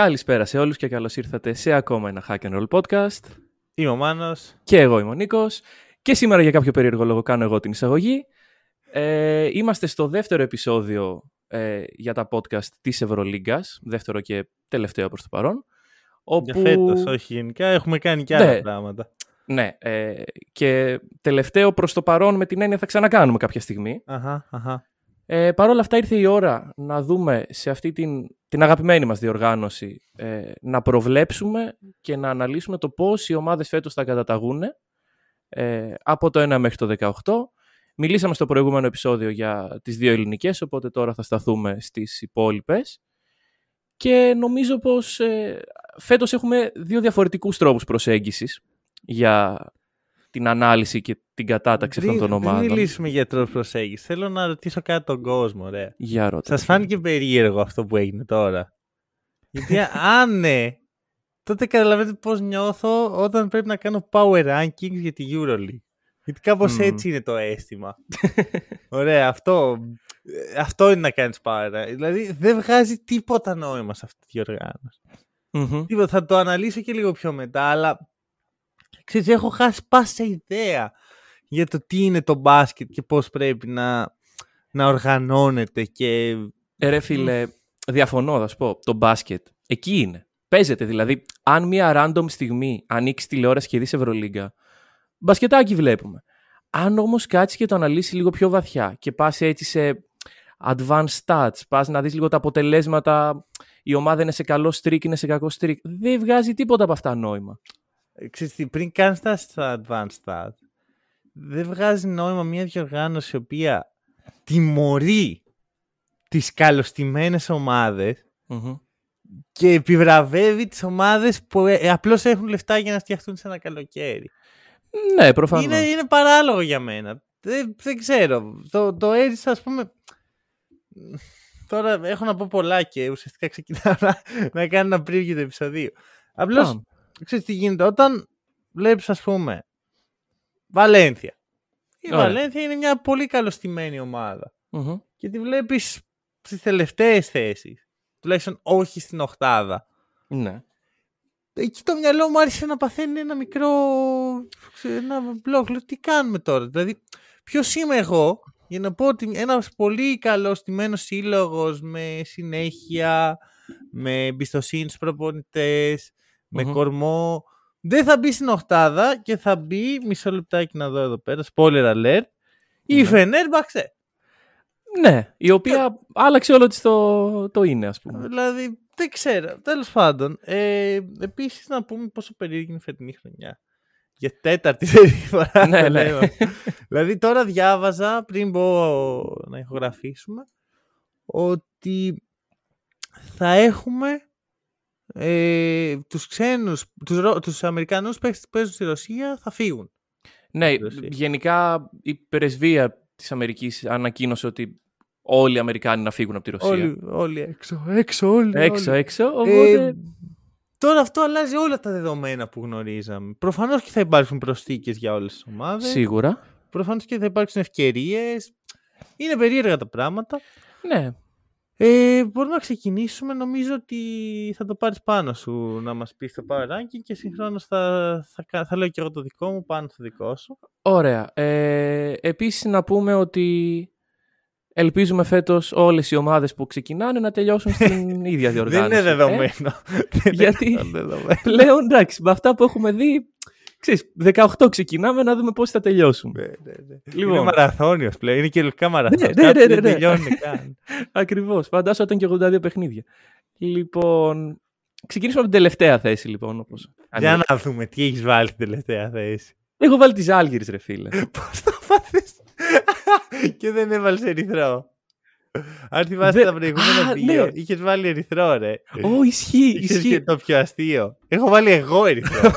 Καλησπέρα σε όλους και καλώς ήρθατε σε ακόμα ένα Hack and Roll podcast. Είμαι ο Μάνος. Και εγώ είμαι ο Νίκος. Και σήμερα για κάποιο περίεργο λόγο κάνω εγώ την εισαγωγή. Ε, είμαστε στο δεύτερο επεισόδιο ε, για τα podcast της Ευρωλίγκας. Δεύτερο και τελευταίο προς το παρόν. Όπου... Για φέτος, όχι γενικά. Έχουμε κάνει και άλλα ναι, πράγματα. Ναι. Ε, και τελευταίο προς το παρόν με την έννοια θα ξανακάνουμε κάποια στιγμή. Αχα, αχα. Ε, Παρ' όλα αυτά ήρθε η ώρα να δούμε σε αυτή την, την αγαπημένη μας διοργάνωση ε, να προβλέψουμε και να αναλύσουμε το πώς οι ομάδες φέτος θα καταταγούν ε, από το 1 μέχρι το 18. Μιλήσαμε στο προηγούμενο επεισόδιο για τις δύο ελληνικές, οπότε τώρα θα σταθούμε στις υπόλοιπες. Και νομίζω πως ε, φέτος έχουμε δύο διαφορετικούς τρόπους προσέγγισης για την ανάλυση και την κατάταξη αυτών των ομάδων. Δεν μιλήσουμε για τρόπο προσέγγισης. Θέλω να ρωτήσω κάτι τον κόσμο, ρε. Για ρώτα. Σας φάνηκε περίεργο αυτό που έγινε τώρα. Γιατί αν ναι, τότε καταλαβαίνετε πώς νιώθω όταν πρέπει να κάνω power rankings για τη EuroLeague. Γιατί κάπως έτσι είναι το αίσθημα. Ωραία, αυτό, αυτό είναι να κάνεις power Δηλαδή δεν βγάζει τίποτα νόημα σε αυτή τη διοργάνωση. Mm-hmm. Θα το αναλύσω και λίγο πιο μετά, αλλά ξέρεις, έχω χάσει πάσα ιδέα για το τι είναι το μπάσκετ και πώς πρέπει να, να οργανώνεται και... Ε, ρε φίλε, διαφωνώ θα σου πω, το μπάσκετ εκεί είναι. Παίζεται δηλαδή, αν μια random στιγμή ανοίξει τηλεόραση και δεις Ευρωλίγκα, μπασκετάκι βλέπουμε. Αν όμως κάτσεις και το αναλύσεις λίγο πιο βαθιά και πας έτσι σε advanced stats, πας να δεις λίγο τα αποτελέσματα, η ομάδα είναι σε καλό streak, είναι σε κακό streak, δεν βγάζει τίποτα από αυτά νόημα. Ξέρετε, πριν κάνεις τα advanced stats, δεν βγάζει νόημα μια διοργάνωση η οποία τιμωρεί τις καλωστημένες και επιβραβεύει τις ομάδες που ε, απλώς έχουν λεφτά για να φτιαχτούν σε ένα καλοκαίρι. Ναι, προφανώς. Είναι, είναι παράλογο για μένα. Δεν, δεν ξέρω. Το, το έζησα, ας πούμε... Τώρα έχω να πω πολλά και ουσιαστικά ξεκινάω να, να κάνω ένα preview του επεισοδίου. Απλώς, ξέρεις τι γίνεται. Όταν βλέπεις, ας πούμε, Βαλένθια. Η Ωραία. Βαλένθια είναι μια πολύ καλωστημένη Και τη βλέπεις στις τελευταίες θέσεις. Τουλάχιστον όχι στην οχτάδα. Ναι. Εκεί το μυαλό μου άρχισε να παθαίνει ένα μικρό ένα μπλοκ. Λέω τι κάνουμε τώρα; Δηλαδή ποιος είμαι εγώ για να πω ότι ένας πολύ καλό στημένο σύλλογος με συνέχεια, με εμπιστοσύνη στους προπονητές, με κορμό δεν θα μπει στην οχτάδα και θα μπει, μισό λεπτάκι να δω εδώ πέρα, spoiler alert, η Φενέρ Μπαξέ. Ναι, η οποία ε... άλλαξε όλο της το, το είναι, ας πούμε. Δηλαδή, δεν ξέρω. Τέλος πάντων, ε, επίσης να πούμε πόσο περίεργη είναι η φετινή χρονιά. Για τέταρτη φορά. ναι, ναι. δηλαδή, τώρα διάβαζα, πριν πω να ηχογραφήσουμε, ότι θα έχουμε ε, τους ξένους, τους, τους Αμερικανούς που παίζουν στη Ρωσία θα φύγουν. Ναι, γενικά η πρεσβεία της Αμερικής ανακοίνωσε ότι όλοι οι Αμερικάνοι να φύγουν από τη Ρωσία. Όλοι, όλοι έξω, έξω, όλοι. Έξω, όλοι. έξω, οπότε... Ε, τώρα αυτό αλλάζει όλα τα δεδομένα που γνωρίζαμε. Προφανώς και θα υπάρξουν προσθήκες για όλες τις ομάδες. Σίγουρα. Προφανώς και θα υπάρξουν ευκαιρίες. Είναι περίεργα τα πράγματα. Ναι. Ε, μπορούμε να ξεκινήσουμε. Νομίζω ότι θα το πάρεις πάνω σου να μας πεις το power ranking και συγχρόνως θα, θα, θα, λέω και εγώ το δικό μου πάνω στο δικό σου. Ωραία. Ε, επίσης να πούμε ότι ελπίζουμε φέτος όλες οι ομάδες που ξεκινάνε να τελειώσουν στην ίδια διοργάνωση. Δεν είναι δεδομένο. Ε; Γιατί πλέον εντάξει, με αυτά που έχουμε δει Ξέρεις, 18 ξεκινάμε να δούμε πώς θα τελειώσουμε. Ναι, ναι, ναι. Λοιπόν. Είναι μαραθώνιος πλέον, είναι και λογικά μαραθώνιος. Ναι, ναι, ναι, ναι. Δεν τελειώνει καν. Ακριβώς, φαντάσου ήταν και 82 παιχνίδια. Λοιπόν, ξεκινήσουμε από την τελευταία θέση λοιπόν. Όπως... Για να δούμε τι έχεις βάλει στην τελευταία θέση. Έχω βάλει τις Άλγηρες ρε φίλε. πώς το πάθεις. και δεν έβαλες ερυθρό. Αν θυμάστε τα προηγούμενα δύο, ναι. είχες βάλει ερυθρό, ρε. Ω, ισχύει. Είχες και το πιο αστείο. Έχω βάλει εγώ ερυθρό.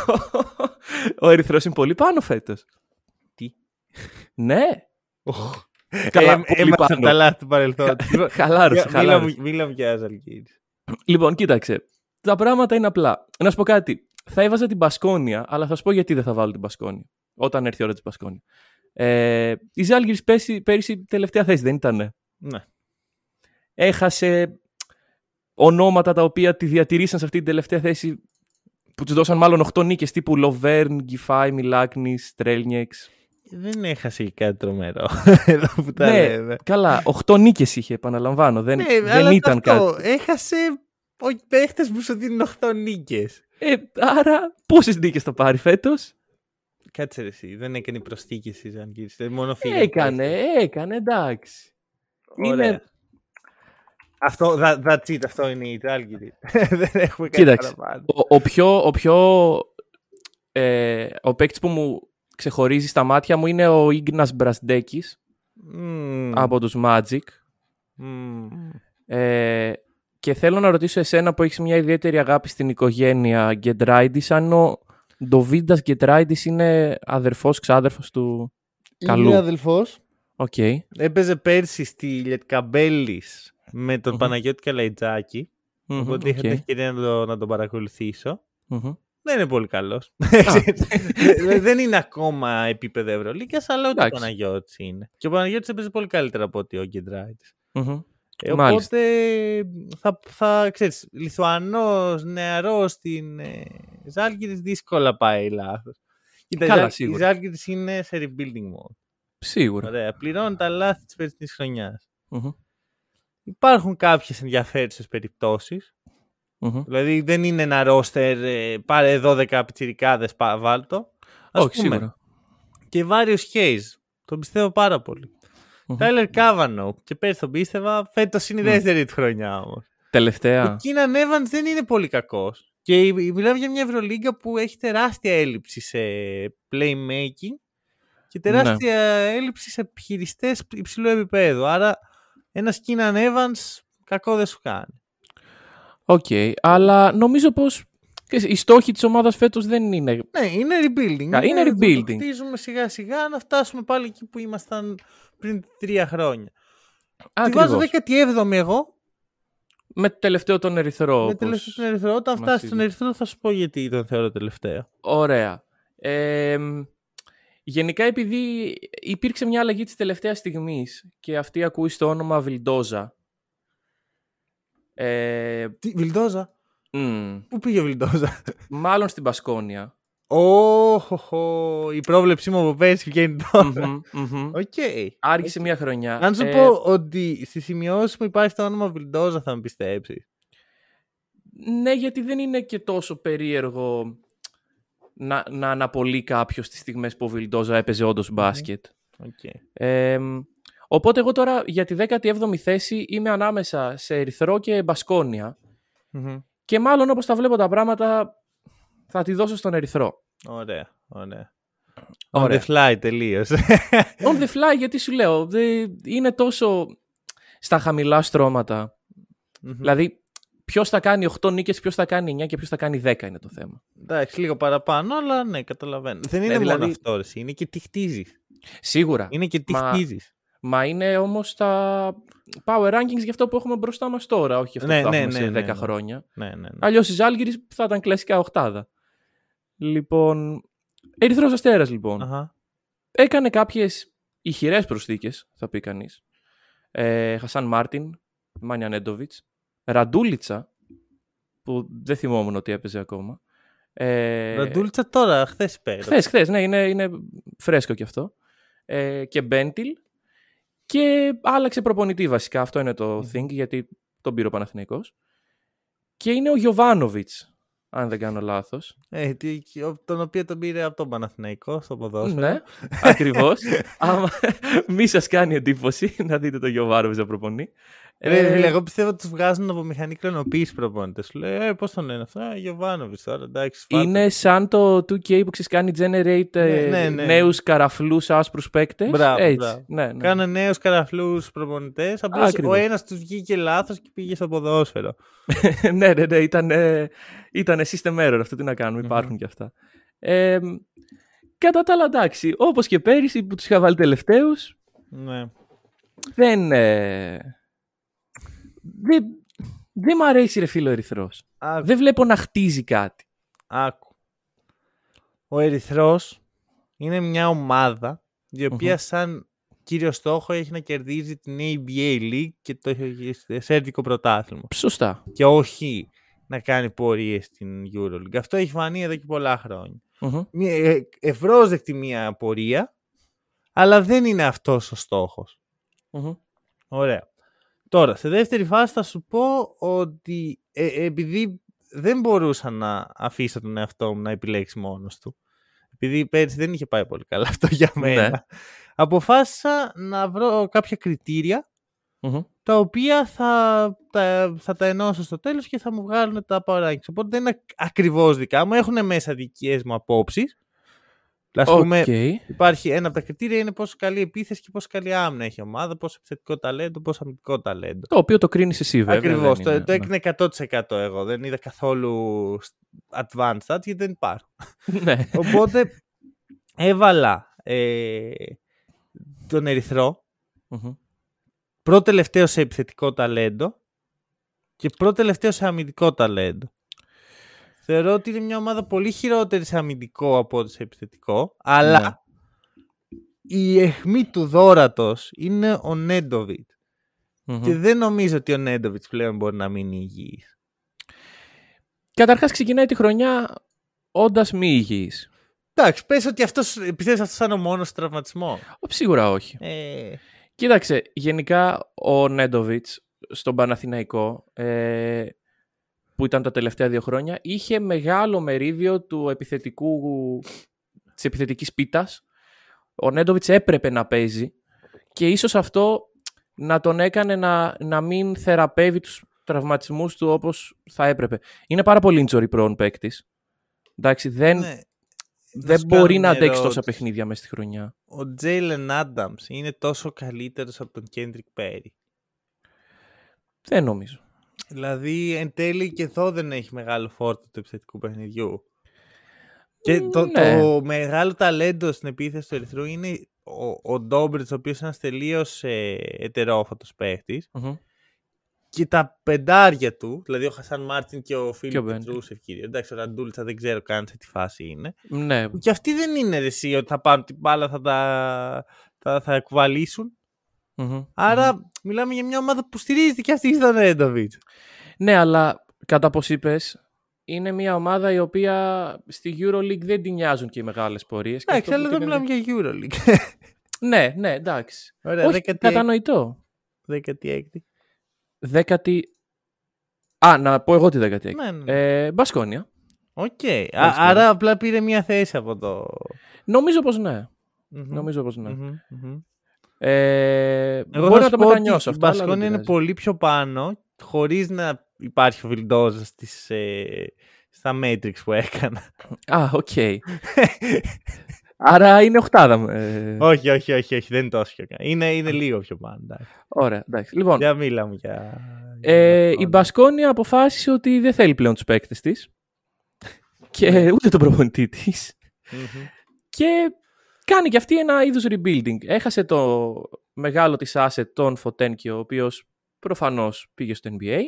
Ο ερυθρός είναι πολύ πάνω φέτος. Τι; Ναι. Καλά, ε, πολύ πάνω. τα λάθη του παρελθόντος. χαλάρωσε, χαλάρωσε. Μίλα μου για Λοιπόν, κοίταξε. Τα πράγματα είναι απλά. Να σου πω κάτι. Θα έβαζα την Μπασκόνια, αλλά θα σου πω γιατί δεν θα βάλω την Μπασκόνια. Όταν έρθει η ώρα της Μπασκόνια. Ε, η Ζάλγκη πέρυσι τελευταία θέση, δεν ήταν. Ναι έχασε ονόματα τα οποία τη διατηρήσαν σε αυτή την τελευταία θέση που τους δώσαν μάλλον 8 νίκες τύπου Λοβέρν, Γκιφάη, Μιλάκνης, Τρέλνιεξ. Δεν έχασε κάτι τρομερό. Εδώ που τα Ναι, λέμε. καλά, 8 νίκες είχε, επαναλαμβάνω. Δεν, Ναι, δεν αλλά ήταν αυτό, κάτι. Έχασε ο παίχτες που σου δίνουν 8 νίκες. Ε, άρα, πόσες νίκες θα πάρει φέτος; Κάτσε ρε εσύ, δεν έκανε προσθήκες η Ζανγκύρης. Δεν μόνο φίλε. Έκανε, έκανε, εντάξει. Ωραία. Είναι- Αυτό, that, that's it, αυτό είναι η Ζάλγκυρη. δεν έχουμε κάτι Κοίταξε. παραπάνω. Ο, ο πιο, ο, πιο ε, ο παίκτης που μου ξεχωρίζει στα μάτια μου είναι ο Ίγνας Μπρασντέκης Μμμ. από τους Magic. Μμμ. Ε, και θέλω να ρωτήσω εσένα που έχεις μια ιδιαίτερη αγάπη στην οικογένεια Γκεντράιντις αν ο Ντοβίντας Γκεντράιντις είναι αδερφός, ξάδερφος του καλού. Είναι αδελφός. Οκ. Έπαιζε πέρσι στη Λιετκαμπέλις με τον Μμμ. Παναγιώτη Καλαϊτζάκη. Μμμ, Οπότε είχα οκ. την ευκαιρία να, το- να τον παρακολουθήσω. Μμμ. Δεν είναι πολύ καλός. δεν είναι ακόμα επίπεδο Ευρωλίγκας, αλλά ούτε ο Εντάξει. Παναγιώτης είναι. Και ο Παναγιώτης έπαιζε πολύ καλύτερα από ότι ο Γκεντραΐτις. Μμμ. Ε, Μάλιστα. οπότε θα, θα ξέρεις, Λιθουανός, νεαρός στην ε, Ζάλγκυρης δύσκολα πάει λάθος. Κοίτα, η Καλά, Ζάλ- η σίγουρα. Ζάλγκυρης είναι σε rebuilding mode. Σίγουρα. Ωραία, πληρώνει τα λάθη της περσινής χρονιάς. Μμμ. Υπάρχουν κάποιες ενδιαφέρουσες περιπτώσεις. Μμμ. Δηλαδή δεν είναι ένα ρόστερ, ε, πάρε 12 πιτσιρικάδες, πά- βάλτο. Ας Όχι, πούμε, σίγουρα. Και Βάριος Χέιζ. Τον πιστεύω πάρα πολύ. Μμμ. Τάιλερ Κάβανο. Και πέρυσι τον πίστευα. Φέτος είναι η Μμ. δεύτερη του χρονιά όμως. Τελευταία. Ο Κίναν Έβανς δεν είναι πολύ κακός. Και η- η- μιλάμε για μια Ευρωλίγκα που έχει τεράστια έλλειψη σε playmaking και τεράστια έλλειψη σε επιχειριστές υψηλού επίπεδου. Άρα ένα Κίναν Έβανς κακό δεν σου κάνει. Οκ. Αλλά νομίζω πως ξέρεις, οι στόχοι της ομάδας φέτος δεν είναι Ναι, είναι rebuilding. Κα- είναι το rebuilding. Χτίζουμε σιγά σιγά να φτάσουμε πάλι εκεί που ήμασταν πριν τρία χρόνια. Τη Ακριβώς. βάζω 17η εγώ. Με το τελευταίο τον Ερυθρό. Με όπως- τελευταίο τον Ερυθρό. Όταν μας φτάσει στον είδε. Ερυθρό θα σου πω γιατί τον θεωρώ τελευταίο. Ωραία. Ε, γενικά επειδή υπήρξε μια αλλαγή της τελευταίας στιγμής και αυτή ακούει στο όνομα Βιλντόζα. Ε, Τι, Βιλντόζα; μ, Πού πήγε ο Βιλντόζα; μάλλον στην Πασκόνια. Ωχ, η πρόβλεψή μου από πέρσι βγαίνει τώρα. Μμμ, μμμ. Οκ. Άργησε μια χρονιά. Αν σου Ε, πω ότι στη σημείωσή μου υπάρχει το όνομα Βιλντόζα θα με πιστέψεις. Ναι, γιατί δεν είναι και τόσο περίεργο να, να αναπολεί κάποιος τις στιγμές που ο Βιλντόζα έπαιζε όντως μπάσκετ. Οκ. Ε, οπότε εγώ τώρα για τη 17η θέση είμαι ανάμεσα σε Ερυθρό και Μπασκόνια Μμμ. και μάλλον όπως τα βλέπω τα πράγματα θα τη δώσω στον Ερυθρό. Ωραία, ωραία. Ωραία. On the fly τελείως. On the fly γιατί σου λέω, δε- είναι τόσο στα χαμηλά στρώματα. Δηλαδή ποιος θα κάνει 8 νίκες, ποιος θα κάνει 9 και ποιος θα κάνει 10 είναι το θέμα. Εντάξει, λίγο παραπάνω, αλλά ναι, καταλαβαίνω. Δεν είναι Ναι, μόνο δηλαδή- αυτό, ρε, είναι και τι χτίζεις. Σίγουρα. Είναι και τι Μα- χτίζεις. Μα είναι όμως τα power rankings για αυτό που έχουμε μπροστά μας τώρα, όχι για αυτό Ναι, που θα ναι, έχουμε ναι, σε ναι, 10 ναι. χρόνια. Ναι, ναι, ναι. Αλλιώς η Ζάλγκυρης θα ήταν κλασικά οχτάδα. Λοιπόν, Ερυθρός Αστέρας λοιπόν. Αχα. Έκανε κάποιες ηχηρές προσθήκες, θα πει κανείς. Ε, Χασάν Μάρτιν, Μάνια Νέντοβιτς, Ραντούλιτσα, που δεν θυμόμουν ότι έπαιζε ακόμα. Ε, Ραντούλτσα τώρα, χθες πέρα. Χθες, χθες, ναι, είναι, είναι φρέσκο κι αυτό. Ε, και Μπέντιλ. Και άλλαξε προπονητή βασικά, αυτό είναι το Μμμ. thing, γιατί τον πήρε ο Παναθηναϊκός. Και είναι ο Γιωβάνοβιτς, αν δεν κάνω λάθος. Ε, τι- ο- τον οποίο τον πήρε από τον Παναθηναϊκό στο ποδόσφαιρο. Ναι, ακριβώς. Άμα μη σας κάνει εντύπωση να δείτε τον Γιωβάνοβιτς να προπονεί. Ρε, Ε, φίλε, εγώ πιστεύω ότι τους βγάζουν από μηχανή κλωνοποίηση προπονητές. Σου λέει, ε, πώς τον λένε αυτό, ε, Γιωβάνοβιτς τώρα, εντάξει. φάτε». είναι σαν το 2K που ξέρεις κάνει generate ε, Ναι, ναι, ναι. νέους καραφλούς άσπρους παίκτες. Μπράβο, Έτσι. μπράβο. Ναι, ναι. Κάνε νέους καραφλούς προπονητές. Απλώς ο Ακριβώς. ένας τους βγήκε λάθος και πήγε στο ποδόσφαιρο. ναι, ναι, ναι, ήταν, ε, ήτανε system error αυτό, τι να κάνουμε, Μμμ. υπάρχουν και αυτά. Ε, κατά τα άλλα, εντάξει, όπως και πέρυσι που τους είχα βάλει τελευταίους, Ναι. δεν, ε, δεν, δεν μ' αρέσει ρε φίλο ο Ερυθρός. Άκου. Δεν βλέπω να χτίζει κάτι. άκου. Ο Ερυθρός είναι μια ομάδα η οποία Μμμ. σαν κύριο στόχο έχει να κερδίζει την ABA League και το σέρβικο πρωτάθλημα. Σωστά. Και όχι να κάνει πορείες στην EuroLeague. Αυτό έχει φανεί εδώ και πολλά χρόνια. Μμμ. Μια ε, ευρώσδεκτη μια πορεία, αλλά δεν είναι αυτός ο στόχος. Μμμ. Ωραία. Τώρα, σε δεύτερη φάση θα σου πω ότι ε, επειδή δεν μπορούσα να αφήσω τον εαυτό μου να επιλέξει μόνος του, επειδή πέρυσι δεν είχε πάει πολύ καλά αυτό για μένα, Ναι. αποφάσισα να βρω κάποια κριτήρια Μμμ. τα οποία θα τα, θα τα ενώσω στο τέλος και θα μου βγάλουν τα power rankings. Οπότε δεν είναι ακριβώς δικά μου, έχουν μέσα δικές μου απόψεις. Ας πούμε, Οκ. Υπάρχει ένα από τα κριτήρια είναι πόσο καλή επίθεση και πόσο καλή άμυνα έχει η ομάδα, πόσο επιθετικό ταλέντο, πόσο αμυντικό ταλέντο. Το οποίο το κρίνεις εσύ, βέβαια. Ακριβώς. δεν Το, είναι- το ναι. έκρινε 100% εγώ. Δεν είδα καθόλου advanced stats γιατί δεν υπάρχουν. Ναι. Οπότε έβαλα ε, τον Ερυθρό Μμμ. πρώτο τελευταίο σε επιθετικό ταλέντο και πρώτο τελευταίο σε αμυντικό ταλέντο. Θεωρώ ότι είναι μια ομάδα πολύ χειρότερης σε αμυντικό από ό,τι σε επιθετικό, αλλά Ναι. η αιχμή του δόρατος είναι ο Νέντοβιτ. Μμμ. Και δεν νομίζω ότι ο Νέντοβιτς πλέον μπορεί να μείνει υγιής. Καταρχάς ξεκινάει τη χρονιά όντας μη υγιής. Εντάξει, πες ότι αυτός, πιστεύεις αυτός ήταν ο μόνος τραυματισμό; Σίγουρα όχι. Ε, Κοίταξε, γενικά ο Νέντοβιτς στον Παναθηναϊκό, ε, που ήταν τα τελευταία δύο χρόνια, είχε μεγάλο μερίδιο του επιθετικού, της επιθετικής πίτας. Ο Νέντοβιτς έπρεπε να παίζει και ίσως αυτό να τον έκανε να, να μην θεραπεύει τους τραυματισμούς του όπως θα έπρεπε. Είναι πάρα πολύ injury prone παίκτης. Εντάξει, δεν, ναι. δεν σου κάνω μπορεί να μια αντέξει τόσα ερώτηση. παιχνίδια μέσα στη χρονιά. Ο Τζέιλεν Άνταμς είναι τόσο καλύτερος από τον Κέντρικ Πέρι; Δεν νομίζω. Δηλαδή, εν τέλει και εδώ δεν έχει μεγάλο φόρτο του επιθετικού παιχνιδιού. Και το, Ναι. το μεγάλο ταλέντο στην επίθεση του Ερυθρού είναι ο, ο Ντόμπριτς, ο οποίος είναι ένας τελείως ε, ετερόφωτος παίχτης. Μμμ. Και τα πεντάρια του, δηλαδή ο Χασάν Μάρτιν και ο Και ο Φίλιπ Μπέντλ. Πετρούσεφ κυρίως. Εντάξει, ο Ραντούλτσα δεν ξέρω καν σε τι φάση είναι. Ναι, Και αυτοί δεν είναι ρε, εσύ ότι θα πάρουν την μπάλα, θα τα θα, θα κουβαλήσουν. Μμμ. Άρα μιλάμε για μια ομάδα που στηρίζεται και αυτή στον Ρέντοβιτς. Ναι, αλλά κατά πώ είπες, είναι μια ομάδα η οποία στη Euroleague δεν την νοιάζουν και οι μεγάλες πορείες. Εντάξει, αλλά δεν μιλάμε για Euroleague. Ναι, ναι, εντάξει. Ωραία, Όχι, 16η. κατανοητό. 16η. Δέκατη. Α, να πω εγώ τη δέκατη. Ναι, ναι. ναι. Ε, Μπασκόνια. Οκ. Α- Ευχαριστώ. Άρα απλά πήρε μια θέση από το. Νομίζω πως ναι. Μμμ. Νομίζω πως ναι. Μμμ, μμμ. Ε, Εγώ μπορεί θα να σου το πω ότι μετανιώσω η αυτό. αλλά δεν Μπασκόνια είναι πειράζει. πολύ πιο πάνω, χωρίς να υπάρχει ο Βιλντόζα στις, ε, στα metrics που έκανα. Α, οκ. Άρα είναι οχτάδα. Ε, όχι, όχι, όχι, όχι, δεν είναι τόσο πιο καλά. Είναι, είναι λίγο πιο πάνω. εντάξει. Ωραία, εντάξει. Λοιπόν, Δεν μιλάμε για. Ε, για η Μπασκόνια αποφάσισε ότι δεν θέλει πλέον τους παίκτες της και ούτε τον προπονητή της Μμμ. και κάνει και αυτή ένα είδους rebuilding. Έχασε το μεγάλο της asset τον Φοντέκιο, ο οποίος προφανώς πήγε στο NBA.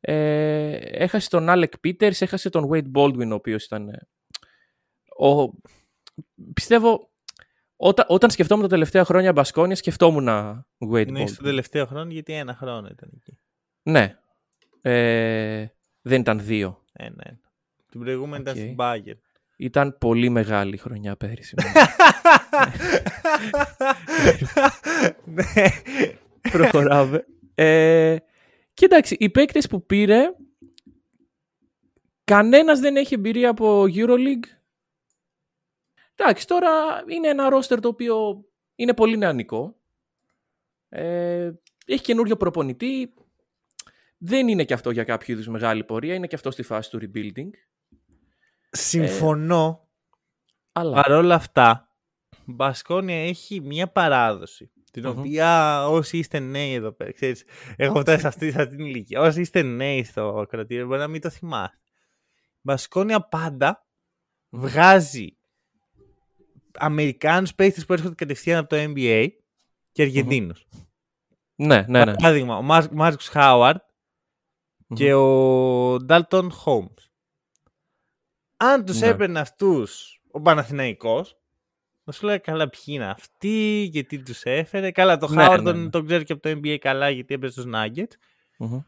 Ε, έχασε τον Alec Peters, έχασε τον Wade Baldwin, ο οποίος ήταν... ε, Ο... Πιστεύω, όταν, όταν σκεφτόμουν τα τελευταία χρόνια Μπασκόνια, σκεφτόμουν Wade Είναι Baldwin. στο τελευταίο χρόνο γιατί ένα χρόνο ήταν εκεί. Ναι. Ε, δεν ήταν δύο. Ένα, ένα. Την προηγούμενη Οκ. ήταν στην Bayern. Ήταν πολύ μεγάλη χρονιά πέρυσι. Ναι. Προχωράμε. Ε, και εντάξει, οι παίκτες που πήρε, κανένας δεν έχει εμπειρία από Euroleague. Εντάξει, τώρα είναι ένα ρόστερ το οποίο είναι πολύ νεανικό. Ε, έχει καινούριο προπονητή. Δεν είναι και αυτό για κάποιο είδους μεγάλη πορεία. Είναι και αυτό στη φάση του rebuilding. Συμφωνώ. Αλλά... Παρ' όλα αυτά, η Μπασκόνια έχει μια παράδοση. Την Μμμ. οποία όσοι είστε νέοι εδώ πέρα, ξέρεις, έχω φτάσει σε αυτή, σε αυτή την ηλικία. Όσοι είστε νέοι στο κρατήριο μπορεί να μην το θυμάστε. Η Μπασκόνια πάντα βγάζει Αμερικάνους παίκτες που έρχονται κατευθείαν από το NBA και Αργεντίνους. Ναι, ναι, ναι. Παράδειγμα, ο Μάρ- Μάρκους Χάουαρντ και ο Ντάλτον Χόμς. Αν τους Ναι. έπαιρνε αυτούς ο Παναθηναϊκός, Να σου λέει καλά ποιοι είναι αυτοί και τι τους έφερε. Καλά, το Ναι, Howard ναι, τον, ναι. τον ξέρει και από το NBA καλά γιατί έπαιζε στους Nuggets. Μμμ.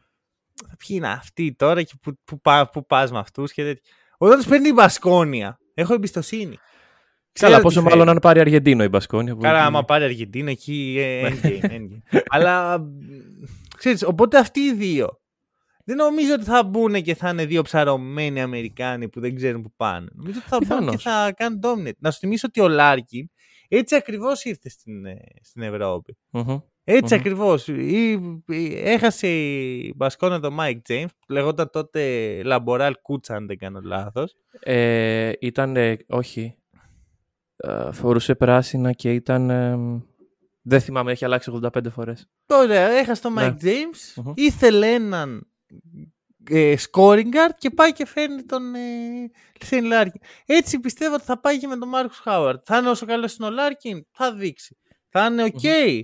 Ποιοι είναι αυτοί τώρα και που, που, πα- που πας με αυτούς και τέτοια. Όταν τους παίρνει η Μπασκόνια, έχω εμπιστοσύνη. Ξέρω Καλά, τι πόσο φέρει. μάλλον αν πάρει Αργεντίνο η Μπασκόνια. που Καλά, εκεί- άμα πάρει Αργεντίνα, εκεί ε, endgame, endgame. Αλλά, μ, ξέρεις, οπότε αυτοί οι δύο, δεν νομίζω ότι θα μπουν και θα είναι δύο ψαρωμένοι Αμερικάνοι που δεν ξέρουν που πάνε. Νομίζω ότι θα μπουν και Πιθανώς. θα κάνουν dominate. Να σου θυμίσω ότι ο Λάρκιν έτσι ακριβώς ήρθε στην, ε, στην Ευρώπη. Μμμ. Έτσι Μμμ. ακριβώς. Ή, ή- έχασε η Μπασκόνια τον Mike James, που λεγόταν τότε Laboral Kutxa, αν δεν κάνω λάθος. Ε, ήταν, ε, όχι, ε, φορούσε πράσινα και ήταν, ε, δεν θυμάμαι, έχει αλλάξει 85 φορές. Ωραία, έχασε τον Ναι. Mike James, Μμμ. ήθελε έναν ε, scoring guard και πάει και φέρνει τον ε, Shane Larkin. Έτσι πιστεύω ότι θα πάει και με τον Marcus Howard. Θα είναι όσο καλό είναι ο Larkin, θα δείξει. Θα είναι ok.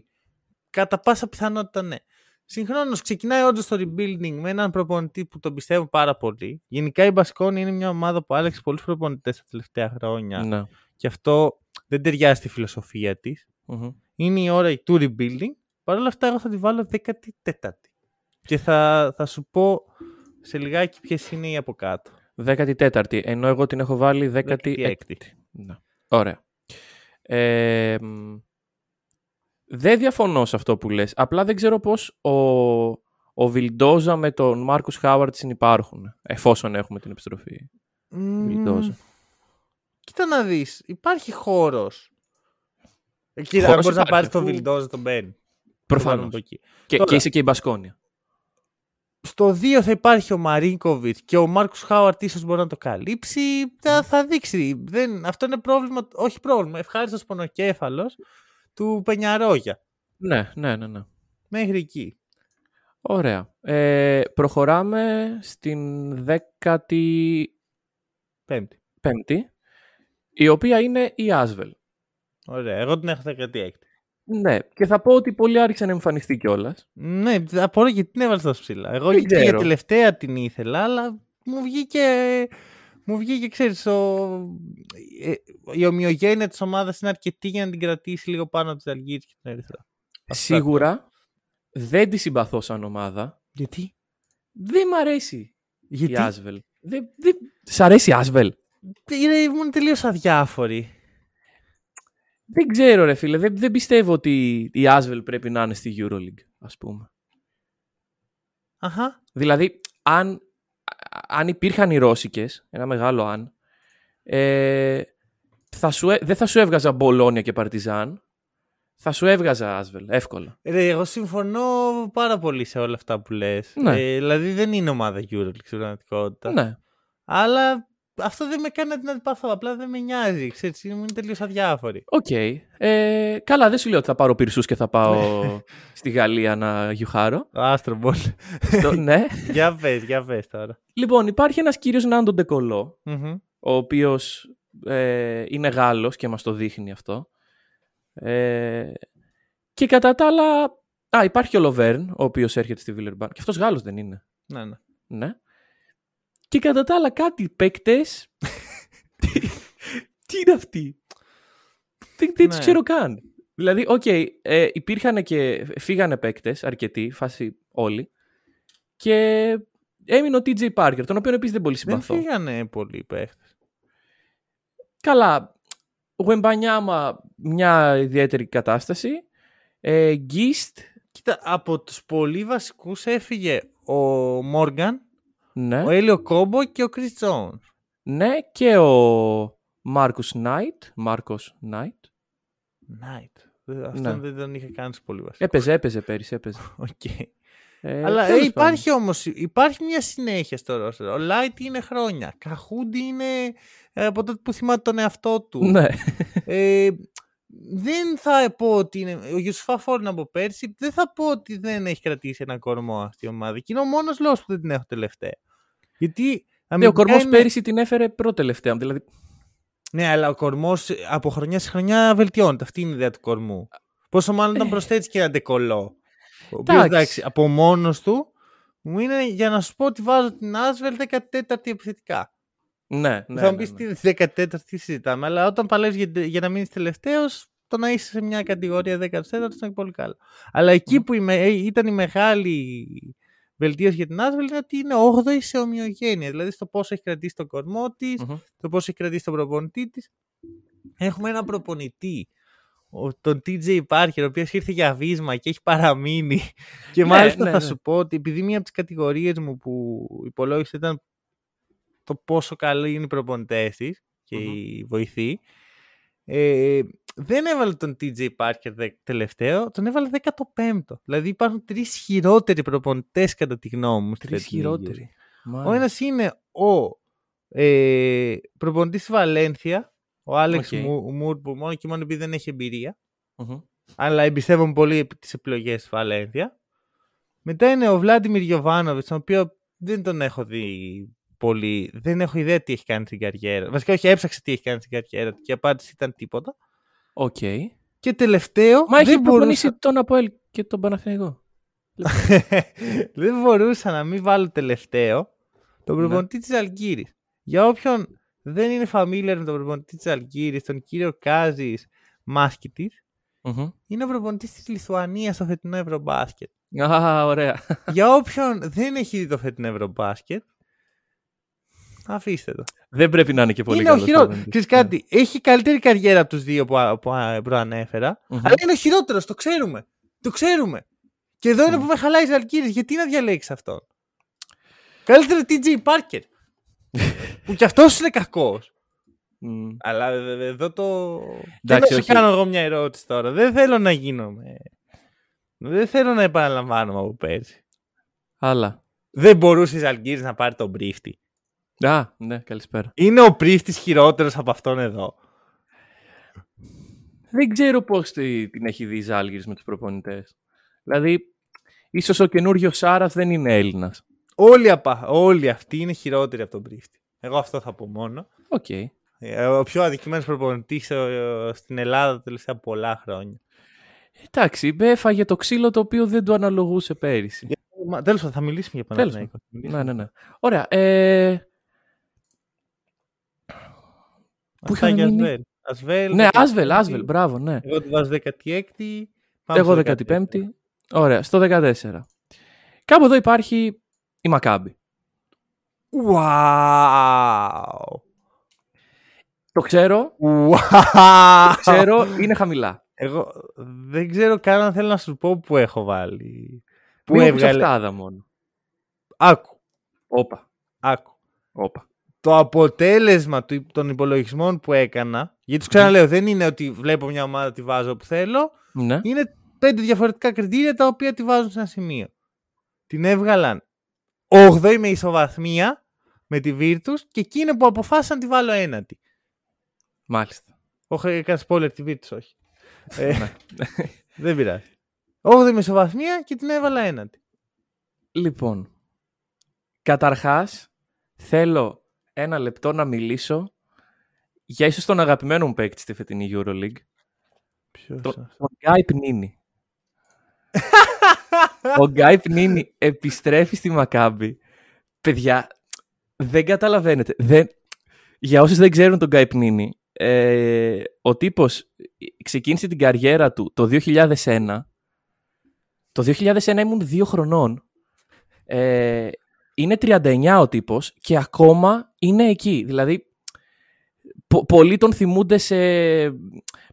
Κατά πάσα πιθανότητα ναι. Συγχρόνως ξεκινάει όντως το rebuilding με έναν προπονητή που τον πιστεύω πάρα πολύ. Γενικά η Μπασκόνη είναι μια ομάδα που άλλαξε πολλούς προπονητές τα τελευταία χρόνια Ναι. και αυτό δεν ταιριάζει στη φιλοσοφία της. Μμμ. Είναι η ώρα του rebuilding. Παρ' όλα αυτά, εγώ θα τη βάλω 14η. Και θα, θα σου πω σε λιγάκι ποιες είναι οι από κάτω. 14η, ενώ εγώ την έχω βάλει 16η. 16η. Ναι. Ωραία. Ε, μ, δεν διαφωνώ σε αυτό που λες. Απλά δεν ξέρω πώς ο, ο Βιλντόζα με τον Μάρκους Χάουαρτ συνυπάρχουν. Εφόσον έχουμε την επιστροφή. Βιλντόζα. Κοίτα να δεις, υπάρχει χώρος. Κοίτα, αν Χώρος μπορείς να υπάρχει, πάρεις τον αφού- Βιλντόζα, τον παίρνει. Προφανώς. Και, Τώρα- και είσαι και η Μπασκόνια. Στο 2 θα υπάρχει ο Μαρίνκοβιτς και ο Μάρκο Χάουαρτ ίσως μπορεί να το καλύψει. Θα, θα δείξει. Δεν, αυτό είναι πρόβλημα, όχι πρόβλημα, ευχάριστος πονοκέφαλος του Πενιαρόγια. Ναι, ναι, ναι, ναι. Μέχρι εκεί. Ωραία. Ε, προχωράμε στην 15η, Πέμπτη. η οποία είναι η Άσβελ. Ωραία. Εγώ την έχω 16. Ναι, και θα πω ότι πολύ άρχισε να εμφανιστεί κιόλας. Ναι, απορώ γιατί την έβαλες τόσο ψηλά. Εγώ Δεν γιατί για ξέρω. τελευταία την ήθελα, αλλά μου βγήκε. Μου βγήκε, ξέρεις, ο... ε, η ομοιογένεια της ομάδας είναι αρκετή για να την κρατήσει λίγο πάνω από τις Αλγύρες και την Ερυθρά. Αυτά. Σίγουρα δεν τη συμπαθώ σαν ομάδα. Γιατί; Δεν μ' αρέσει Γιατί; Η Άσβελ. Δεν, δεν... Σ' αρέσει η Άσβελ. είναι, ήμουν τελείως αδιάφοροι. Δεν ξέρω ρε φίλε. Δεν, δεν πιστεύω ότι η Άσβελ πρέπει να είναι στη Euroleague ας πούμε. Αχα. Δηλαδή αν, αν υπήρχαν οι Ρώσικες, ένα μεγάλο αν, ε, θα σου, έ- δεν θα σου έβγαζα Μπολόνια και Παρτιζάν. Θα σου έβγαζα Άσβελ, εύκολα. Ρε, εγώ συμφωνώ πάρα πολύ σε όλα αυτά που λες. Ναι. Ε, δηλαδή δεν είναι ομάδα Euroleague στην πραγματικότητα. Ναι. Αλλά αυτό δεν με κάνει να την αντιπαθώ. Απλά δεν με νοιάζει. Ξέρεις, ήμουν τελείως αδιάφορος. Οκ. Ε, καλά, δεν σου λέω ότι θα πάρω πυρσούς και θα πάω στη Γαλλία να γιουχάρω. Astroballe. Στο- ναι. για πες, για πες τώρα. Λοιπόν, υπάρχει ένας κύριος Νάντο Ντεκολό, Μμμ. ο οποίος ε, είναι Γάλλος και μας το δείχνει αυτό. Ε, και κατά τα άλλα... Α, υπάρχει ο Λοβέρν, ο οποίος έρχεται στη Βίλερμπαν. Και αυτός Γάλλος δεν είναι. Ναι, ναι. Ναι. Και κατά τα άλλα κάτι παίκτες... τι, τι είναι αυτοί. Δεν, δεν τους Ναι. ξέρω καν. Δηλαδή, οκ, ε, υπήρχαν και φύγανε παίκτες, αρκετοί, φάση όλοι. Και έμεινε ο TJ Parker, τον οποίο επίσης δεν πολύ Δεν συμπαθώ. φύγανε πολλοί παίχτες. Καλά, Γουεμπανιάμα μια ιδιαίτερη κατάσταση. Ε, Γκίστ, Κοίτα, από τους πολύ βασικούς έφυγε ο Μόργαν, ναι, ο Έλιο Κόμπο και ο Chris Jones. ναι, και ο Μάρκους Νάιτ, Μάρκος Νάιτ. Night. Αυτό Ναι. δεν τον είχε κάνει σε πολύ βασικό. Έπαιζε, έπαιζε πέρυσι, έπαιζε. Οκ. Ε, Αλλά ε, τέλος υπάρχει όμως, υπάρχει μια συνέχεια στο ρόστερ. Ο Lighty είναι χρόνια. Καχούντι είναι ε, από τότε που θυμάται τον εαυτό του. πάντων. Ναι. Ε, δεν θα πω ότι είναι. Ο Γιουσουφά Φολ από πέρσι δεν θα πω ότι δεν έχει κρατήσει ένα κορμό αυτή η ομάδα. Και είναι ο μόνος λόγος που δεν την έχω τελευταία. Γιατί. Ναι, ο αμυντικά κορμός είναι- πέρυσι την έφερε πρώτη-τελευταία. Δηλαδή, Ναι, αλλά ο κορμός από χρονιά σε χρονιά βελτιώνεται. Αυτή είναι η ιδέα του κορμού. Πόσο μάλλον όταν Ε. προσθέτει και ένα ντεκολό. Ο οποίος, Εντάξει. εντάξει, από μόνος του μου είναι για να σου πω ότι βάζω την Άσβελ 14η επιθετικά. Ναι, ναι. θα μου ναι, πεις ναι. τι 14η συζητάμε, αλλά όταν παλεύεις για, για να μείνεις τελευταίος, το να είσαι σε μια κατηγορία 14 είναι πολύ καλό. Αλλά εκεί Μμμ. που η με- ε, ήταν η μεγάλη βελτίωση για την Άσβελ είναι ότι είναι 8η σε ομοιογένεια. Δηλαδή στο πόσο έχει κρατήσει τον κορμό της, Μμμ. το πόσο έχει κρατήσει τον προπονητή της. Έχουμε έναν προπονητή, ο- τον TJ Parker, ο οποίος ήρθε για βίσμα και έχει παραμείνει. Και Ναι, μάλιστα ναι, θα ναι. σου πω ότι επειδή μία από τις κατηγορίες μου που υπολόγισε ήταν το πόσο καλοί είναι οι προπονητές της και Μμμ. οι βοηθοί. Ε, δεν έβαλε τον TJ Parker δε- τελευταίο, τον έβαλε 15ο. Δηλαδή υπάρχουν τρεις χειρότεροι προπονητές κατά τη γνώμη μου. στη Τρεις φετινή Euro. χειρότεροι. Ο Μάλιστα. ένας είναι ο ε, προπονητής της Βαλένθια, ο Άλεξ Οκ. Μου- Μουμπρού, που μόνο και μόνο επειδή δεν έχει εμπειρία. Μμμ. Αλλά εμπιστεύομαι πολύ τις επιλογές της Βαλένθια. Μετά είναι ο Βλάντιμιρ Γιοβάνοβιτς, τον οποίο δεν τον έχω δει πολύ. Δεν έχω ιδέα τι έχει κάνει στην καριέρα. Βασικά, όχι, έψαξε τι έχει κάνει στην καριέρα του και η απάντηση ήταν τίποτα. Οκ. Και τελευταίο. Μα έχει δεν προπονήσει τον Αποέλ και τον Παναθηναϊκό. δεν μπορούσα να μην βάλω τελευταίο τον Ναι. προπονητή της Αλγύρης. Για όποιον δεν είναι familiar με τον προπονητή της Αλγύρης, τον κύριο Κάζης Μάσκητης, Μμμ. είναι ο προπονητής της Λιθουανίας στο φετινό Ευρωμπάσκετ. Α, ωραία. Για όποιον δεν έχει δει το φετινό Ευρωμπάσκετ, αφήστε το. Δεν πρέπει να είναι και πολύ είναι ο καλός χειρότερο. προπονητής. Ξέρεις κάτι, έχει καλύτερη καριέρα από τους δύο που, α- που α- προανέφερα, Μμμ. αλλά είναι ο χειρότερος, το ξέρουμε. Το ξέρουμε. Και εδώ είναι Μμ. που με χαλάει η Αλγύρη. Γιατί να διαλέξεις αυτόν; Καλύτερο TJ Parker. που κι αυτός είναι κακός. Μμ. Αλλά ε, ε, εδώ το. Εντάξει, δεν να σου όχι. κάνω εγώ μια ερώτηση τώρα. Δεν θέλω να γίνομαι. Δεν θέλω να επαναλαμβάνομαι από πέρσι. Άλλα. Δεν μπορούσε η Αλγύρη να πάρει τον πρίφτη. Α, ναι, καλησπέρα. Είναι ο πρίφτη χειρότερος από αυτόν εδώ. Δεν ξέρω πώς τη- την έχει δει η Ζάλγιρης με τους προπονητές. Δηλαδή, ίσως ο καινούριο Σάρας δεν είναι Έλληνας. Όλοι, απα... Όλοι αυτοί είναι χειρότεροι από τον Πρίφτη. Εγώ αυτό θα πω μόνο. Οκ. Ε, Ο πιο αδικημένος προπονητής ε, στην Ελλάδα τα τελευταία πολλά χρόνια. Εντάξει, έφαγε το ξύλο το οποίο δεν του αναλογούσε πέρυσι. Μα, τέλος πάντων, θα μιλήσουμε για Τέλος Παναθηναϊκό. Θα μιλήσουμε. Ναι, ναι, ναι. Ωραία. Ε, Πού Αυτά είχαμε για μείνει; Ασβέλ. Ασβέλ, ναι, 15η. Άσβελ, Άσβελ, μπράβο, ναι. Εγώ τη βάζω 16η. πάμε Εγώ στο 15η. Ωραία, στο 14. Κάπου εδώ υπάρχει η Μακάμπη. Wow. Το ξέρω, Wow. ξέρω, είναι χαμηλά. Εγώ δεν ξέρω καν αν θέλω να σου πω που έχω βάλει. Που Που έβγαλε. εβγαλε... μόνο. Άκου, Όπα, άκου. όπα. Το αποτέλεσμα του- των υπολογισμών που έκανα, γιατί σου ξαναλέω, δεν είναι ότι βλέπω μια ομάδα τη βάζω όπου θέλω, Ναι. είναι πέντε διαφορετικά κριτήρια τα οποία τη βάζουν σε ένα σημείο. Την έβγαλαν 8η με ισοβαθμία με τη Virtus και εκείνη που αποφάσισαν να τη βάλω ένατη. Μάλιστα. Όχι, έκανε spoiler τη Virtus, όχι. Ε, Ναι. δεν πειράζει. 8η με ισοβαθμία και την έβαλα ένατη. Λοιπόν, καταρχάς θέλω ένα λεπτό να μιλήσω για ίσως τον αγαπημένο μου παίκτη στη φετινή EuroLeague, Ποιος Το- αυτός; τον Γκάι Πνίνη. Ο Γκάι Πνίνη επιστρέφει στη Μακάμπη. Παιδιά, δεν καταλαβαίνετε. Δεν... Για όσους δεν ξέρουν τον Γκάι Πνίνη, ε, ο τύπος ξεκίνησε την καριέρα του το 2001. Το 2001 ήμουν δύο χρονών. Ε, είναι 39 ο τύπος και ακόμα είναι εκεί. Δηλαδή, πο- πολλοί τον θυμούνται σε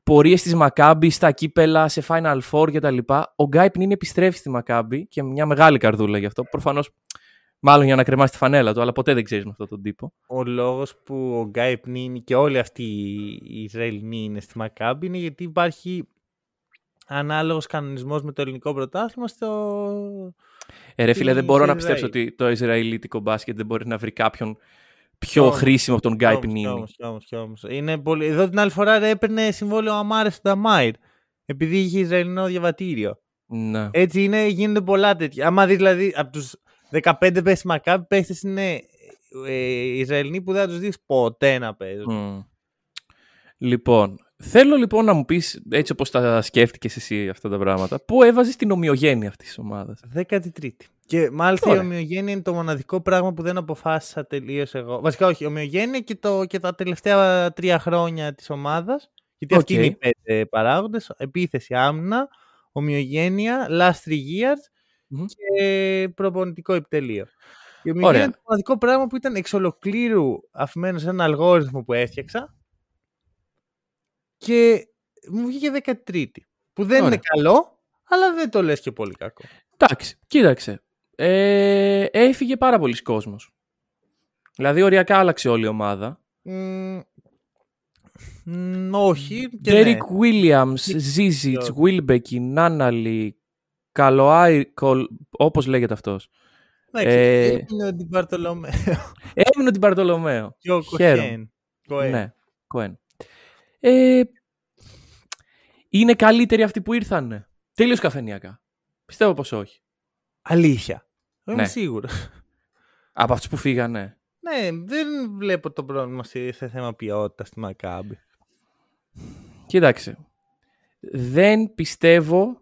πορείες της Μακάμπης, στα κύπελα, σε Final Four κτλ. Ο Γκάι Πνίνη επιστρέφει στη Μακάμπη και μια μεγάλη καρδούλα γι' αυτό. Προφανώς, μάλλον για να κρεμάσει τη φανέλα του, αλλά ποτέ δεν ξέρεις με αυτόν τον τύπο. Ο λόγος που ο Γκάι Πνίνη και όλοι αυτοί οι Ισραηλινοί είναι στη Μακάμπη είναι γιατί υπάρχει ανάλογος κανονισμός με το ελληνικό πρωτάθλημα στο... Ε, ρε φίλε, Τι δεν μπορώ να Ισραήλ. πιστέψω ότι το Ισραηλίτικο μπάσκετ δεν μπορεί να βρει κάποιον πιο Όμως, χρήσιμο από τον Γκάι Κι όμως, κι Πνίνη. όμως, κι όμως, κι όμως. Είναι πολύ... Εδώ την άλλη φορά ρε, έπαιρνε συμβόλαιο ο Αμάρες στον Νταμάιρ επειδή είχε Ισραηλινό διαβατήριο. Ναι. Έτσι είναι, γίνονται πολλά τέτοια. Άμα δεις δηλαδή από τους 15 παίχτες στη Μακάμπη, παίχτες είναι ε, Ισραηλινοί που δεν θα τους δεις ποτέ να παίζουν. Μμ. Λοιπόν, Θέλω λοιπόν να μου πεις, έτσι όπως τα σκέφτηκες εσύ αυτά τα πράγματα, πού έβαζες την ομοιογένεια αυτής της ομάδας; 13η. Και μάλιστα Ωραία. η ομοιογένεια είναι το μοναδικό πράγμα που δεν αποφάσισα τελείως εγώ. Βασικά όχι, η ομοιογένεια και, το, και τα τελευταία τρία χρόνια της ομάδας. Γιατί αυτοί Οκ. είναι οι πέντε παράγοντες. Επίθεση, άμυνα, ομοιογένεια, last three years Μμμ. και προπονητικό επιτελείο. Η ομοιογένεια Ωραία. είναι το μοναδικό πράγμα που ήταν εξ ολοκλήρου αφημένος σε ένα αλγόριθμο που έφτιαξα και μου βγήκε 13η. Που δεν Ωραία. είναι καλό, αλλά δεν το λες και πολύ κακό. Εντάξει, κοίταξε. Ε, έφυγε πάρα πολλοί κόσμος. Δηλαδή, οριακά άλλαξε όλη η ομάδα. Μ, μ, όχι. Και Derek ναι. Williams, Και- Zizic, και- Wilbecky, Νάναλι, Καλοάι, όπως λέγεται αυτός. Εντάξει, ε, είναι ο Ντιμπαρτολομέο Έμεινε την Παρτολομέο. και ο Χαίρομαι. Κοχέν. Κοέν. Ναι, Κοέν. Ε, είναι καλύτεροι αυτοί που ήρθανε. Τελείως καφενιακά. Πιστεύω πως όχι. Αλήθεια. Είμαι Ναι. σίγουρος. Από αυτούς που φύγανε. Ναι, δεν βλέπω το πρόβλημα σε, σε θέμα ποιότητας στη Μακάμπη. Κοίταξε. Δεν πιστεύω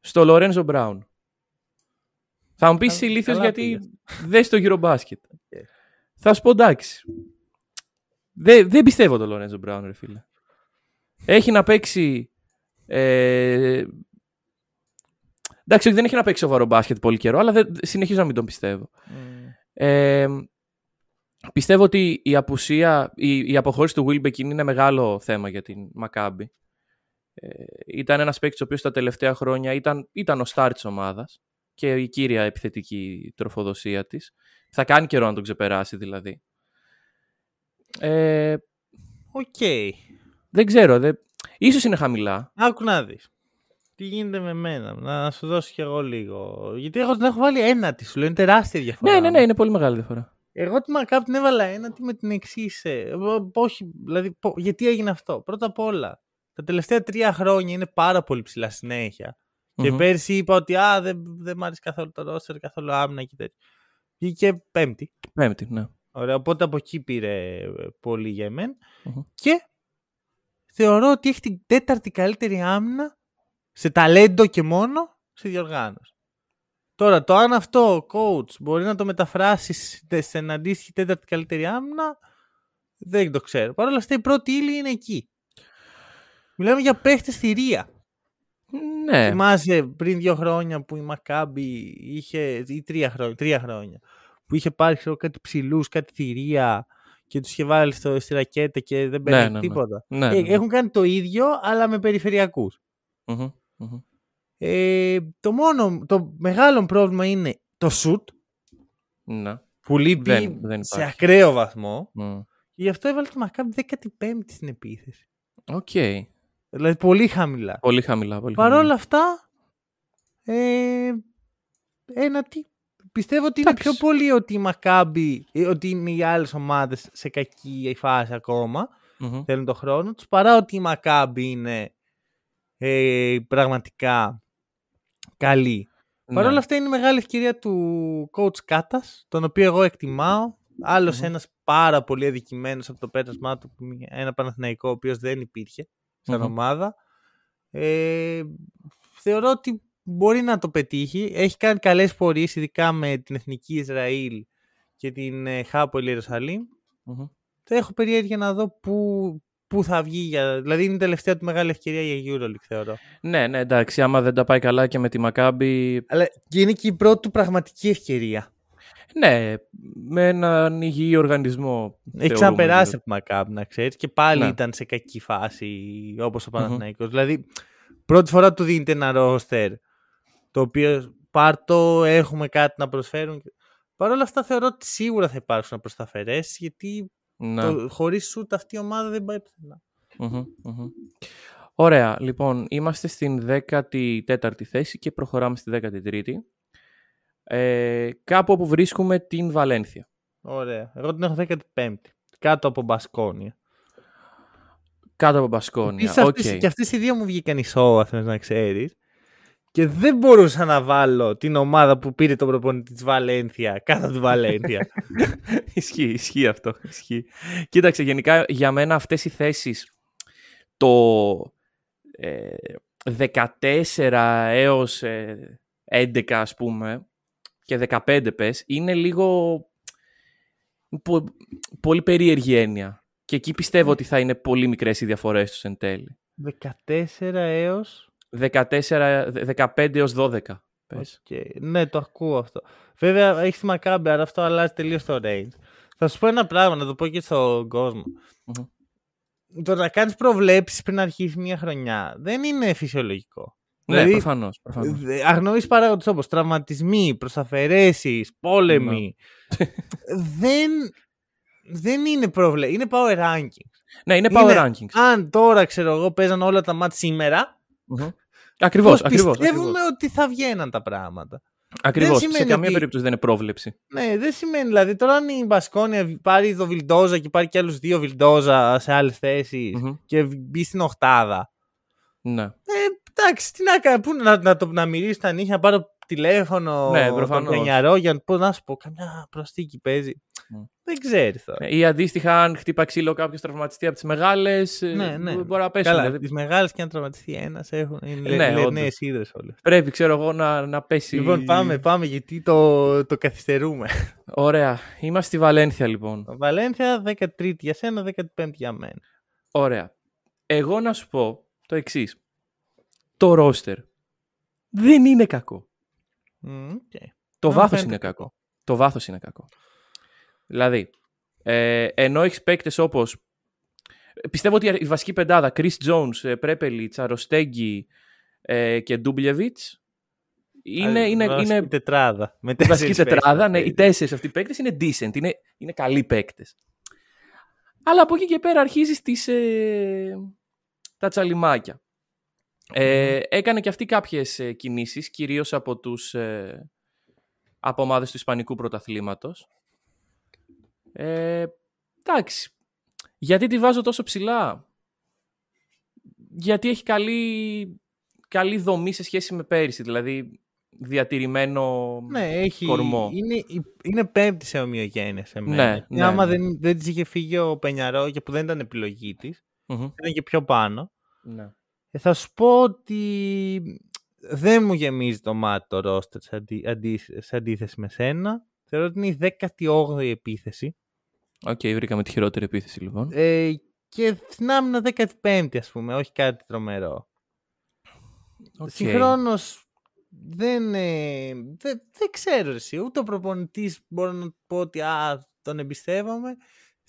στο Λορένζο Μπράουν. Θα μου πεις Καλά- ηλίθιος καλά γιατί πήγες. δεν στο Eurobasket. OK. Θα σου πω εντάξει. Δεν, δεν πιστεύω το Λορένζο Μπράουν, ρε φίλε. Έχει να παίξει... Ε... Εντάξει, όχι, δεν έχει να παίξει σοβαρό μπάσκετ πολύ καιρό, αλλά δεν, συνεχίζω να μην τον πιστεύω. Μ, Ε, πιστεύω ότι η απουσία, η, η αποχώρηση του Wilbekin είναι μεγάλο θέμα για την Μακάμπη. Ε, ήταν ένας παίκτης ο οποίος τα τελευταία χρόνια ήταν, ήταν ο στάρ της ομάδας και η κύρια επιθετική τροφοδοσία της. Θα κάνει καιρό να τον ξεπεράσει δηλαδή. Ε, Οκ. δεν ξέρω, δεν... ίσως είναι χαμηλά. Άκου να δεις. Τι γίνεται με μένα. Να σου δώσω κι εγώ λίγο. Γιατί εγώ την έχω βάλει ένα της. Σου λέω είναι τεράστια διαφορά. Ναι, ναι, ναι, είναι πολύ μεγάλη διαφορά. Εγώ τη Μακάπ την έβαλα ένατη με την εξής. όχι, δηλαδή, πο- γιατί έγινε αυτό. Πρώτα απ' όλα, τα τελευταία τρία χρόνια είναι πάρα πολύ ψηλά συνέχεια. Και Μμμ. πέρσι είπα ότι α, δεν, δεν μ' άρεσε καθόλου το ρόστερ, καθόλου άμυνα και τέτοια. Βγήκε πέμπτη. Πέμπτη, ναι. Ωραία, οπότε από εκεί πήρε ε, πολύ για εμένα. Μμμ. Και θεωρώ ότι έχει την τέταρτη καλύτερη άμυνα σε ταλέντο και μόνο στη διοργάνωση. Τώρα, το αν αυτό ο coach μπορεί να το μεταφράσει σε- σε ένα αντίστοιχη τέταρτη καλύτερη άμυνα, δεν το ξέρω. Παρ' όλα αυτά η πρώτη ύλη είναι εκεί. Μιλάμε για παίχτες θηρία. Ναι, Θυμάσαι πριν δύο χρόνια που η Μακάμπη είχε, ή τρία χρόνια, τρία χρόνια, που είχε πάρει ξέρω, κάτι ψηλούς, κάτι θηρία και τους είχε βάλει στο, στη ρακέτα και δεν παίρνει ναι, ναι. τίποτα. ναι, Ε, ναι, ναι. Έχουν κάνει το ίδιο, αλλά με περιφερειακούς. Μμμ, μμμ. Ε, το μόνο, το μεγάλο πρόβλημα είναι το σουτ, Ναι. που λείπει Δεν- δεν σε υπάρχει. ακραίο βαθμό. Μμ. Και γι' αυτό έβαλε τη Μακάμπη 15η στην επίθεση. Οκ. Δηλαδή πολύ χαμηλά. Πολύ χαμηλά. Πολύ Παρ' χαμηλά. όλα αυτά, ε, ένα τι. Πιστεύω ότι είναι Εντάξει. πιο πολύ ότι η Μακάμπη, ε, ότι είναι οι άλλες ομάδες σε κακή φάση ακόμα, Μμμ. θέλουν τον χρόνο τους, παρά ότι η Μακάμπη είναι ε, πραγματικά καλή. Παρ' Ναι. όλα αυτά είναι η μεγάλη ευκαιρία του coach Κάτας, τον οποίο εγώ εκτιμάω. Άλλος Μμμ. ένας πάρα πολύ αδικημένος από το πέρασμά του, που μια- ένα Παναθηναϊκό, ο οποίος δεν υπήρχε σαν Μμμ. ομάδα. Ε, θεωρώ ότι μπορεί να το πετύχει. Έχει κάνει καλές πορείες, ειδικά με την Εθνική Ισραήλ και την ε, Χάπολη Ιερουσαλήμ. Μμμ. Θα έχω περιέργεια να δω πού, πού θα βγει. Για... Δηλαδή είναι η τελευταία του μεγάλη ευκαιρία για EuroLeague, θεωρώ. Ναι, ναι, εντάξει. Άμα δεν τα πάει καλά και με τη Μακάμπη. Αλλά και είναι και η πρώτη του πραγματική ευκαιρία. Ναι, με έναν υγιή οργανισμό. Έχει θεωρούμε, ξαναπεράσει δηλαδή. από τη Μακάμπ, να ξέρεις, και πάλι Ναι. ήταν σε κακή φάση όπως ο Παναθηναϊκός. Δηλαδή, πρώτη φορά του δίνεται ένα ρόστερ το οποίο πάρτο, έχουμε κάτι να προσφέρουν. Παρ' όλα αυτά θεωρώ ότι σίγουρα θα υπάρξουν προσθαφαιρέσεις γιατί Ναι. το, χωρίς σουτ αυτή η ομάδα δεν πάει πουθενά. Μμμ, μμμ. Ωραία, λοιπόν, είμαστε στην 14η θέση και προχωράμε στη 13η. Ε, κάπου όπου βρίσκουμε την Βαλένθια. Ωραία. Εγώ την έχω 15η. Κάτω από Μπασκόνια. Κάτω από Μπασκόνια. Επίσης Οκ. αυτές, και αυτές οι δύο μου βγήκαν ισόβαθμες να ξέρεις. Και δεν μπορούσα να βάλω την ομάδα που πήρε τον προπονητή της Βαλένθια κάτω από τη Βαλένθια. ισχύει, ισχύει αυτό. Ισχύει. Κοίταξε, γενικά για μένα αυτές οι θέσεις το ε, 14 έως ε, 11 ας πούμε και 15 πες είναι λίγο πολύ περίεργη έννοια. Και εκεί πιστεύω ότι θα είναι πολύ μικρές οι διαφορές τους εν τέλει. 14 έως... 14, 15 έως 12. Πες. Okay. Ναι, το ακούω αυτό. Βέβαια, έχει τη μακάμπη, αλλά αυτό αλλάζει τελείως το range. Θα σου πω ένα πράγμα, να το πω και στον κόσμο. Mm-hmm. Το να κάνεις προβλέψεις πριν αρχίσει μια χρονιά δεν είναι φυσιολογικό. Ναι, δηλαδή, προφανώς. Αγνοείς παράγοντες όπως τραυματισμοί, προσαφαιρέσει, πόλεμοι. Ναι. δεν, δεν είναι πρόβλημα. Είναι power rankings. Ναι, είναι power είναι, rankings. Αν τώρα ξέρω εγώ παίζαν όλα τα μάτια σήμερα. Mm-hmm. Ακριβώς. Πιστεύουμε ότι θα βγαίναν τα πράγματα; Ακριβώς. Σε καμία περίπτωση δεν είναι πρόβλεψη. Ναι, δεν σημαίνει. Δηλαδή τώρα αν η Μπασκόνια πάρει το Βιλντόζα και πάρει και άλλους δύο Βιλντόζα σε άλλε και μπει στην Οχτάδα. Ναι. Ε, εντάξει, τι να κάνω, πού να, να, το, να μυρίσει τα νύχια, να πάρω τηλέφωνο, ναι, τον για να, να σου πω, καμιά προστίκη παίζει. Mm. Δεν ξέρει τώρα. Ή αντίστοιχα, αν χτύπα ξύλο κάποιος τραυματιστεί από τις μεγάλες. Ε, ναι, ναι. Μπορεί να πέσει. Καλά, δηλαδή. τις μεγάλες και αν τραυματιστεί ένας έχουν. Είναι ναι, νέες ίδρε όλες. Πρέπει, ξέρω εγώ, να, να πέσει. Λοιπόν, πάμε, πάμε γιατί το, το καθυστερούμε. Ωραία. Είμαστε στη Βαλένθια, λοιπόν. Βαλένθια 13η για σένα, 15η για μένα. Ωραία. Εγώ να σου πω το εξής. Το ρόστερ δεν είναι κακό. okay. Το βάθος είναι κακό. Το βάθος είναι κακό. Δηλαδή, ε, ενώ έχεις παίκτες όπως. Πιστεύω ότι η βασική πεντάδα, Chris Jones, Πρέπελιτ, Αροστέγγι ε, και Ντούμπλεβιτ. Είναι, είναι, είναι, τετράδα. Με η βασική τετράδα, ναι, οι τέσσερις αυτοί παίκτες είναι decent, είναι, είναι καλοί παίκτες. Αλλά από εκεί και πέρα αρχίζεις τις, ε, τα τσαλιμάκια. Ε, έκανε και αυτή κάποιες ε, κινήσεις, κυρίως από τους ε, από ομάδες του Ισπανικού πρωταθλήματος. Ε, εντάξει. Γιατί τη βάζω τόσο ψηλά; Γιατί έχει καλή, καλή δομή σε σχέση με πέρυσι. Δηλαδή διατηρημένο ναι, έχει, κορμό. Είναι, είναι πέμπτη σε ομοιογένεια σε μένα. Ναι, ναι, άμα ναι. δεν, δεν της είχε φύγει ο Πενιαρό και που δεν ήταν επιλογή της, mm ήταν και πιο πάνω. Ναι. Ε, θα σου πω ότι δεν μου γεμίζει το μάτι το ρόστερ σε, αντίθεση με σένα. Θεωρώ ότι είναι η 18η επίθεση. OK, okay, βρήκαμε τη χειρότερη επίθεση λοιπόν. Ε, και στην άμυνα 15η ας πούμε, όχι κάτι τρομερό. Okay. Συγχρόνως δεν, ε, δεν, δεν ξέρω εσύ, ούτε ο προπονητής μπορώ να πω ότι α, τον εμπιστεύομαι.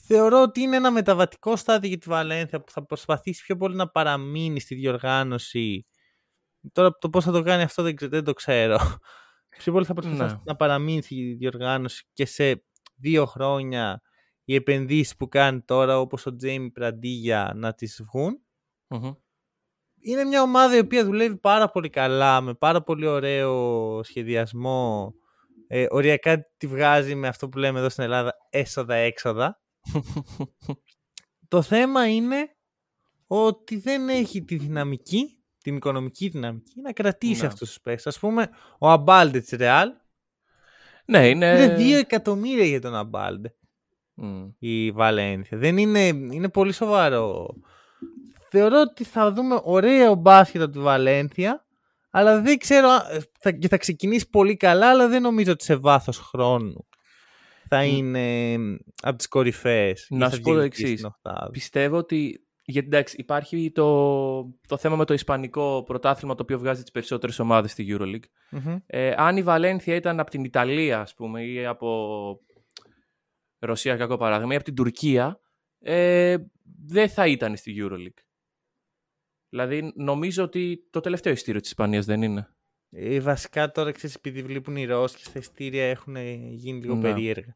Θεωρώ ότι είναι ένα μεταβατικό στάδιο για τη Βαλένθια που θα προσπαθήσει πιο πολύ να παραμείνει στη διοργάνωση. Τώρα το πώς θα το κάνει αυτό δεν, δεν το ξέρω. Πιο πολύ θα προσπαθήσει ναι. να παραμείνει στη διοργάνωση και σε δύο χρόνια οι επενδύσεις που κάνει τώρα όπως ο Τζέιμι Πραντίγια να τις βγουν. Είναι μια ομάδα η οποία δουλεύει πάρα πολύ καλά, με πάρα πολύ ωραίο σχεδιασμό. Ε, οριακά τη βγάζει με αυτό που λέμε εδώ στην Ελλάδα έσοδα-έξοδα. Το θέμα είναι ότι δεν έχει τη δυναμική, την οικονομική δυναμική να κρατήσει ναι. αυτούς τους παίκτες. Ας πούμε, ο Αμπάλντε της Ρεάλ ναι, είναι... είναι 2 εκατομμύρια για τον Αμπάλντε η Βαλένθια. Δεν είναι, είναι πολύ σοβαρό. Θεωρώ ότι θα δούμε ωραίο μπάσκετ από τη Βαλένθια, αλλά δεν ξέρω, θα, και θα ξεκινήσει πολύ καλά, αλλά δεν νομίζω ότι σε βάθος χρόνου θα είναι από τις κορυφαίες. Να σου πω το εξής. Πιστεύω ότι γιατί εντάξει, υπάρχει το, το θέμα με το ισπανικό πρωτάθλημα το οποίο βγάζει τις περισσότερες ομάδες στη EuroLeague. Ε, αν η Βαλένθια ήταν από την Ιταλία, ας πούμε, ή από Ρωσία κακό παράδειγμα, από την Τουρκία, ε, δεν θα ήταν στη EuroLeague. Δηλαδή, νομίζω ότι το τελευταίο ειστήριο της Ισπανίας δεν είναι. Ε, βασικά τώρα ξέρεις, επειδή βλέπουν οι Ρώσοι και στα ειστήρια έχουν γίνει λίγο ναι. περίεργα.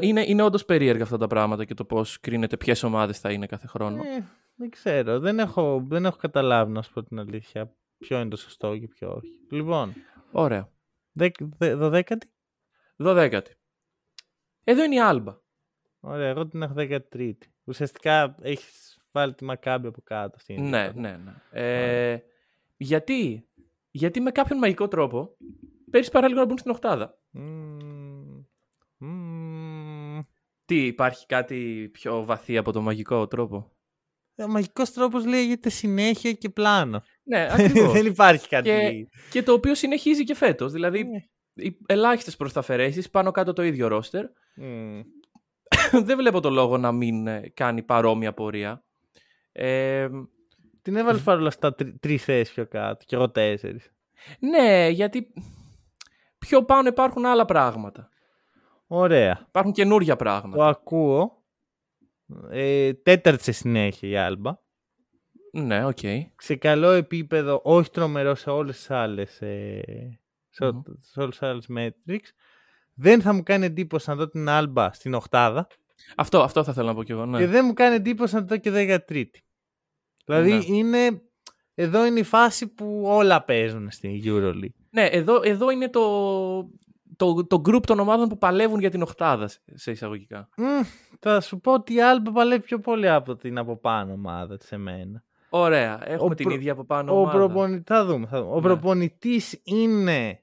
Είναι, είναι όντως περίεργα αυτά τα πράγματα και το πώς κρίνεται ποιες ομάδες θα είναι κάθε χρόνο. Ε, δεν ξέρω. Δεν έχω, δεν έχω καταλάβει, να σου πω την αλήθεια, ποιο είναι το σωστό και ποιο όχι. Λοιπόν. Ωραία. Δε, δε, δωδέκατη. Δωδέκατη. Εδώ είναι η Άλμπα. Ωραία, εγώ την έχω 13η. Ουσιαστικά έχεις βάλει τη Μακάμπη από κάτω. Αυτή είναι ναι, ναι, ναι. Ε, γιατί, γιατί με κάποιον μαγικό τρόπο παίρνεις παράλληλα να μπουν στην Οχτάδα. Mm. Mm. Τι, υπάρχει κάτι πιο βαθύ από το μαγικό τρόπο; Ο μαγικός τρόπος λέγεται συνέχεια και πλάνο. Ναι, ακριβώς. Δεν υπάρχει κάτι. Και, και το οποίο συνεχίζει και φέτος. Δηλαδή, Ναι. οι ελάχιστες προσταφαιρέσεις, πάνω κάτω το ίδιο ρόστερ. Μμ. Δεν βλέπω το λόγο να μην ε, κάνει παρόμοια πορεία. Ε, Την έβαλες παρόλα αυτά τρει τρεις θέσεις πιο κάτω και εγώ τέσσερις. ναι, γιατί πιο πάνω υπάρχουν άλλα πράγματα. Ωραία. Υπάρχουν καινούργια Το πράγματα. ακούω. Ε, τέταρτη σε συνέχεια η Άλμπα. Ναι, οκ. Σε καλό επίπεδο, όχι τρομερό σε όλες τις άλλες, ε, σε, ό- Μμμ. σε όλες τις άλλες metrics. Δεν θα μου κάνει εντύπωση να δω την Άλμπα στην οκτάδα Αυτό, αυτό θα ήθελα να πω κι εγώ. Ναι. και δεν μου κάνει εντύπωση να δω και 13η. Δηλαδή Ναι. είναι, εδώ είναι η φάση που όλα παίζουν στην EuroLeague. Ναι, εδώ, εδώ είναι το, το, το group των ομάδων που παλεύουν για την οκτάδα, σε εισαγωγικά. Μμ, θα σου πω ότι η Άλμπα παλεύει πιο πολύ από την από πάνω ομάδα της εμένα. Ωραία. Έχουμε Ο την προ- ίδια από πάνω Ο, ομάδα. προπονη... θα δούμε, θα δούμε. ο Ναι. προπονητής είναι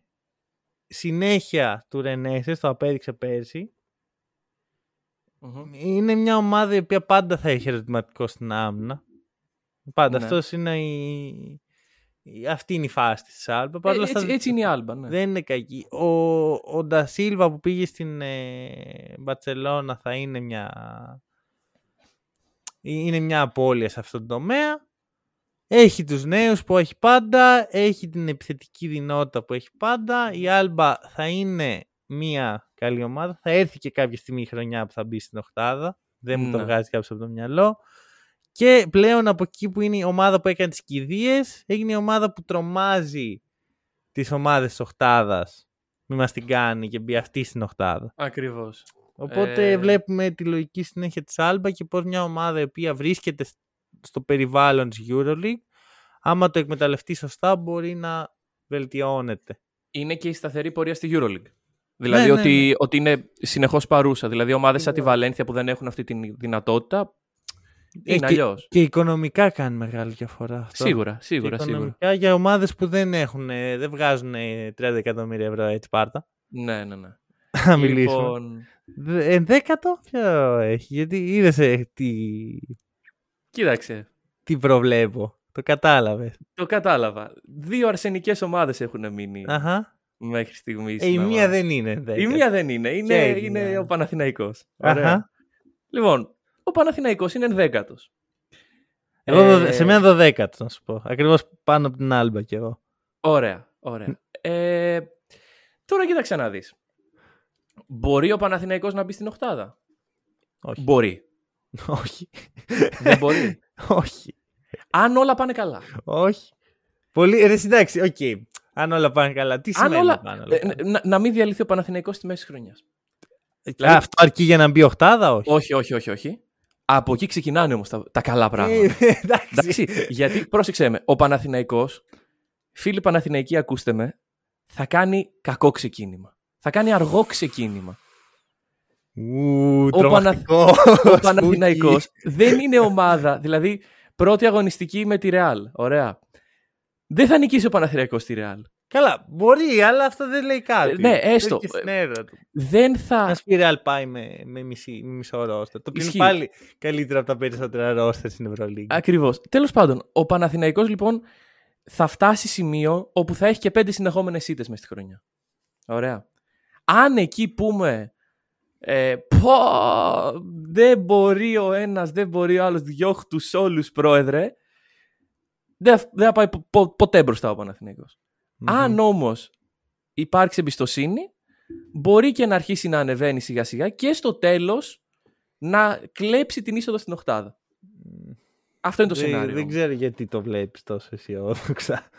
συνέχεια του Ρενέσες, το απέδειξε πέρσι. Μμμ. Είναι μια ομάδα η οποία πάντα θα έχει ερωτηματικό στην άμυνα. Πάντα. Ναι. Αυτός είναι η... η- Αυτή είναι η φάση της Άλμπα. Ε, Παρ' όλα έτσι, αυτά έτσι είναι η Άλμπα. Ναι. δεν είναι κακή. Ο, ο Ντασίλβα που πήγε στην ε, Μπαρτσελώνα θα είναι μια... Είναι μια απώλεια σε αυτόν τον τομέα. Έχει τους νέους που έχει πάντα. Έχει την επιθετική δυνότητα που έχει πάντα. Η Άλμπα θα είναι μια καλή ομάδα. Θα έρθει και κάποια στιγμή η χρονιά που θα μπει στην οκτάδα. Δεν μου το Ναι. βγάζει κάποιος από το μυαλό. Και πλέον από εκεί που είναι η ομάδα που έκανε τις κηδείες, έγινε η ομάδα που τρομάζει τις ομάδες της οκτάδας. Μη μας την κάνει και μπει αυτή στην οκτάδα. Ακριβώς. Οπότε Ε, βλέπουμε τη λογική συνέχεια της Άλμπα και πώς μια ομάδα η οποία βρίσκεται σ- στο περιβάλλον της EuroLeague, άμα το εκμεταλλευτεί σωστά μπορεί να βελτιώνεται. Είναι και η σταθερή πορεία στη EuroLeague. Δηλαδή ναι, ότι, ναι. ότι είναι συνεχώς παρούσα. Δηλαδή ομάδες σαν τη Σίγουρα. Βαλένθια που δεν έχουν αυτή τη δυνατότητα Ε, είναι και, αλλιώς. και οικονομικά κάνει μεγάλη διαφορά αυτό. Σίγουρα, Και σίγουρα, σίγουρα. οικονομικά για ομάδες που δεν έχουν, ε, δεν βγάζουν ε, 30 εκατομμύρια ευρώ έτσι πάρτα. Ναι, ναι, ναι. Να μιλήσουμε. Λοιπόν, Δε- Ενδέκατο ποιο έχει, γιατί είδες ε, τι, κοίταξε. τι προβλέπω. Το κατάλαβες. Το κατάλαβα. Δύο αρσενικές ομάδες έχουν μείνει Αχα. μέχρι στιγμής. Ε, η στην μία ομάδα. δεν είναι ενδέκατο. Η μία δεν είναι. Είναι, Ποια είναι η είναι μία; ο Παναθηναϊκός. Ωραία. Αχα. Λοιπόν, ο Παναθηναϊκός είναι ενδέκατος. Εγώ δο- Ε, σε μένα δωδέκατος να σου πω. Ακριβώς πάνω από την Άλμπα κι εγώ. Ωραία, ωραία. Ε, τώρα κοίταξε να δεις. Μπορεί ο Παναθηναϊκός να μπει στην οκτάδα; Όχι. Μπορεί. Όχι. Δεν μπορεί. Όχι. Αν όλα πάνε καλά. Όχι. Πολύ. Ρε, εντάξει, οκ. Αν όλα πάνε καλά. Τι Αν σημαίνει όλα, να πάνε όλα ε, καλά; να, να μην διαλυθεί ο Παναθηναϊκός στη μέση της χρονιάς. Α, Αυτό αρκεί για να μπει οχτάδα, όχι; Όχι, όχι, όχι, όχι. Από εκεί ξεκινάνε όμως τα, τα καλά πράγματα. Ε, εντάξει. Εντάξει, γιατί πρόσεξε με, ο Παναθηναϊκός, φίλοι Παναθηναϊκοί ακούστε με, θα κάνει κακό ξεκίνημα. Θα κάνει αργό ξεκίνημα. Ου, Ο τρομακτικός. Ο Παναθηναϊκός δεν είναι ομάδα, δηλαδή πρώτη αγωνιστική με τη Ρεάλ. Ωραία. Δεν θα νικήσει ο Παναθηναϊκός τη Ρεάλ. Καλά, μπορεί, αλλά αυτό δεν λέει κάτι. Ε, ναι, έστω. Έχει στην έδρα του. Δεν Να θα... σου πει Real πάει με, με, μισή, με μισό ρόστερ. Το οποίο είναι Ισχύει. πάλι καλύτερο από τα περισσότερα ρόστερ στην Ευρωλίγα. Ακριβώς. Τέλος πάντων, ο Παναθηναϊκός λοιπόν θα φτάσει σημείο όπου θα έχει και πέντε συνεχόμενες ήττες μες στη χρονιά. Ωραία. Αν εκεί πούμε ε, πω, δεν μπορεί ο ένας, δεν μπορεί ο άλλος, διώχ τους όλους πρόεδρε, δεν θα- δεν θα πάει πο- πο- ποτέ μπροστά ο Παναθηναϊκός. Μμμ. Αν όμως υπάρξει εμπιστοσύνη, μπορεί και να αρχίσει να ανεβαίνει σιγά σιγά και στο τέλος να κλέψει την είσοδο στην οκτάδα. Αυτό είναι το δεν, σενάριο. δεν ξέρω γιατί το βλέπεις τόσο αισιόδοξα.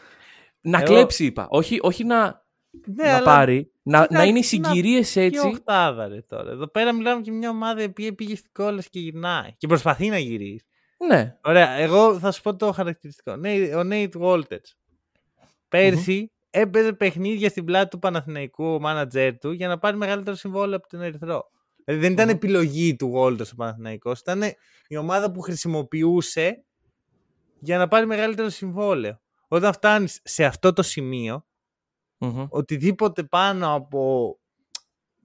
Να Εγώ- κλέψει, είπα. Όχι, όχι να, ναι, να αλλά πάρει. Να, τι να να- είναι οι τι να- συγκυρίες Και έτσι. οχτάδα ρε τώρα. Εδώ πέρα μιλάμε για μια ομάδα η οποία πήγε στην κόλλαση και γυρνάει. Και προσπαθεί να γυρίσει. Ναι. Ωραία, εγώ θα σου πω το χαρακτηριστικό. Ναι, ο Νέιτ Βόλτερς. Πέρσι έπαιζε παιχνίδια στην πλάτη του Παναθηναϊκού ο μάνατζέρ του για να πάρει μεγαλύτερο συμβόλαιο από τον Ερυθρό. Δηλαδή δεν ήταν Μμμ. επιλογή του Βόλτερς ο Παναθηναϊκός. Ήταν η ομάδα που χρησιμοποιούσε για να πάρει μεγαλύτερο συμβόλαιο. Όταν φτάνεις σε αυτό το σημείο, Μμμ. οτιδήποτε πάνω από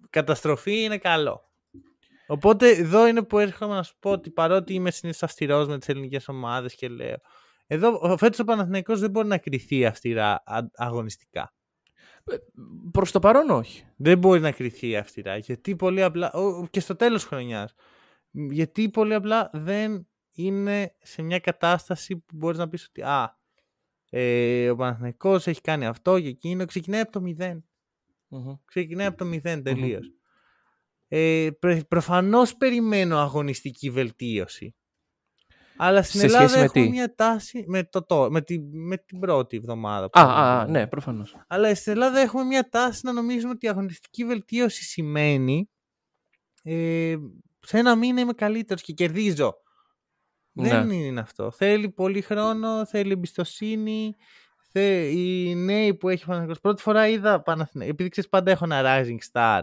καταστροφή είναι καλό. Οπότε εδώ είναι που έρχομαι να σου πω ότι παρότι είμαι συνήθως αυστηρός με τις ελληνικές ομάδες και λέω. Εδώ φέτος ο Παναθηναϊκός δεν μπορεί να κρυθεί αυστηρά αγωνιστικά. Προς το παρόν όχι. Δεν μπορεί να κρυθεί αυστηρά. Γιατί πολύ απλά. και στο τέλος χρονιάς. Γιατί πολύ απλά δεν είναι σε μια κατάσταση που μπορείς να πεις ότι α, ε, ο Παναθηναϊκός έχει κάνει αυτό και εκείνο. Ξεκινάει από το 0. mm Ξεκινάει από το 0 τελείως. Mm-hmm. Ε, προφανώς περιμένω αγωνιστική βελτίωση. Αλλά στην σε Ελλάδα έχουμε μια τάση με, το, με, τη, με την πρώτη εβδομάδα. Α, α, ναι, προφανώς. Αλλά στην Ελλάδα έχουμε μια τάση να νομίζουμε ότι η αγωνιστική βελτίωση σημαίνει ε, σε ένα μήνα είμαι καλύτερος και κερδίζω. Ναι. Δεν είναι αυτό. Θέλει πολύ χρόνο, θέλει εμπιστοσύνη. Θε... Οι νέοι που έχει Παναθηναϊκός. Πρώτη φορά είδα Παναθηναϊκός. Επειδή ξέρεις πάντα έχω ένα rising star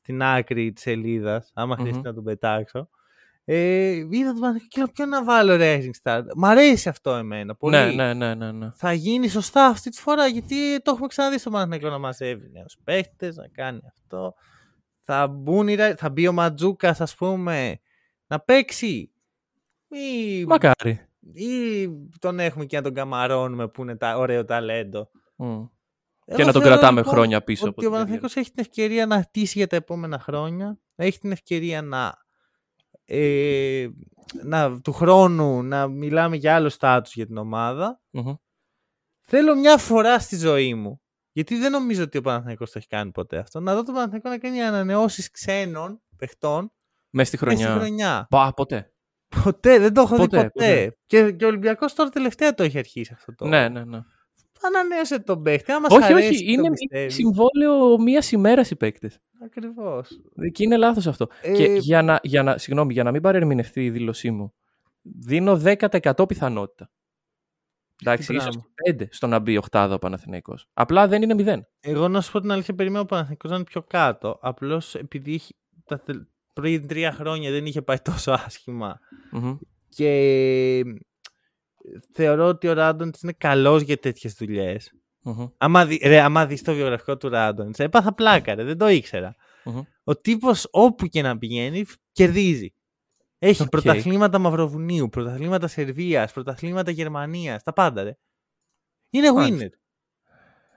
στην άκρη της σελίδας, άμα mm-hmm. να τον πετάξω. Ε, είδα τον Παναθηναϊκό και ποιο να βάλω Rising Star. Μ' αρέσει αυτό εμένα. Πολύ. Ναι, ναι, ναι, ναι, ναι. Θα γίνει σωστά αυτή τη φορά γιατί το έχουμε ξαναδεί στο Παναθηναϊκό να μαζεύει νέους παίχτες, να κάνει αυτό. Θα, μπουν, θα μπει ο Ματζούκας, ας πούμε, να παίξει. Ή... Μακάρι. Ή τον έχουμε και να τον καμαρώνουμε που είναι τα, ωραίο ταλέντο. Mm. και να τον κρατάμε λοιπόν χρόνια πίσω. Ότι ο Παναθηναϊκός έχει την ευκαιρία να χτίσει για τα επόμενα χρόνια. Έχει την ευκαιρία να ε, να, του χρόνου να μιλάμε για άλλο στάτους για την ομαδα Θέλω μια φορά στη ζωή μου, γιατί δεν νομίζω ότι ο Παναθηναϊκός το έχει κάνει ποτέ αυτό, να δω τον Παναθηναϊκό να κάνει ανανεώσεις ξένων παιχτών μέσα στη χρονιά. Στη χρονιά. Πα, ποτέ. Ποτέ, δεν το έχω ποτέ, δει ποτέ. Και, και ο Ολυμπιακός τώρα τελευταία το έχει αρχίσει αυτό το. Ναι, ναι, ναι. Ανανέωσε τον παίχτη. Άμα όχι, αρέσει, όχι. Είναι συμβόλαιο μίας ημέρας οι παίκτες. Ακριβώς. Και είναι λάθος αυτό. Ε... Και για να, για, να, συγγνώμη, για να μην παρερμηνευτεί η δήλωσή μου, δίνω 10% πιθανότητα. Εντάξει, ίσως 5 στο να μπει οχτάδο ο Παναθηναϊκός. Απλά δεν είναι 0. Εγώ να σου πω την αλήθεια, περιμένω ο Παναθηναϊκός να είναι πιο κάτω. Απλώς επειδή τα, πριν τρία χρόνια δεν είχε πάει τόσο άσχημα. Mm-hmm. Και θεωρώ ότι ο Ράντονιτ είναι καλός για τέτοιες δουλειές. Mm-hmm. Άμα, δει, δεις το βιογραφικό του Ράντονιτ, έπαθα πλάκα, ρε, δεν το ήξερα. Mm-hmm. Ο τύπος όπου και να πηγαίνει κερδίζει. Έχει okay. πρωταθλήματα Μαυροβουνίου, πρωταθλήματα Σερβίας, πρωταθλήματα Γερμανίας, τα πάντα. Ρε. Είναι winner.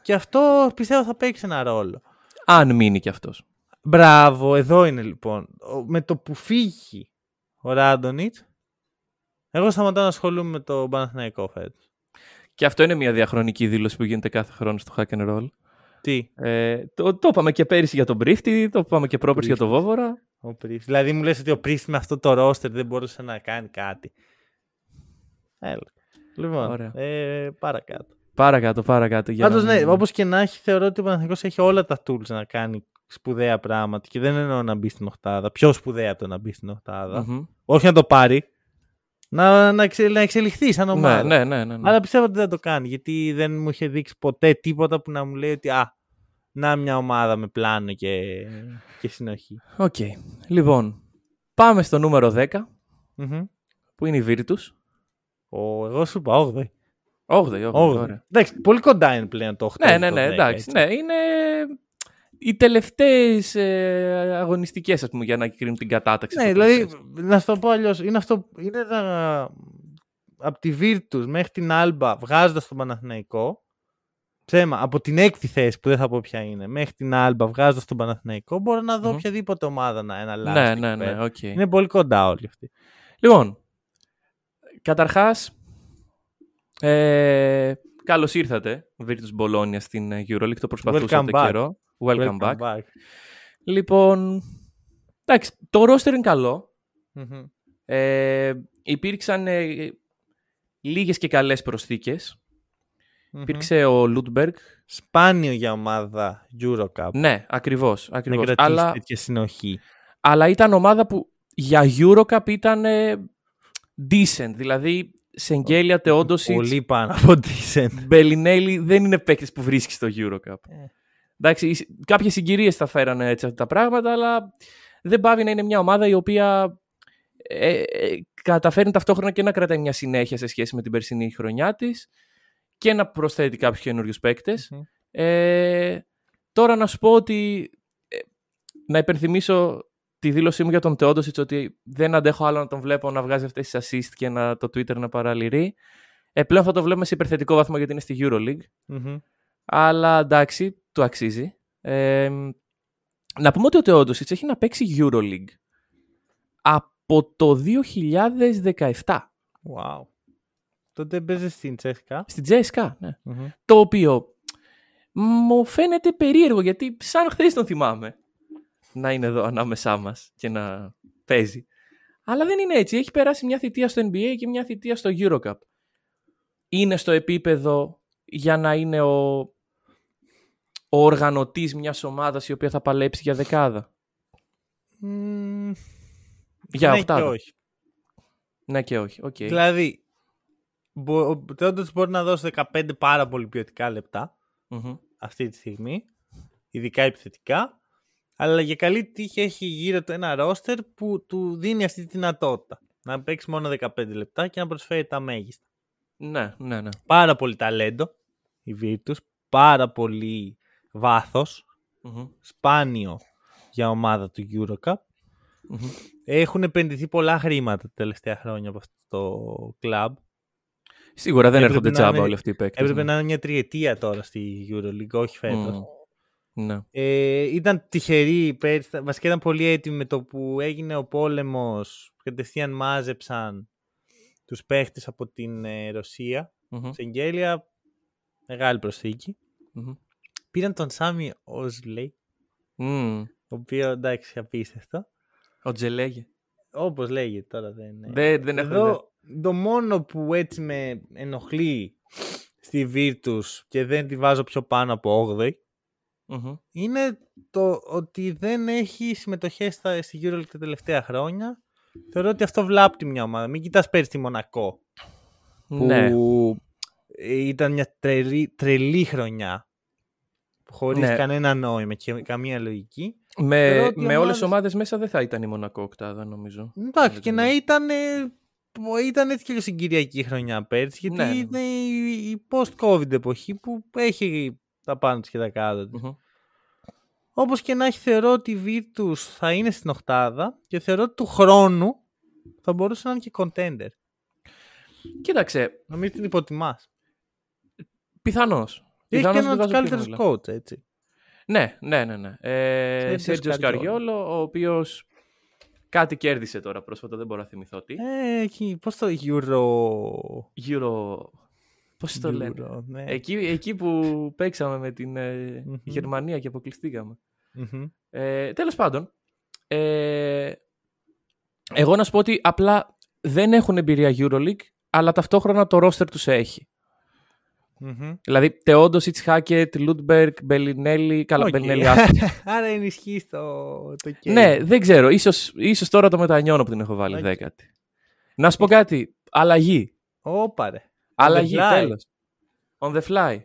Και αυτό πιστεύω θα παίξει ένα ρόλο. Αν μείνει κι αυτός. Μπράβο, εδώ είναι λοιπόν. Με το που φύγει ο Ράντονιτ, εγώ σταματάω να ασχολούμαι με το Παναθηναϊκό φέτος. Και αυτό είναι μια διαχρονική δήλωση που γίνεται κάθε χρόνο στο Hack and Roll. Τι; Ε, το, το είπαμε και πέρυσι για τον Πρίφτη, το είπαμε και πρόπερσι για τον Βόβορα. Ο Δηλαδή μου λες ότι ο Πρίφτη με αυτό το ρόστερ δεν μπορούσε να κάνει κάτι. Έλα. Λοιπόν, Ωραία. ε, παρακάτω. Παρακάτω, παρακάτω. Πάντως ναι, όπως και να έχει, θεωρώ ότι ο Παναθηναϊκός έχει όλα τα tools να κάνει σπουδαία πράγματα και δεν εννοώ να μπει στην οχτάδα. Πιο σπουδαία το να μπει στην οχτάδα. Mm-hmm. Όχι να το πάρει, να, να, εξε, να εξελιχθεί σαν ομάδα. Ναι, ναι, ναι, ναι, Αλλά πιστεύω ότι δεν το κάνει γιατί δεν μου είχε δείξει ποτέ τίποτα που να μου λέει ότι α, να μια ομάδα με πλάνο και, και συνοχή. OK. Okay. Λοιπόν, πάμε στο νούμερο 10 mm-hmm. που είναι η Virtus. Ο, εγώ σου είπα 8η. 8η, 8η. Εντάξει, πολύ κοντά είναι πλέον το 8. Ναι, ναι, ναι, εντάξει. Ναι, είναι οι τελευταίες ε, αγωνιστικές, ας πούμε, για να κρίνουν την κατάταξη. Ναι, δηλαδή, να σου το πω αλλιώς, είναι αυτό. Είναι από τη Virtus μέχρι την Alba βγάζοντας τον Παναθηναϊκό. Ψέμα, από την έκτη θέση που δεν θα πω ποια είναι, μέχρι την Alba βγάζοντας τον Παναθηναϊκό, μπορώ να δω mm-hmm. οποιαδήποτε ομάδα να εναλλάσσει. Ναι, ναι, ναι, okay. Είναι πολύ κοντά όλοι αυτοί. Λοιπόν, καταρχάς, ε, καλώς ήρθατε, Virtus Bologna στην Euroleague. Το προσπαθούσατε καιρό. Welcome, back. Λοιπόν, εντάξει, το roster είναι καλό. Ε, υπήρξαν ε, λίγες και καλές προσθήκες. Mm-hmm. Υπήρξε ο Λούτμπεργκ. Σπάνιο για ομάδα Eurocup. Ναι, ακριβώς. ακριβώς. Να αλλά, τέτοια συνοχή. Αλλά ήταν ομάδα που για Eurocup ήταν ε, decent. Δηλαδή, σε εγγέλια Τεόντοσιτς... Πολύ πάνω από decent. Μπελινέλη δεν είναι παίκτες που βρίσκεις στο Eurocup. Ε. Εντάξει, κάποιες συγκυρίες θα φέρανε έτσι αυτά τα πράγματα, αλλά δεν πάβει να είναι μια ομάδα η οποία ε, ε, καταφέρνει ταυτόχρονα και να κρατάει μια συνέχεια σε σχέση με την περσινή χρονιά της και να προσθέτει κάποιους καινούριους Ε, τώρα να σου πω ότι ε, να υπενθυμίσω τη δήλωσή μου για τον Τεόντοσιτ ότι δεν αντέχω άλλο να τον βλέπω να βγάζει αυτές τις assist και να το Twitter να παραλυρεί. Ε, πλέον θα το βλέπουμε σε υπερθετικό βαθμό γιατί είναι στη Euroleague. Μμμ. Αλλά εντάξει, του αξίζει. Ε, να πούμε ότι ο Τεόντοσιτ έχει να παίξει Euroleague από το 2017. Wow. Τότε παίζεις στην Τσέσκα. Στην Τζέσκα, ναι. Το οποίο μου φαίνεται περίεργο γιατί σαν χθες τον θυμάμαι να είναι εδώ ανάμεσά μας και να παίζει. Αλλά δεν είναι έτσι. Έχει περάσει μια θητεία στο NBA και μια θητεία στο Eurocup. Είναι στο επίπεδο για να είναι ο, ο οργανωτής μιας ομάδας η οποία θα παλέψει για δεκάδα. Μμμ, Για ναι και οχτάδα. όχι. Ναι και όχι. Οκ. Δηλαδή, μπο- ο Τέοντος μπορεί να δώσει 15 πάρα πολύ ποιοτικά λεπτά Μμμ. αυτή τη στιγμή, ειδικά επιθετικά, αλλά για καλή τύχη έχει γύρω του ένα ρόστερ που του δίνει αυτή τη δυνατότητα. Να παίξει μόνο 15 λεπτά και να προσφέρει τα μέγιστα. Ναι, ναι, ναι. Πάρα πολύ ταλέντο η Virtus, πάρα πολύ βάθος, Μμμ. σπάνιο για ομάδα του Eurocup. Μμμ. Έχουν επενδυθεί πολλά χρήματα τα τελευταία χρόνια από αυτό το κλαμπ. Σίγουρα δεν Έπρεπε έρχονται να τζάμπα είναι- όλοι αυτοί οι παίκτες. Έπρεπε ναι. να είναι μια τριετία τώρα στη Euroleague, όχι φέτος. Μμ. Ναι. Ε, ήταν τυχεροί πέρυσι, βασικά ήταν πολύ έτοιμοι με το που έγινε ο πόλεμος, κατευθείαν μάζεψαν τους παίχτες από την ε, Ρωσία, Μμμ. σε εγγέλια, μεγάλη προσθήκη. Μμμ. Πήραν τον Σάμι Όσλεϊ, Μμ. ο οποίος εντάξει απίστευτο. Ο Τζελέγε. Όπως λέγεται τώρα δεν είναι. Δεν, δεν έχω ιδέα. Εδώ το μόνο που έτσι με ενοχλεί στη Virtus και δεν τη βάζω πιο πάνω από 8η Μμμ. είναι το ότι δεν έχει συμμετοχές στα, στη EuroLeague τα τελευταία χρόνια. Θεωρώ ότι αυτό βλάπτει μια ομάδα. Μην κοιτάς πέρυσι τη Μονακό που Ναι. ε, ήταν μια τρελή, τρελή χρονιά χωρίς Ναι. κανένα νόημα και καμία λογική. Με, Θεωρώ ότι οι με όλες ομάδες- τις ομάδες μέσα δεν θα ήταν η Μονακό οκτάδα νομίζω. Εντάξει, Δεν και το να λέω. ήταν, ε, ήταν έτσι και λίγο συγκυριακή χρονιά πέρσι, γιατί Ναι, ναι. είναι η, η post-COVID εποχή που έχει τα πάνω της και τα κάτω της. Μμμ. Όπως και να έχει θεωρώ ότι η Virtus θα είναι στην οκτάδα και θεωρώ ότι του χρόνου θα μπορούσε να είναι και contender. Κοίταξε, Νομίζω την υποτιμάς. πιθανώς. Έχει και Πιθανώς έναν τη από τους βάζω πιο καλύτερους χαμηλά. coach, έτσι. Ναι, ναι, ναι. ναι. Ε, Σέρτζιος Σέρτζιος Καριόλο. Καριόλο, ο οποίος κάτι κέρδισε τώρα πρόσφατα, δεν μπορώ να θυμηθώ τι. Ε, εκεί, πώς το Euro... Euro... Πώς το λένε. Euro, ναι. Εκεί, εκεί που παίξαμε με την ε, Μμμ. Γερμανία και αποκλειστήκαμε. Μμμ. Ε, τέλος πάντων, ε, εγώ να σου πω ότι απλά δεν έχουν εμπειρία EuroLeague, αλλά ταυτόχρονα το ρόστερ τους έχει. Μμμ. Δηλαδή, Τεόντος, Χάκετ, Λούντμπεργκ, Μπελινέλη. Καλά, Οκ. Μπελινέλη άστο. Άρα ενισχύει το, το κέντρο. ναι, δεν ξέρω. Ίσως, ίσως τώρα το μετανιώνω που την έχω βάλει Οκ. δέκατη. Να σου πω κάτι. Αλλαγή. Όπα ρε. Αλλαγή, fly. τέλος. On the fly.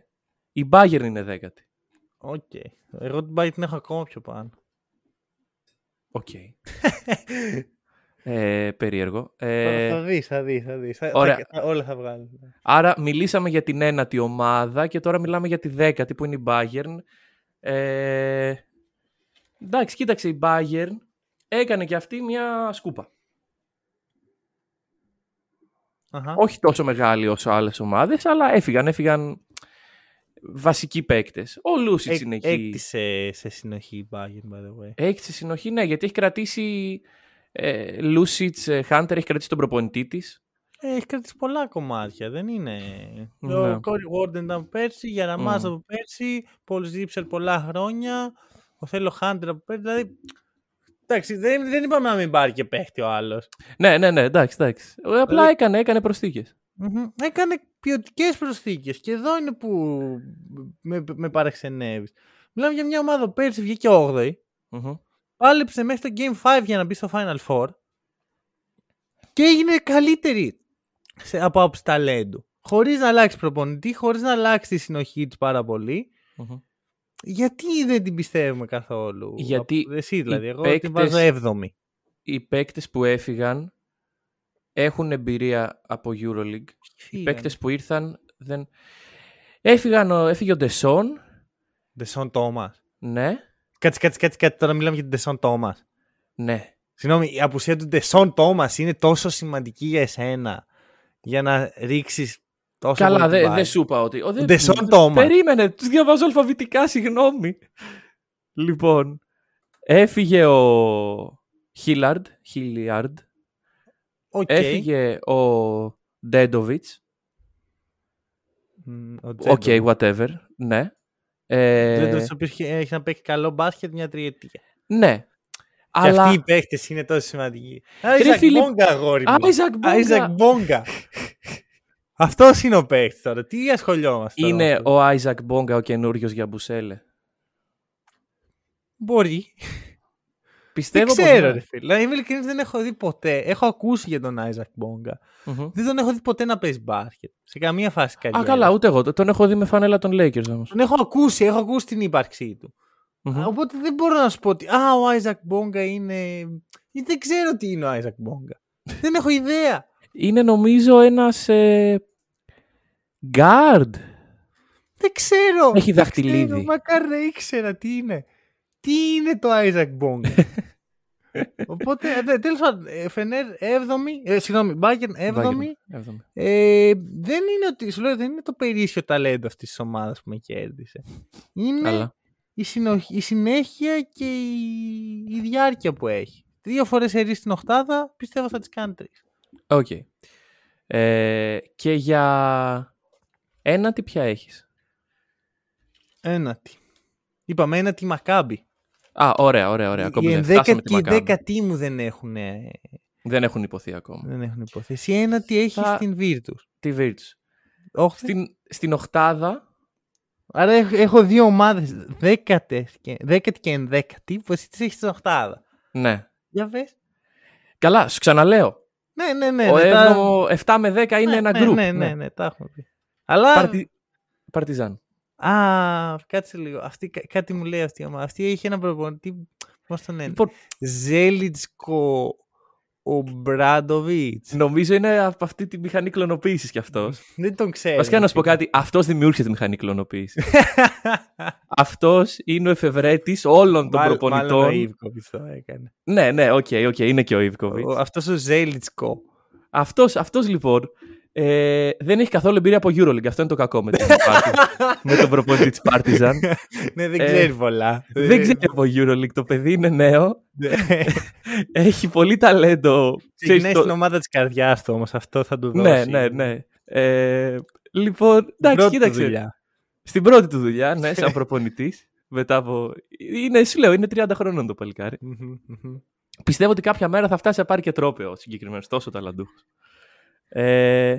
Η Bayern είναι δέκατη. Οκ. Εγώ την Bayern την έχω ακόμα πιο πάνω. Οκ. ε, περίεργο. Θα- Ε, θα δεις, θα δεις, θα δεις. Θα- ωραία. θα- θα- όλα θα βγάλουν. Άρα μιλήσαμε για την ένατη ομάδα και τώρα μιλάμε για τη δέκατη που είναι η Bayern. Ε, εντάξει, κοίταξε η Bayern έκανε και αυτή μια σκούπα. Αχα. Όχι τόσο μεγάλη όσο άλλες ομάδες, αλλά έφυγαν, έφυγαν βασικοί παίκτες. Ο Λούσιτς Έκ- είναι εκεί. Έκτισε σε συνοχή η Bayern, by the way. Έχει τη συνοχή, ναι, γιατί έχει κρατήσει ε, Λούσιτς, ε, Hunter, έχει κρατήσει τον προπονητή της. Ε, έχει κρατήσει πολλά κομμάτια, δεν είναι. Ναι. Ο Κόρι Βόρντεν ήταν από πέρσι, Γιαραμάς Μμ. από πέρσι, Πολ Ζίψερ πολλά χρόνια, ο Θέλο Χάντερ από πέρσι. Δηλαδή, εντάξει, δεν, δεν είπαμε να μην πάρει και παίχτη ο άλλος. Ναι, ναι, ναι, εντάξει, εντάξει. Ε, Απλά Δηλαδή- έκανε, έκανε προσθήκες. Έκανε ποιοτικές προσθήκες και εδώ είναι που με, με παραξενεύεις. Μιλάμε για μια ομάδα που πέρσι βγήκε 8η, Μμμ. Πάλεψε μέχρι το Game 5 για να μπει στο Final Four και έγινε καλύτερη σε, από άποψη ταλέντου. Χωρίς να αλλάξει προπονητή, χωρίς να αλλάξει τη συνοχή της πάρα πολύ. Μμμ. Γιατί δεν την πιστεύουμε καθόλου; Γιατί Από- Εσύ δηλαδή, οι εγώ την παίκτες- βάζω 7η. Οι παίκτες που έφυγαν έχουν εμπειρία από EuroLeague. Οι παίκτες που ήρθαν δεν... Έφυγαν, ο- έφυγε ο Ντεσόν, Ντεσόν Τόμας. ναι. Κάτσε, κάτσε, κάτσε, κάτσε. Τώρα μιλάμε για την Ντεσόν Τόμας. Ναι. Συγγνώμη, η απουσία του Ντεσόν Τόμας είναι τόσο σημαντική για εσένα για να ρίξεις τόσο Καλά, πολύ την δεν μπάλα. δε σου είπα ότι. Ο, δεν- Ντεσόν δεν- Τόμας. Περίμενε, τους διαβάζω αλφαβητικά, συγγνώμη. Λοιπόν, έφυγε ο Χίλαρντ, Χίλιαρντ, Οκ. έφυγε ο Ντέντοβιτς, Μ, Ο οκ, Τζέντοβιτς. whatever, ναι. Ε, Τζέντοβιτς, ο οποίος έχει- έχει να παίξει καλό μπάσκετ μια τριετία. ναι. Και Αλλά αυτοί οι παίχτες είναι τόσο σημαντικοί. Άιζακ Φίλιπ, Μπόνγκα, αγόρι μου. Άιζακ Μπόνγκα. Άιζακ Μπόνγκα. Αυτός είναι ο παίχτης τώρα. Τι ασχολιόμαστε. τώρα με είναι αυτό. ο Άιζακ Μπόνγκα ο καινούριος Γιαμπουσέλε. Μπορεί. Πιστεύω δεν πως ξέρω, ναι. ρε φίλε. Δηλαδή, είμαι ειλικρινής, δεν έχω δει ποτέ. Έχω ακούσει για τον Άιζακ Μπόνγκα. Μμμ. Δεν τον έχω δει ποτέ να παίζει μπάσκετ. Σε καμία φάση Α, καριέρα. καλά, ούτε εγώ. Τον έχω δει με φανέλα των Lakers όμως. Τον έχω ακούσει, έχω ακούσει την ύπαρξή του. Μμμ. Οπότε δεν μπορώ να σου πω ότι Α, ο Άιζακ Μπόνγκα είναι. ή Δεν ξέρω τι είναι ο Άιζακ Μπόγκα. δεν έχω ιδέα. Είναι νομίζω ένας ε, guard. Δεν ξέρω. Έχει δεν δαχτυλίδι. ξέρω, Μακάρι να ήξερα τι είναι. Τι είναι το Isaac Bong. Οπότε, τέλος πάντων, ε, Φενέρ 7η, ε, συγγνώμη, Μπάγκερ 7η. Έβδομη. Ε, δεν είναι ότι, σου λέω, δεν είναι το περίσσιο ταλέντο αυτής της ομάδας που με κέρδισε. Είναι Καλά. η, συνοχ- η συνέχεια και η, η διάρκεια που έχει. Δύο φορές ερείς στην οχτάδα, πιστεύω θα τις κάνει τρεις. Οκ. Ε, και για ένα τι πια έχεις; Ένατη. Είπαμε ένατη Μακάμπι. Α, ωραία, ωραία, ωραία. Ακόμη η δεν φτάσαμε τη ενδέκατη, η Μακάμπη. δέκατη μου δεν έχουν, Δεν έχουν υποθεί ακόμα. δεν έχουν υποθέσει. Η ένατη έχεις Θα- στην Virtus. Τη Virtus. Όχι. Στην, στην οχτάδα, Άρα έχω, έχω δύο ομάδες. Δέκατες και, δέκατη και ενδέκατη που εσύ τις έχεις στην οχτάδα. ναι. Για πες. Καλά, σου ξαναλέω. Ναι, ναι, ναι. ο ναι, τα- έβδομο 7 με 10 είναι ναι, ένα ναι, group. Ναι, ναι, ναι, τα έχουμε πει. Αλλά. Παρτι... Παρτιζάν. Α, κάτσε λίγο. Αυτή, κά- κάτι μου λέει αυτή η ομάδα. Αυτή έχει ένα προπονητή. Πώ τον λένε. Λοιπόν, Ζέλιτσκο Ομπράντοβιτς. νομίζω είναι από αυτή τη μηχανή κλωνοποίησης κι αυτός. Δεν τον ξέρω. Βασικά να σου πω κάτι, αυτός δημιούργησε τη μηχανή κλωνοποίησης. αυτός είναι ο εφευρέτης όλων των Μάλλον- προπονητών. Μάλλον ο Ίβκοβιτς το έκανε. Ναι, ναι, οκ, οκ, είναι και ο Ίβκοβιτς. Ο- Αυτός ο Ζέλικο. Αυτός, αυτός λοιπόν ε, δεν έχει καθόλου εμπειρία από Euroleague. Αυτό είναι το κακό με, την Partizan, με τον προπονητή της Partizan. ναι, δεν Ε, ξέρει πολλά. δεν ξέρει από Euroleague. Το παιδί είναι νέο. Ναι. Έχει πολύ ταλέντο. Ξέρεις, Ξεκινάει το- στην ομάδα της καρδιάς του όμως. Αυτό θα του δώσει. Ναι, ναι, ναι. Ε, λοιπόν, Την εντάξει, πρώτη του κοίταξε. δουλειά. Στην πρώτη του δουλειά, ναι, σαν προπονητής. μετά από. Είναι, σου λέω, είναι 30 χρονών το παλικάρι. Μμμ, μμμ. Πιστεύω ότι κάποια μέρα θα φτάσει να πάρει και τρόπαιο συγκεκριμένος, τόσο ταλαντούχος. Ε,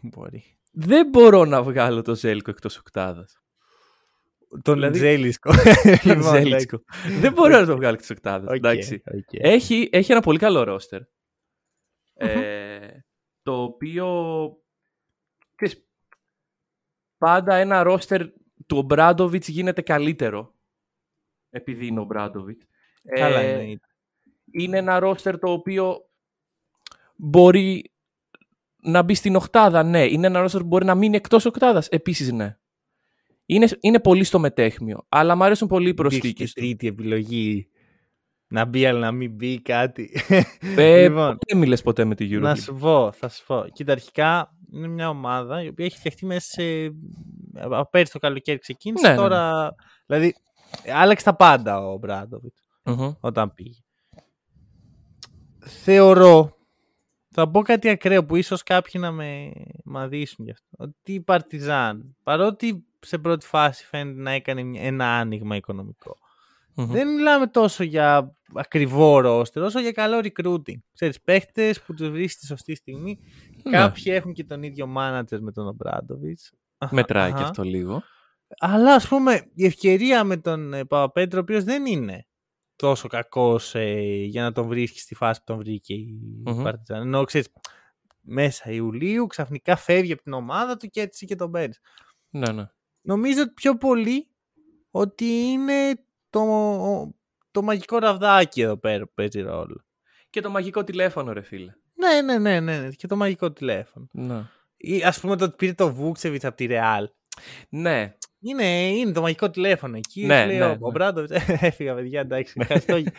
Μπορεί. δεν μπορώ να βγάλω το Ζέλικο εκτός οκτάδας. Τον Δηλαδή- Ζέλικο. Τον Λοιπόν, Ζέλικο. δεν μπορώ να το βγάλω εκτός οκτάδας. οκ, Εντάξει. οκ. Έχει, έχει ένα πολύ καλό ρόστερ. Ε, το οποίο. ξέρεις, πάντα ένα ρόστερ του Ομπράντοβιτς γίνεται καλύτερο. Επειδή είναι ο Ομπράντοβιτς. Καλά Ε, εννοείται. είναι ένα ρόστερ το οποίο μπορεί να μπει στην οκτάδα, ναι. Είναι ένα ρόστερ που μπορεί να μείνει εκτός οκτάδας, επίσης ναι. Είναι, είναι πολύ στο μετέχμιο, αλλά μου αρέσουν πολύ οι Υπήρχε και προσθήκες του. τρίτη επιλογή. Να μπει, αλλά να μην μπει κάτι. Ε, λοιπόν, δεν μιλες ποτέ με τη να Euroleague. σου πω, θα σου πω. Κοίτα, αρχικά είναι μια ομάδα η οποία έχει φτιαχτεί μέσα σε. Από πέρυσι το καλοκαίρι ξεκίνησε. Ναι, ναι, ναι. τώρα. Δηλαδή, άλλαξε τα πάντα ο Μπράντοβιτ Μμμ. όταν πήγε. Θεωρώ. Θα πω κάτι ακραίο που ίσως κάποιοι να με μαδίσουν γι' αυτό. Ότι η Παρτιζάν, παρότι σε πρώτη φάση φαίνεται να έκανε μια- ένα άνοιγμα οικονομικό, Μμμ. δεν μιλάμε τόσο για ακριβό ρόστερ, όσο για καλό recruiting. Ξέρεις, παίχτες που τους βρίσκεις τη σωστή στιγμή. Ναι. Κάποιοι έχουν και τον ίδιο manager με τον Ομπράντοβιτς. Μετράει και Αχα. αυτό λίγο. Αλλά ας πούμε η ευκαιρία με τον ε, Παπαπέτρο, ο οποίος δεν είναι τόσο κακός ε, για να τον βρίσκεις στη φάση που τον βρήκε η Μμμ. Παρτιζάν. Ενώ ξέρεις, μέσα Ιουλίου ξαφνικά φεύγει από την ομάδα του και έτσι και τον παίρνεις. Ναι, ναι. Νομίζω ότι πιο πολύ ότι είναι το, το μαγικό ραβδάκι εδώ πέρα που παίζει ρόλο. Και το μαγικό τηλέφωνο, ρε φίλε. Ναι, ναι, ναι, ναι, ναι. Και το μαγικό τηλέφωνο. Ναι. Ή ας πούμε το ότι πήρε το Βούξεβιτς από τη Ρεάλ. Ναι. Είναι, είναι το μαγικό τηλέφωνο εκεί. Ναι, λέει, ναι, ο, ναι. ο Μπράντοβιτ. Έφυγα, παιδιά, εντάξει. Ευχαριστώ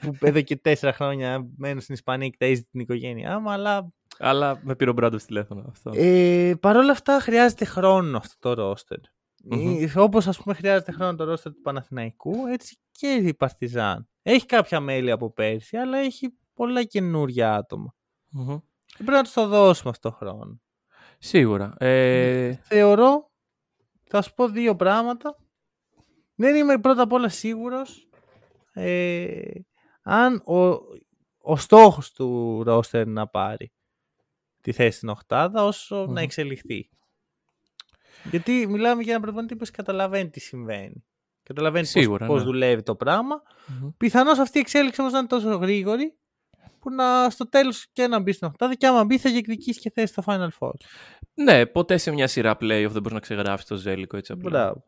που εδώ και τέσσερα χρόνια μένω στην Ισπανία και ταΐζει την οικογένειά μου, αλλά Αλλά με πήρε ο Μπράντοβιτ τηλέφωνο αυτό. ε, παρόλα αυτά χρειάζεται χρόνο αυτό το ρόστερ. Μμμ. Ε, Όπως ας πούμε χρειάζεται χρόνο το ρόστερ του Παναθηναϊκού, έτσι και η Παρτιζάν. Έχει κάποια μέλη από πέρσι, αλλά έχει πολλά καινούρια άτομα. Μμμ. Και πρέπει να τους το δώσουμε αυτό το χρόνο. Σίγουρα. Ε, Θεωρώ, θα σου πω δύο πράγματα. Δεν είμαι πρώτα απ' όλα σίγουρος ε, αν ο, ο στόχος του ρόστερ να πάρει τη θέση στην οχτάδα όσο Μμμ. να εξελιχθεί. Γιατί μιλάμε για ένα προπονητή που καταλαβαίνει τι συμβαίνει. Καταλαβαίνει πώς, Σίγουρα, πώς ναι. δουλεύει το πράγμα. μμμ. Πιθανώς αυτή η εξέλιξη όμως να είναι τόσο γρήγορη που να στο τέλος και να μπει στην οχτάδα και άμα μπει θα διεκδικήσει και θέση στο Final Four. Ναι, ποτέ σε μια σειρά playoff δεν μπορείς να ξεγράψει το Ζέλικο έτσι απλά. Μπράβο.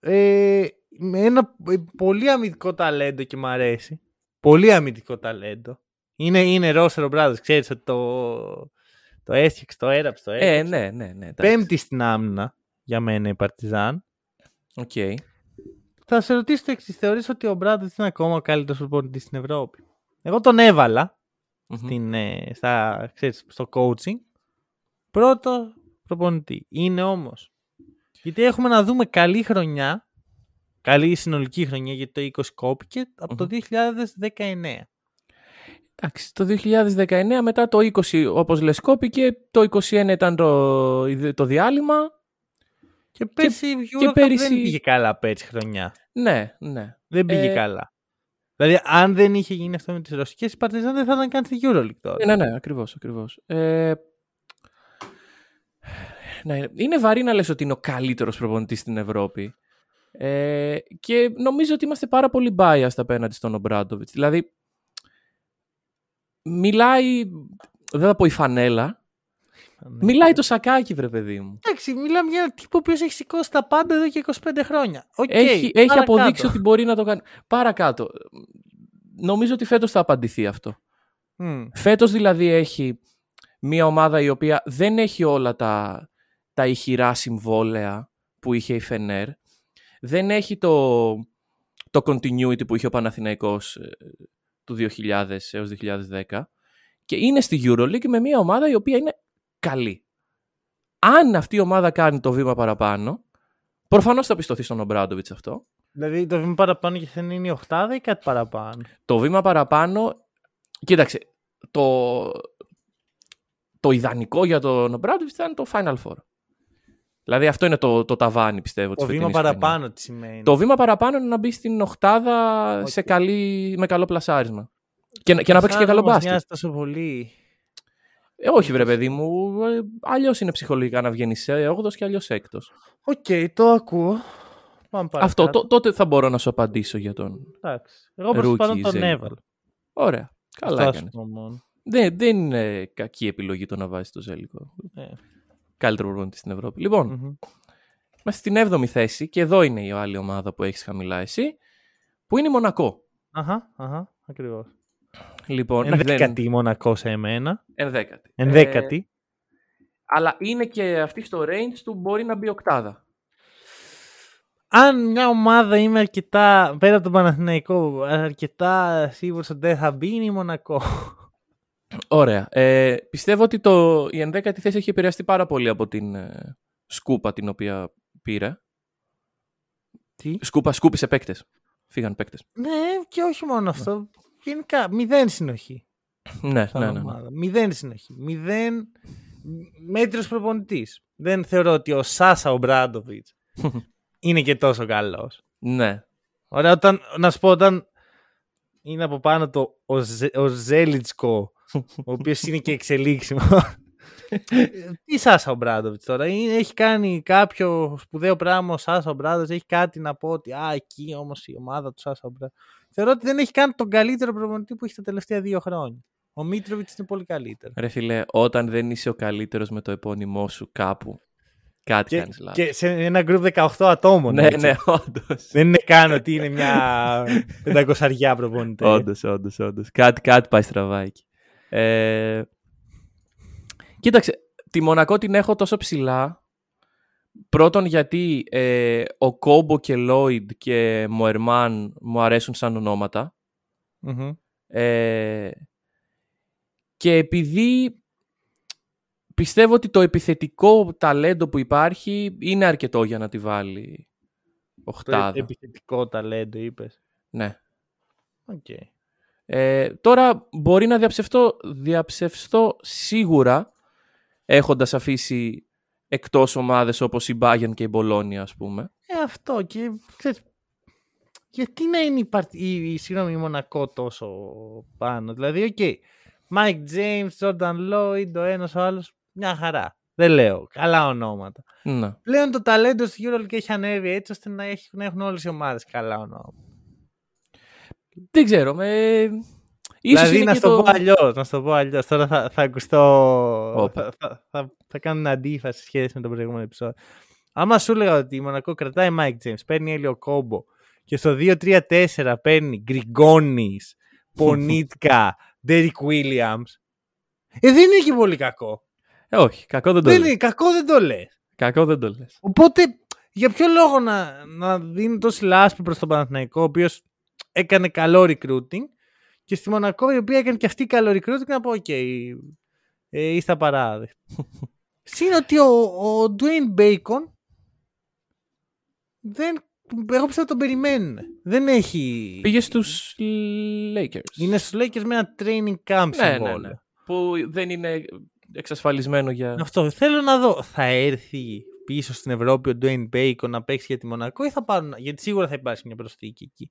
Ε, με ένα ε, πολύ αμυντικό ταλέντο και μ' αρέσει. Πολύ αμυντικό ταλέντο. Είναι, είναι roster Ομπράντοβιτς, ξέρεις ότι το, το έστιαξε, το έραψε, το Ε, έραψε. ναι, ναι, ναι. εντάξει. Πέμπτη στην άμυνα για μένα η Παρτιζάν. Οκ. Θα σε ρωτήσω το εξής. Θεωρείς ότι ο Ομπράντοβιτς είναι ακόμα ο καλύτερος προπονητής στην Ευρώπη; Εγώ τον έβαλα Μμμ. στην, ε, στα, ξέρεις, στο coaching. Πρώτο προπονητή. Είναι όμως. Γιατί έχουμε να δούμε καλή χρονιά. Καλή συνολική χρονιά γιατί το 20 κόπηκε από το 2019. Εντάξει, το 2019 μετά το 20 όπως λες κόπηκε, το 21 ήταν το, το διάλειμμα. Και πέρσι η και Eurocup πέρυσι- δεν πήγε καλά πέρσι χρονιά. Ναι, ναι. Δεν πήγε Ε, καλά. Δηλαδή, αν δεν είχε γίνει αυτό με τις ρωσικές, η Παρτιζάν δεν θα ήταν καν στη Euroleague τώρα. Ναι, ναι, ακριβώς, ακριβώς. Ε, ναι, είναι βαρύ να λες ότι είναι ο καλύτερος προπονητής στην Ευρώπη. Ε, και νομίζω ότι είμαστε πάρα πολύ biased απέναντι στον Ομπράντοβιτς. Δηλαδή, μιλάει, δεν θα πω η φανέλα, Ναι. Μιλάει το σακάκι, βρε παιδί μου. Εντάξει, μιλάμε για έναν τύπο που έχει σηκώσει τα πάντα εδώ και 25 χρόνια. Οκ, έχει έχει παρακάτω. αποδείξει ότι μπορεί να το κάνει. Παρακάτω. Νομίζω ότι φέτος θα απαντηθεί αυτό. Μμ. Φέτος δηλαδή έχει μια ομάδα η οποία δεν έχει όλα τα, τα ηχηρά συμβόλαια που είχε η Φενέρ. Δεν έχει το, το continuity που είχε ο Παναθηναϊκός ε, του 2000 έως 2010. Και είναι στη EuroLeague με μια ομάδα η οποία είναι καλή. Αν αυτή η ομάδα κάνει το βήμα παραπάνω, προφανώς θα πιστωθεί στον Ομπράντοβιτς αυτό. Δηλαδή το βήμα παραπάνω και θα είναι η οχτάδα ή κάτι παραπάνω; Το βήμα παραπάνω, κοίταξε, το, το ιδανικό για τον Ομπράντοβιτς θα είναι το Final Four. Δηλαδή αυτό είναι το, το ταβάνι πιστεύω Το της βήμα φετινής χρονιάς. παραπάνω τι σημαίνει. Το βήμα παραπάνω είναι να μπει στην οχτάδα Οκ. σε καλή, με καλό πλασάρισμα. Και, να- και να παίξει και Σαν καλό όμως μπάσκετ. μοιάζει τόσο πολύ. Ε, όχι, βρε παιδί μου. Ε, αλλιώς είναι ψυχολογικά να βγαίνεις σε 8 και αλλιώς έκτος. Οκ, το ακούω. Πάμε παρακάτω. Αυτό τό- τότε θα μπορώ να σου απαντήσω για τον. Εντάξει. Εγώ προς το Rookie παρόν τον Zen. έβαλα. Ωραία. Καλά Αυτό έκανες. ας πούμε μόνο. Δεν, δεν είναι κακή επιλογή το να βάζεις το Ζέλικο. Ε, Καλύτερο προπονητή στην Ευρώπη. Λοιπόν, μμμ. είμαστε στην 7η θέση και εδώ είναι η άλλη ομάδα που έχεις χαμηλά εσύ, που είναι η Μονακό. Αχα, αχα, ακριβώς. Λοιπόν, ναι, δεν- Ενδέκατη Μονακό σε εμένα. ενδέκατη. Ενδέκατη. Ε, αλλά είναι και αυτή στο range του μπορεί να μπει οκτάδα. Αν μια ομάδα είμαι αρκετά, πέρα από τον Παναθηναϊκό, αρκετά σίγουρος ότι δεν θα μπει, είναι η Μονακό. Ωραία. Ε, πιστεύω ότι το, η ενδέκατη θέση έχει επηρεαστεί πάρα πολύ από την ε, σκούπα την οποία πήρε. Τι; Σκούπα, σκούπισε παίκτες. Φύγαν παίκτες. Ναι, και όχι μόνο αυτό. Γενικά, μηδέν συνοχή. Ναι, σαν ναι, ναι, ναι. ομάδα. Μηδέν συνοχή. Μηδέν μέτριος προπονητής. Δεν θεωρώ ότι ο Σάσα ο Μπράντοβιτ είναι και τόσο καλός. ναι. Ωραία, όταν, να σου πω, όταν είναι από πάνω το ο, Ζε, ο Ζέλιτσκο, ο οποίος είναι και εξελίξιμος. Τι Σάσα ο Μπράντοβιτς τώρα, είναι, έχει κάνει κάποιο σπουδαίο πράγμα ο Σάσα ο Μπράντοβιτς, έχει κάτι να πω ότι α, εκεί όμως η ομάδα του Σάσα ο Μπράντοβιτ. Θεωρώ ότι δεν έχει κάνει τον καλύτερο προπονητή που έχει τα τελευταία δύο χρόνια. Ο Μίτροβιτς είναι πολύ καλύτερος. Ρε φίλε, όταν δεν είσαι ο καλύτερος με το επώνυμό σου κάπου, κάτι Και, κάνεις λάθος. και σε ένα group 18 ατόμων. Ναι, έτσι. ναι, όντως. Δεν είναι καν ότι είναι μια πεντακοσαριά προπονητή. Όντως, όντως, όντως. Κάτι, κάτι πάει στραβά εκεί. Ε, κοίταξε, τη Μονακό την έχω τόσο ψηλά Πρώτον γιατί ε, ο Κόμπο και Λόιντ και Μοερμάν μου αρέσουν σαν ονοματα Ε, και επειδή πιστεύω ότι το επιθετικό ταλέντο που υπάρχει είναι αρκετό για να τη βάλει οχτάδα. Το επιθετικό ταλέντο είπες. Ναι. Okay. Ε, τώρα μπορεί να διαψευστώ, διαψευστώ σίγουρα έχοντας αφήσει εκτός ομάδες όπως η Bayern και η Μπολόνια ας πούμε. Ε, αυτό και ξέρεις, γιατί να είναι η, η, η, η Μονακό τόσο πάνω. Δηλαδή, οκ, okay, Mike James, Jordan Lloyd, ο ένας ο άλλος, μια χαρά. Δεν λέω. Καλά ονόματα. Ναι. Πλέον το ταλέντο στη EuroLeague έχει ανέβει έτσι ώστε να, έχει, να έχουν όλες οι ομάδες καλά ονόματα. Δεν ξέρω. Με... Ίσως δηλαδή, να σου το... το πω αλλιώς. Να το πω αλλιώς. Τώρα θα, θα ακουστώ. Θα, θα, θα, θα κάνω μια αντίφαση σχέση με το προηγούμενο επεισόδιο. Άμα σου έλεγα ότι η Μονακό κρατάει Mike James, παίρνει Έλιο Κόμπο και στο 2-3-4 παίρνει Γκριγκόνης, Πονίτκα, Ντέρικ Williams. Ε, δεν είναι και πολύ κακό. Ε, όχι, κακό δεν το δεν Είναι, κακό δεν το λες. Κακό δεν το λες. Οπότε, για ποιο λόγο να, να δίνει τόση λάσπη προς τον Παναθηναϊκό, ο οποίος έκανε καλό recruiting, και στη Μονακό, η οποία έκανε και αυτή καλό recruiting, να πω: OK, ε, είστε παράδε. Συν ότι ο, ο Dwayne Bacon δεν εγώ πιστεύω τον περιμένουν. Δεν έχει. Πήγε στους Lakers. Είναι στους Lakers με ένα training camp ναι, ναι, ναι, Που δεν είναι εξασφαλισμένο για. Αυτό. Θέλω να δω. Θα έρθει πίσω στην Ευρώπη ο Dwayne Bacon να παίξει για τη Μονακό ή θα πάρουν. Γιατί σίγουρα θα υπάρξει μια προσθήκη εκεί.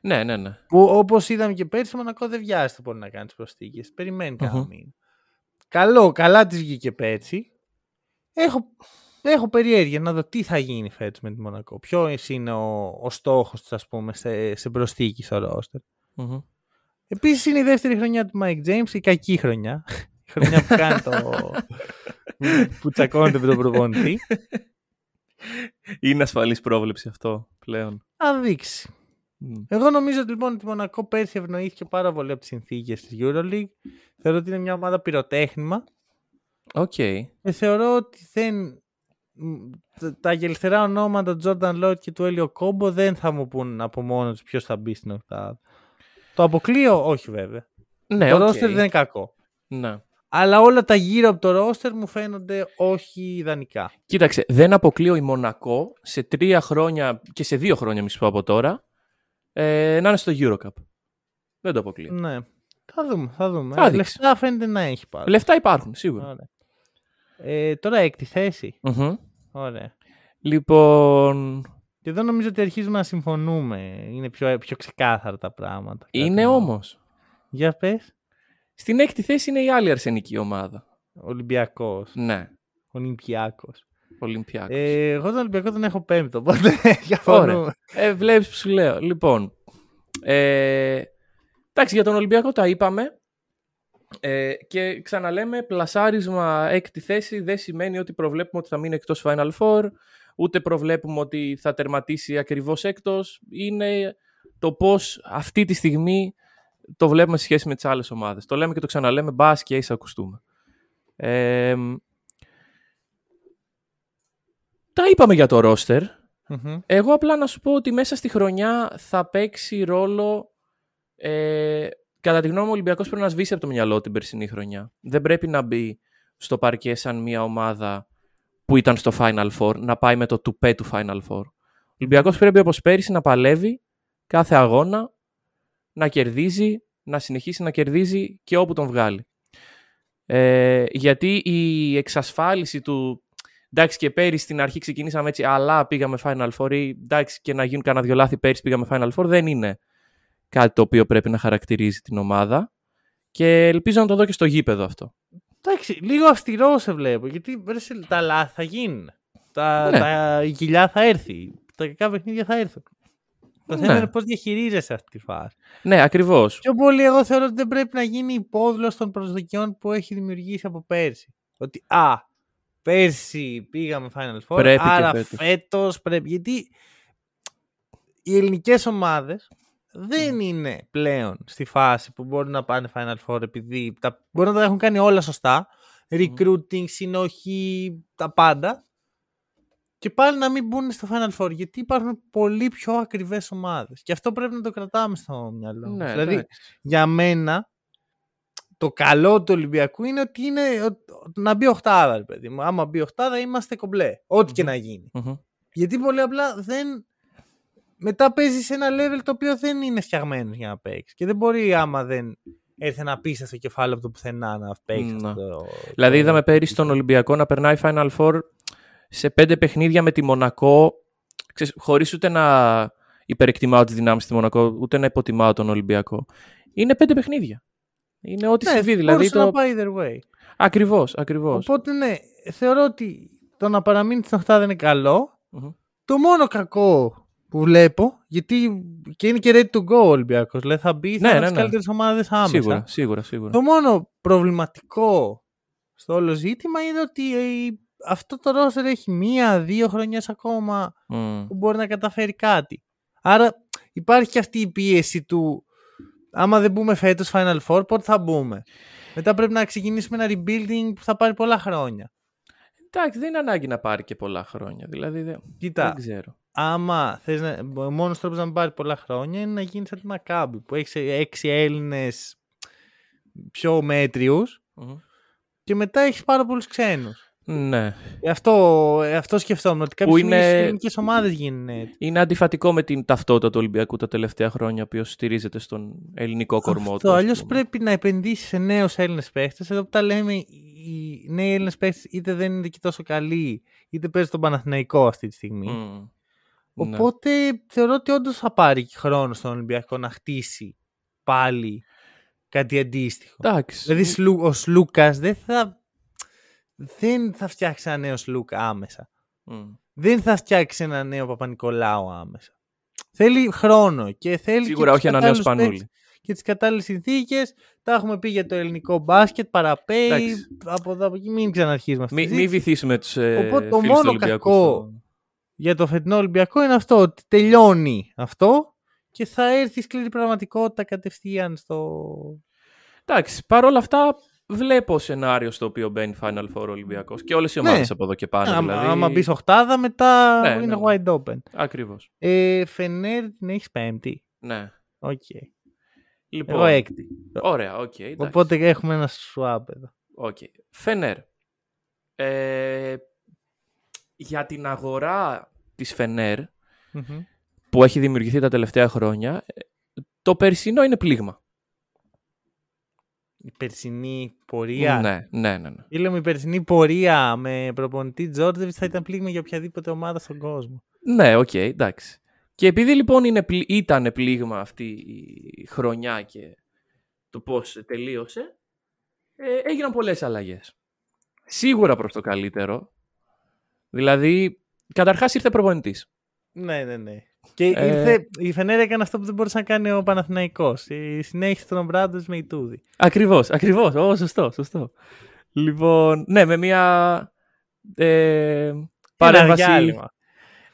Ναι, ναι, ναι. Που όπως είδαμε και πέρσι, ο Μονακό δεν βιάζεται πολύ να κάνει τις προσθήκες. Περιμένει uh-huh. μήνα. Καλό, καλά της βγήκε πέρσι. Έχω έχω περιέργεια να δω τι θα γίνει φέτος με τη Μονακό. Ποιο είναι ο, ο στόχος της, ας πούμε, σε, σε προσθήκη στο ρόστερ. Mm-hmm. Επίσης είναι η δεύτερη χρονιά του Mike James, η κακή χρονιά. Η χρονιά που κάνει το... που τσακώνεται με τον προπονητή. Είναι ασφαλής πρόβλεψη αυτό πλέον. Θα δείξει. Mm. Εγώ νομίζω ότι λοιπόν ότι η Μονακό πέρσι ευνοήθηκε πάρα πολύ από τις συνθήκες της EuroLeague. Θεωρώ ότι είναι μια ομάδα πυροτέχνημα. Okay. Και θεωρώ ότι δεν τα γελθερά ονόματα του Jordan Lloyd και του Έλιο Κόμπο δεν θα μου πούν από μόνος τους ποιος θα μπει στην οκτάδα. Το αποκλείω, όχι βέβαια. Ναι, το okay. ρόστερ δεν είναι κακό. Ναι. Αλλά όλα τα γύρω από το ρόστερ μου φαίνονται όχι ιδανικά. Κοίταξε, δεν αποκλείω η Μονακό σε τρία χρόνια και σε δύο χρόνια, μισό από τώρα, ε, να είναι στο Eurocup. Δεν το αποκλείω. Ναι. Θα δούμε. Θα δούμε. Θα Λεφτά φαίνεται να έχει πάρει. Λεφτά υπάρχουν, σίγουρα. Ε, τώρα έκτη θέση. Mm-hmm. Ωραία. Λοιπόν. Και εδώ νομίζω ότι αρχίζουμε να συμφωνούμε. Είναι πιο, πιο ξεκάθαρα τα πράγματα. Είναι όμως. Για πες. Στην έκτη θέση είναι η άλλη αρσενική ομάδα. Ολυμπιακός. Ναι. Ολυμπιακός. Ολυμπιακός. Ε, εγώ τον Ολυμπιακό τον έχω πέμπτο. Οπότε για Ωραία. Ε, Βλέπεις που σου λέω. Λοιπόν. Ε, εντάξει, για τον Ολυμπιακό τα είπαμε. Ε, και ξαναλέμε, πλασάρισμα έκτη θέση δεν σημαίνει ότι προβλέπουμε ότι θα μείνει εκτός Final Four, ούτε προβλέπουμε ότι θα τερματίσει ακριβώς έκτος. Είναι το πώς αυτή τη στιγμή το βλέπουμε σε σχέση με τις άλλες ομάδες. Το λέμε και το ξαναλέμε, μπα και έτσι ακουστούμε. Ε, τα είπαμε για το ροστερ Εγώ απλά να σου πω ότι μέσα στη χρονιά θα παίξει ρόλο ε, κατά τη γνώμη μου, ο Ολυμπιακός πρέπει να σβήσει από το μυαλό την περσινή χρονιά. Δεν πρέπει να μπει στο παρκέ σαν μια ομάδα που ήταν στο Final Four, να πάει με το τουπέ του Final Four. Ο Ολυμπιακός πρέπει όπως πέρυσι να παλεύει κάθε αγώνα, να κερδίζει, να συνεχίσει να κερδίζει και όπου τον βγάλει. Ε, γιατί η εξασφάλιση του εντάξει και πέρυσι στην αρχή ξεκινήσαμε έτσι αλλά πήγαμε Final Four ή εντάξει και να γίνουν κανένα δυο λάθη πέρυσι πήγαμε Final Four δεν είναι κάτι το οποίο πρέπει να χαρακτηρίζει την ομάδα και ελπίζω να το δω και στο γήπεδο αυτό. Εντάξει, λίγο αυστηρό σε βλέπω, γιατί τα λάθη θα γίνουν. Τα, ναι. τα, η κοιλιά θα έρθει. Τα κακά παιχνίδια θα έρθουν. Το ναι. θέμα είναι πώς διαχειρίζεσαι αυτή τη φάση. Ναι, ακριβώς. Πιο πολύ εγώ θεωρώ ότι δεν πρέπει να γίνει υπόδουλος των προσδοκιών που έχει δημιουργήσει από πέρσι. Ότι α, πέρσι πήγαμε Final Four, πρέπει άρα φέτος πρέπει. Γιατί οι ελληνικές ομάδες δεν είναι πλέον στη φάση που μπορούν να πάνε Final Four επειδή τα, μπορεί να τα έχουν κάνει όλα σωστά. Recruiting, συνοχή, τα πάντα. Και πάλι να μην μπουν στο Final Four. Γιατί υπάρχουν πολύ πιο ακριβές ομάδες. Και αυτό πρέπει να το κρατάμε στο μυαλό. Ναι, δηλαδή, εντάξει. για μένα, το καλό του Ολυμπιακού είναι ότι είναι ο- να μπει οχτάδα, ρε παιδί μου. Άμα μπει οχτάδα, είμαστε κομπλέ. Ό,τι και Μμμ. να γίνει. Μμμ. Γιατί πολύ απλά δεν. Μετά παίζεις σε ένα level το οποίο δεν είναι φτιαγμένος για να παίξεις. Και δεν μπορεί άμα δεν έρθει ένα απίστευτο κεφάλαιο από το πουθενά να παίξεις. Ναι. αυτό το- Δηλαδή το- είδαμε πέρυσι τον Ολυμπιακό να περνάει Final Four σε πέντε παιχνίδια με τη Μονακό, ξέρεις, χωρίς ούτε να υπερεκτιμάω τις δυνάμεις στη Μονακό, ούτε να υποτιμάω τον Ολυμπιακό. Είναι πέντε παιχνίδια. Είναι ό,τι Ναι, συμβεί. Δηλαδή μπορούσε το... να πάει either way. Ακριβώς, ακριβώς. Οπότε ναι, θεωρώ ότι το να παραμείνει στην οχτάδα είναι καλό. Μμμ. Το μόνο κακό που βλέπω, γιατί και είναι και ready to go ο Ολυμπιακός, δηλαδή θα μπει, θα Ναι, είναι ναι, από τις ναι. καλύτερες ομάδες άμεσα. Σίγουρα, σίγουρα, σίγουρα. Το μόνο προβληματικό στο όλο ζήτημα είναι ότι ε, αυτό το roster έχει μία-δύο χρονιές ακόμα Μμ. που μπορεί να καταφέρει κάτι. Άρα υπάρχει και αυτή η πίεση του άμα δεν μπούμε φέτος Final Four, πότε θα μπούμε; Μετά πρέπει να ξεκινήσουμε ένα rebuilding που θα πάρει πολλά χρόνια. Εντάξει, δεν είναι ανάγκη να πάρει και πολλά χρόνια. Δηλαδή δεν, Κοίτα, δεν ξέρω. άμα θες να, ο μόνος τρόπος να μην πάρει πολλά χρόνια είναι να γίνεις σαν τη Μακάμπη που έχεις έξι Έλληνες πιο μέτριους Μμμ. και μετά έχεις πάρα πολλούς ξένους. Ναι. Ε, Αυτό, ε, αυτό σκεφτόμουν. Ότι κάποιες Που είναι... είναι- ελληνικές ομάδες γίνουν έτσι. Είναι αντιφατικό με την ταυτότητα του Ολυμπιακού τα τελευταία χρόνια, ο οποίος στηρίζεται στον ελληνικό κορμό Αυτό. του. ας Αλλιώς πούμε. πρέπει να επενδύσει σε νέους Έλληνες παίχτες. Εδώ που τα λέμε, οι νέοι Έλληνες παίχτες είτε δεν είναι και τόσο καλοί, είτε παίζουν τον Παναθηναϊκό αυτή τη στιγμή. Μμ. Ναι. Οπότε θεωρώ ότι όντως θα πάρει και χρόνο στον Ολυμπιακό να χτίσει πάλι κάτι αντίστοιχο. Εντάξει. Δηλαδή Σλου- ο Σλούκας δεν θα, δεν θα φτιάξεις ένα νέο Σλούκα άμεσα. Μμ. δεν θα φτιάξεις ένα νέο Παπα-Νικολάου άμεσα. Θέλει χρόνο και θέλει Σίγουρα και όχι ένα νέο σπανούλι. και τις κατάλληλες συνθήκες. Τα έχουμε πει για το ελληνικό μπάσκετ, παραπέει, Εντάξει. από εδώ από εκεί μην ξαναρχίσουμε αυτή τη Μην μη συζήτηση. βυθίσουμε τους ε, Οπότε το φίλους του μόνο Ολυμπιακού κακό στο- Για το φετινό Ολυμπιακό είναι αυτό, ότι τελειώνει αυτό και θα έρθει η σκληρή πραγματικότητα κατευθείαν στο... Εντάξει, παρόλα αυτά βλέπω σενάριο στο οποίο μπαίνει Final Four Ολυμπιακός και όλες οι ομάδες Ναι. από εδώ και πάνω. άμα, δηλαδή... άμα μπεις οχτάδα μετά Ναι, είναι ναι. wide open. Ακριβώς. Ε, Φενέρ την έχεις πέμπτη. Ναι. Οκ. Λοιπόν, Εγώ έκτη. Ωραία, οκ. εντάξει. Οπότε έχουμε ένα swap εδώ. Οκ. Φενέρ. Ε, για την αγορά της Φενέρ Μμμ. που έχει δημιουργηθεί τα τελευταία χρόνια, ε, το περσινό είναι πλήγμα. Η περσινή πορεία. Ναι, ναι, ναι. ναι. Φίλε μου, η περσινή πορεία με προπονητή Τζόρτζεβιτς θα ήταν πλήγμα για οποιαδήποτε ομάδα στον κόσμο. Ναι, οκ, εντάξει. Και επειδή λοιπόν είναι, πλη- ήταν πλήγμα αυτή η χρονιά και το πώς τελείωσε, ε, έγιναν πολλές αλλαγές. Σίγουρα προς το καλύτερο. Δηλαδή, καταρχάς ήρθε προπονητής. Ναι, ναι, ναι. Και Ε, ήρθε, η Φενέρα έκανε αυτό που δεν μπορούσε να κάνει ο Παναθηναϊκός. Η συνέχισε τον Ομπράντο με Ιτούδη. Ακριβώς, ακριβώς. Ω, σωστό, σωστό. Λοιπόν, ναι, με μια ε, παρέμβαση... Ένα διάλειμμα.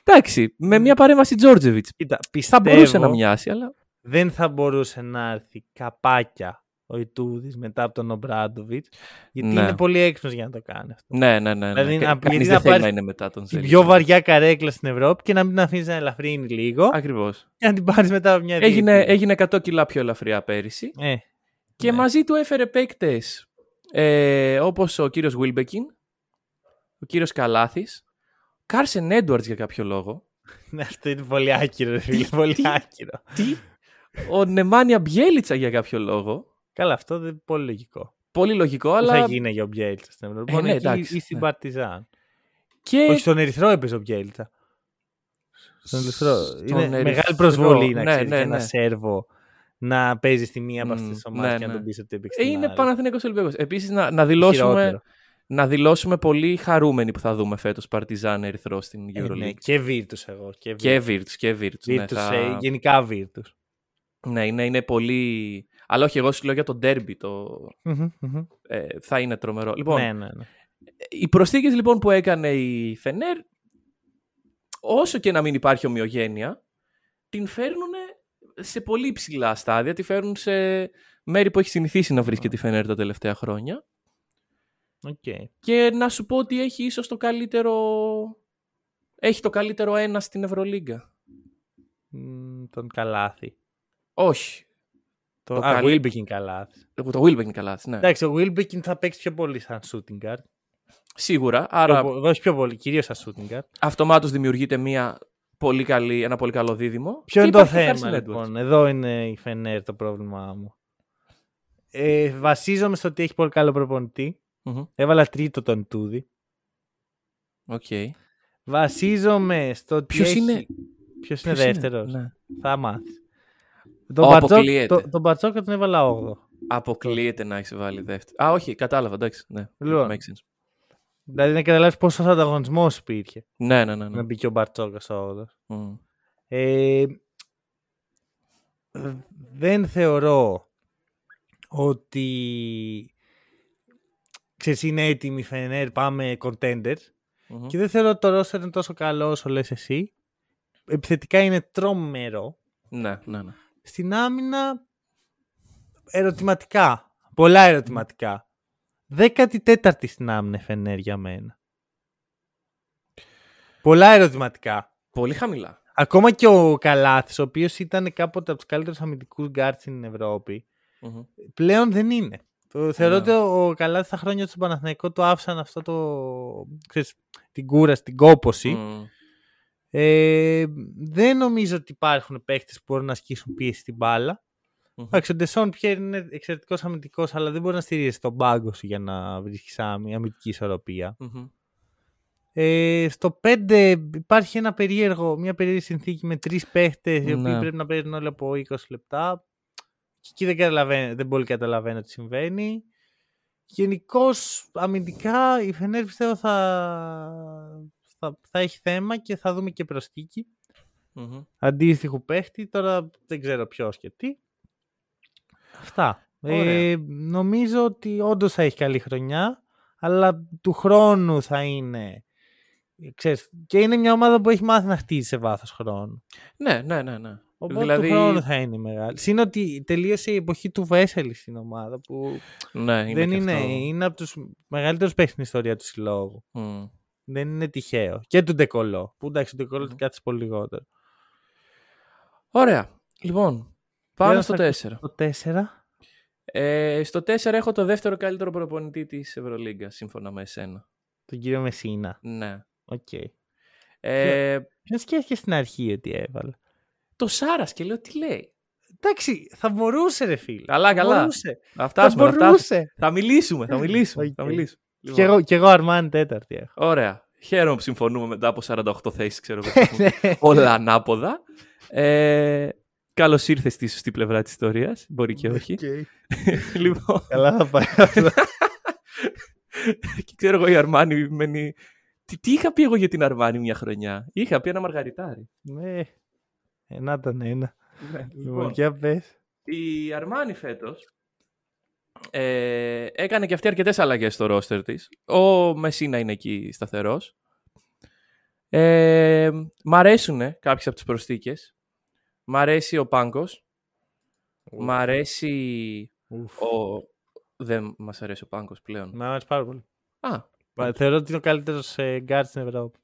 Εντάξει, με μια παρέμβαση Τζόρτζεβιτς. Κοίτα, Θα πιστεύω μπορούσε να μοιάσει, αλλά... δεν θα μπορούσε να έρθει καπάκια ο Ιτούδης μετά από τον Ομπράντοβιτς. Γιατί Ναι. είναι πολύ έξυπνος για να το κάνει αυτό. Ναι, ναι, ναι. ναι. Δηλαδή, Κα- να- κανείς γιατί δεν να θέλει πάρεις να είναι μετά τον Την Ζέλη. πιο βαριά καρέκλα στην Ευρώπη και να μην την αφήνεις να ελαφρύνει λίγο Ακριβώς. και να την πάρεις μετά από μια Έγινε, διετία. έγινε 100 κιλά πιο ελαφριά πέρυσι Ε, και ναι. μαζί του έφερε παίκτες ε, όπως ο κύριος Βίλμπεκιν, ο κύριος Καλάθης, Κάρσεν Έντουαρτς για κάποιο λόγο, Ναι, αυτό είναι πολύ άκυρο, ρε φίλε. Πολύ άκυρο. τι, ο Νεμάνια Μπιέλιτσα για κάποιο λόγο. Καλά, αυτό δεν είναι πολύ λογικό. Πολύ λογικό, Αλλά... αλλά θα γίνει για ο Μπιέλτσα στην Ευρώπη. Ε, Μόνο ναι, εκεί εντάξει, ή στην ναι. Παρτιζάν. και Όχι, στον Ερυθρό έπαιζε ο Μπιέλτσα. Στον Ερυθρό. Στον Είναι Ερυθρό, μεγάλη προσβολή να ναι, ξέρεις ναι, και ένα ναι. Σέρβο να παίζεις στη μία από Μμ, αυτέ τι ομάδες ναι, και να ναι. τον πεις ότι έπαιξε. ε, στην είναι άλλη. Παναθηναίκος Ολυμπιακός. Επίσης να, να, δηλώσουμε, Χειρότερο. να δηλώσουμε πολύ χαρούμενοι που θα δούμε φέτος Παρτιζάν Ερυθρό στην Ε, Euroleague. ναι, και Βίρτους εγώ. Και Και Βίρτς, και Βίρτς. ναι, Virtus, θα- ε, γενικά Βίρτους. Ναι, είναι, είναι πολύ. Αλλά όχι, εγώ σου λέω για το ντέρμπι. Το... Ε, θα είναι τρομερό. Λοιπόν, Ναι, ναι, ναι. οι προσθήκες λοιπόν που έκανε η Φενέρ, όσο και να μην υπάρχει ομοιογένεια, την φέρνουν σε πολύ υψηλά στάδια. Τη φέρνουν σε μέρη που έχει συνηθίσει να βρίσκεται η Φενέρ τα τελευταία χρόνια. Οκ. Και να σου πω ότι έχει ίσως το καλύτερο έχει το καλύτερο ένα στην Ευρωλίγκα. Μ, τον Καλάθι. Όχι. Το, Το Α, καλύ- Wilbekin Καλάθι. Το Wilbeck είναι καλά, ναι. Εντάξει, ο Wilbekin θα παίξει πιο πολύ σαν shooting guard. Σίγουρα. Άρα Πιο πο- όχι πιο πολύ, κυρίως σαν shooting guard. αυτομάτως δημιουργείται μια πολύ καλή, ένα πολύ καλό δίδυμο. Ποιο Και είναι το υπάρχει ο θέμα, Carson Edwards. λοιπόν; Εδώ είναι η Φενέρ το πρόβλημά μου. Ε, βασίζομαι στο ότι έχει πολύ καλό προπονητή. Μμμ. Έβαλα τρίτο τον Τούδη. Οκ. Βασίζομαι στο ότι Ποιος έχει... είναι- Ποιος είναι Ποιος δεύτερος; Ναι. Θα μάθεις. Ω, Τον, Μπαρτζόκα, αποκλείεται. το, τον Μπαρτζόκα τον έβαλα 8. Αποκλείεται να έχεις βάλει δεύτερο. Α, όχι, κατάλαβα, εντάξει. Ναι. Λοιπόν. Makes sense. Δηλαδή να καταλάβεις πόσος ανταγωνισμός υπήρχε Ναι, ναι, ναι. ναι. να μπει και ο Μπαρτζόκα 8. Μμ. Ε, δεν θεωρώ ότι ξέρεις, είναι έτοιμη η Φενέρ, πάμε contenders. Μμμ. Και δεν θεωρώ ότι το roster είναι τόσο καλό όσο λες εσύ. Επιθετικά είναι τρομερό. Ναι, ναι, ναι. Στην άμυνα ερωτηματικά. Πολλά ερωτηματικά. Δέκατη τέταρτη στην άμυνα η Φενέρ για μένα. Πολλά ερωτηματικά. Πολύ χαμηλά. Ακόμα και ο Καλάθης, ο οποίος ήταν κάποτε από τους καλύτερους αμυντικούς γκαρντ στην Ευρώπη, Μμμ. πλέον δεν είναι. Το, θεωρώ Ναι. ότι ο Καλάθης στα χρόνια του στον Παναθηναϊκό το άφησαν αυτό το, ξέρεις, την κούραση, την κόποση. Μμ. Ε, δεν νομίζω ότι υπάρχουν παίχτες που μπορούν να ασκήσουν πίεση στην μπάλα. Μμμ. Εντάξει, ο Ντεσόν Πιέρ είναι εξαιρετικός αμυντικός, αλλά δεν μπορεί να στηρίζει τον πάγκο σου για να βρίσκεις άμυ- αμυντική ισορροπία. Μμμ. Ε, στο 5 υπάρχει ένα περίεργο, μια περίεργη συνθήκη με τρεις παίχτες οι οποίοι Ναι. πρέπει να παίρνουν όλοι από 20 λεπτά. Και εκεί δεν, καταλαβαίνω, δεν πολύ καταλαβαίνω τι συμβαίνει. Γενικώς αμυντικά η Φενέρ πιστεύω θα, θα, θα έχει θέμα και θα δούμε και προστίκη Μμμ. αντίστοιχου παίχτη. Τώρα δεν ξέρω ποιος και τι. Αυτά. Ε, Ωραία. νομίζω ότι όντως θα έχει καλή χρονιά, αλλά του χρόνου θα είναι. Ξέρεις, και είναι μια ομάδα που έχει μάθει να χτίζει σε βάθος χρόνου. Ναι, ναι, ναι. ναι. Οπότε δηλαδή, του χρόνου θα είναι μεγάλη. Συν ότι τελείωσε η εποχή του Βέσελι στην ομάδα που ναι, είναι δεν και είναι, αυτό. είναι από τους μεγαλύτερους παίκτες στην ιστορία του συλλόγου. Μμ. Δεν είναι τυχαίο. Και του Ντεκολό. Που εντάξει, ο Ντεκολό Μμμ. του κάθισε πολύ λιγότερο. Ωραία. Λοιπόν, πάμε Για στο να 4. Το 4. Ε, στο 4 έχω το δεύτερο καλύτερο προπονητή της Ευρωλίγκας, σύμφωνα με εσένα. Τον κύριο Μεσίνα. Ναι. Οκ. Ε, Ποιο σκέφτηκε στην αρχή ότι έβαλε; το Σάρας και λέω τι λέει; Εντάξει, θα μπορούσε ρε φίλε. Καλά, Θα καλά. Μπορούσε. Θα Θα φτάσουμε, θα φτάσουμε. μπορούσε. Θα μιλήσουμε, θα μιλήσουμε. Οκ. θα μιλήσουμε. Και Λοιπόν, εγώ, και εγώ Αρμάνι τέταρτη έχω. Ωραία. Χαίρομαι που συμφωνούμε μετά από 48 θέσεις, ξέρω εγώ. Ναι. όλα ανάποδα. Ε, Καλώς ήρθες στη σωστή πλευρά της ιστορίας. Μπορεί και όχι. Οκ. λοιπόν, Καλά θα πάει αυτό. και ξέρω εγώ η Αρμάνι μένει. Τι, τι είχα πει εγώ για την Αρμάνι μια χρονιά; Είχα πει ένα μαργαριτάρι. Ναι. Ένα τον ένα. Ναι, Λοιπόν, για πες. η Αρμάνι φέτος ε, έκανε και αυτή αρκετές αλλαγές στο ρόστερ της. Ο Μεσίνα είναι εκεί σταθερός. Ε, μ' αρέσουν κάποιες από τις προσθήκες. Μ' αρέσει ο Πάγκος. Μ' αρέσει Ουφ. ο. Δεν μας αρέσει ο Πάνγκος πλέον. Μ' άρεσε πάρα πολύ. Α, Μα Θεωρώ ότι είναι ο καλύτερος γκαρντ στην Ευρώπη.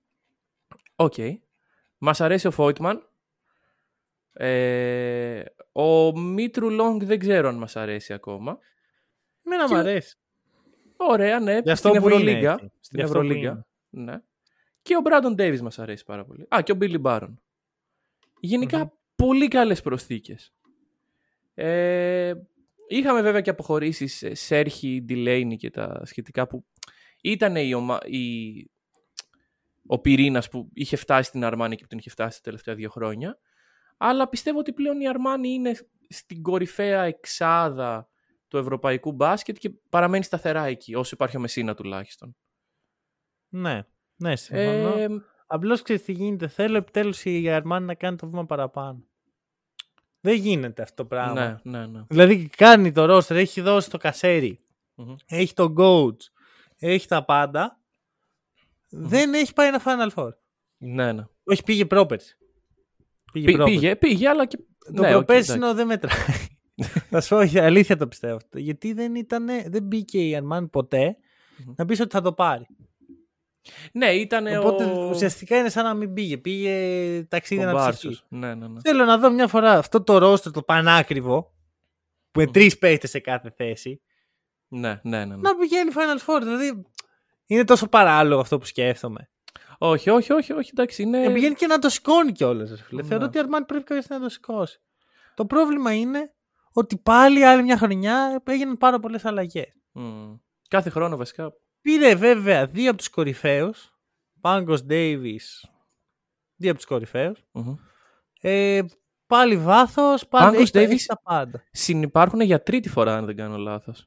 οκ. Μας αρέσει ο Φόιγκτμαν. Ε, ο Μίτρου Λόγκ δεν ξέρω αν μας αρέσει ακόμα. Εμένα Και- μου αρέσει. Ωραία, ναι. Γι' αυτό στην που είναι Ευρωλίγκα. έτσι. Στην Γι' αυτό που Ευρωλίγκα. Ναι. Και ο Μπράντον Ντέιβις μας αρέσει πάρα πολύ. Α, και ο Μπίλι Μπάρον. γενικα Μμμ. πολύ καλές προσθήκες. Ε, είχαμε βέβαια και αποχωρήσεις σε Σέρχη, Ντιλέινι και τα σχετικά που ήταν η, ομα... η... ο πυρήνας που είχε φτάσει στην Αρμάνη και που την είχε φτάσει τα τελευταία δύο χρόνια. Αλλά πιστεύω ότι πλέον η Αρμάνη είναι στην κορυφαία εξάδα του ευρωπαϊκού μπάσκετ και παραμένει σταθερά εκεί, όσο υπάρχει ο Μεσίνα τουλάχιστον. Ναι. Ναι, συμφωνώ. Ε, Απλώς ξέρεις τι γίνεται. Θέλω επιτέλους η Αρμάνι να κάνει το βήμα παραπάνω. Δεν γίνεται αυτό το πράγμα. ναι, ναι, ναι. Δηλαδή κάνει το ρόστερ, έχει δώσει το κασέρι, Μμμ. έχει το coach, έχει τα πάντα. Δεν έχει πάει ένα Final Four. Ναι, ναι. Όχι, πήγε πρόπερση. Πήγε, Πή- πρόπερση. πήγε, πήγε, αλλά και. Το ναι, οκ, προπέρσινο εντάξει. δεν μετράει. Θα σου πω, όχι, αλήθεια το πιστεύω αυτό. Γιατί δεν, ήταν, δεν μπήκε η Αρμάνι ποτέ Μμμ. να πεις ότι θα το πάρει. Ναι, ήταν Οπότε ο... ουσιαστικά είναι σαν να μην πήγε. Πήγε ταξίδι ο να Μπάρσος. Ναι, ναι, ναι. Θέλω να δω μια φορά αυτό το ρόστρο το πανάκριβο που με Μμ. τρεις παίχτε σε κάθε θέση Ναι, ναι, ναι, ναι. να πηγαίνει Final Four. Δηλαδή είναι τόσο παράλογο αυτό που σκέφτομαι. Όχι, όχι, όχι, όχι, εντάξει, είναι... Και πηγαίνει και να το σηκώνει κιόλας. Ναι. Θεωρώ ότι η Αρμάνι πρέπει κάποια στιγμή να το σηκώσει. Το πρόβλημα είναι ότι πάλι άλλη μια χρονιά έγιναν πάρα πολλές αλλαγές. Μμ. Κάθε χρόνο βασικά. Πήρε βέβαια δύο από τους κορυφαίους. Πάγκο Ντέιβις. Δύο από τους κορυφαίους. Μμμ. Ε, πάλι βάθος. Πάλι Πάγκος έχει, τα- Davis. έχει τα πάντα. Συνυπάρχουν για τρίτη φορά, αν δεν κάνω λάθος.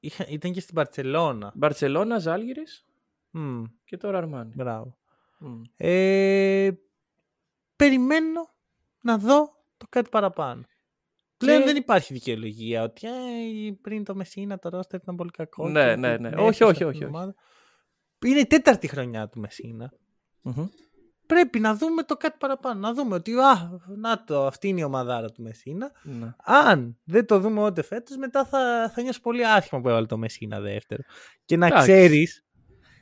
Είχα, ήταν και στην Παρσελώνα. Μπαρτσελώνα, Ζάλγιρης Μμ, και τώρα Αρμάνι. μπράβο. Μμ. Ε, περιμένω να δω το κάτι παραπάνω. Πλέον δεν υπάρχει δικαιολογία ότι «Ε, πριν το Μεσίνα το ρόστερ ήταν πολύ κακό. Ναι, και ναι, ότι ναι. την Όχι, έφτασε όχι, αυτή όχι, την όχι. ομάδα». Είναι η τέταρτη χρονιά του Μεσίνα. Μμμ. Πρέπει να δούμε το κάτι παραπάνω. Να δούμε ότι α, να το, αυτή είναι η ομαδάρα του Μεσίνα. Ναι. Αν δεν το δούμε ούτε φέτος, μετά θα, θα νιώσει πολύ άσχημα που έβαλε το Μεσίνα δεύτερο. Και να Εντάξει. ξέρεις,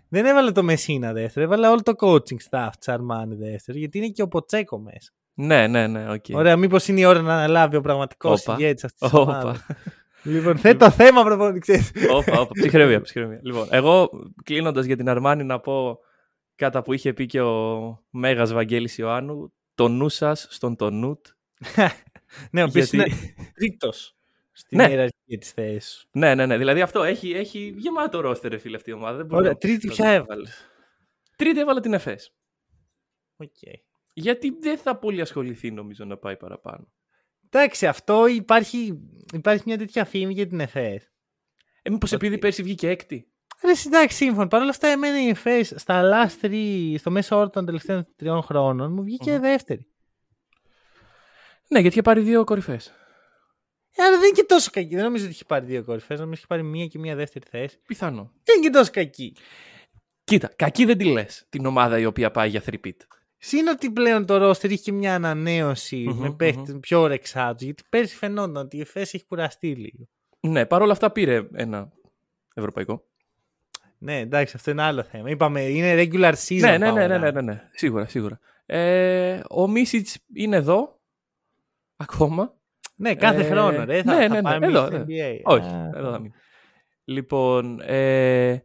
δεν έβαλε το Μεσίνα δεύτερο, έβαλε όλο το coaching staff της Αρμάνι δεύτερο, γιατί είναι και ο Ποτσέκο μέσα. Ναι, ναι, ναι, οκ. Ωραία, μήπως είναι η ώρα να αναλάβει ο πραγματικός Όπα. ηγέτης αυτής της Όπα. ομάδας. Λοιπόν, θέτω θέμα προπονητή, ξέρεις. Όπα, όπα. Ψυχραιμία, ψυχραιμία. Λοιπόν, εγώ κλείνοντας για την Αρμάνι να πω κατά που είχε πει και ο Μέγας Βαγγέλης Ιωάννου, το νου σας στον το νουτ. ναι, ο οποίος Γιατί- είναι τρίτος στην Ναι. ιεραρχία της θέση. Ναι, ναι, ναι. Δηλαδή αυτό έχει, έχει γεμάτο ρόστερ, ρε φίλε, αυτή η ομάδα. Δεν μπορώ Ωραία, να- τρίτη ποια έβαλες; Τρίτη έβαλε την ΕΦΕΣ. Οκ. Γιατί δεν θα πολύ ασχοληθεί, νομίζω, να πάει παραπάνω. Εντάξει, αυτό υπάρχει, υπάρχει μια τέτοια φήμη για την ΕΦΕΣ. Ε, μήπως Ότι- επειδή πέρσι βγήκε έκτη; Ρε, εντάξει, σύμφωνοι. Παρ' όλα αυτά, εμένα η ΕΦΕΣ στα last three, στο μέσο όρο των τελευταίων τριών χρόνων, μου βγηκε Μμμ. δεύτερη. Ναι, γιατί είχε πάρει δύο κορυφές. Ε, αλλά δεν είναι και τόσο κακή. Δεν νομίζω ότι είχε πάρει δύο κορυφές. Νομίζω ότι είχε πάρει μία και μία δεύτερη θέση. Πιθανό. Δεν είναι και τόσο κακή. Κοίτα, κακή δεν τη λες την ομάδα η οποία πάει για 3-pit. Συν ότι πλέον το ρόστερ είχε και μια ανανέωση Μμμ, με παίχτε πιο όρεξά του. Γιατί πέρσι φαινόταν ότι η ΕΦΕΣ έχει κουραστεί λίγο. Ναι, παρόλα αυτά πήρε ένα ευρωπαϊκό. Ναι, εντάξει, αυτό είναι άλλο θέμα. Είπαμε, είναι regular season. Ναι, ναι, power ναι, ναι, ναι, rank. ναι, ναι. Σίγουρα, σίγουρα. Ε, ο Μίσιτς είναι εδώ. Ακόμα. Ναι, κάθε Ε, χρόνο. Ρε, θα, ναι, θα ναι, ναι, πάμε εδώ, στο ναι. NBA. Όχι, Α, εδώ θα μείνει. Λοιπόν, ε,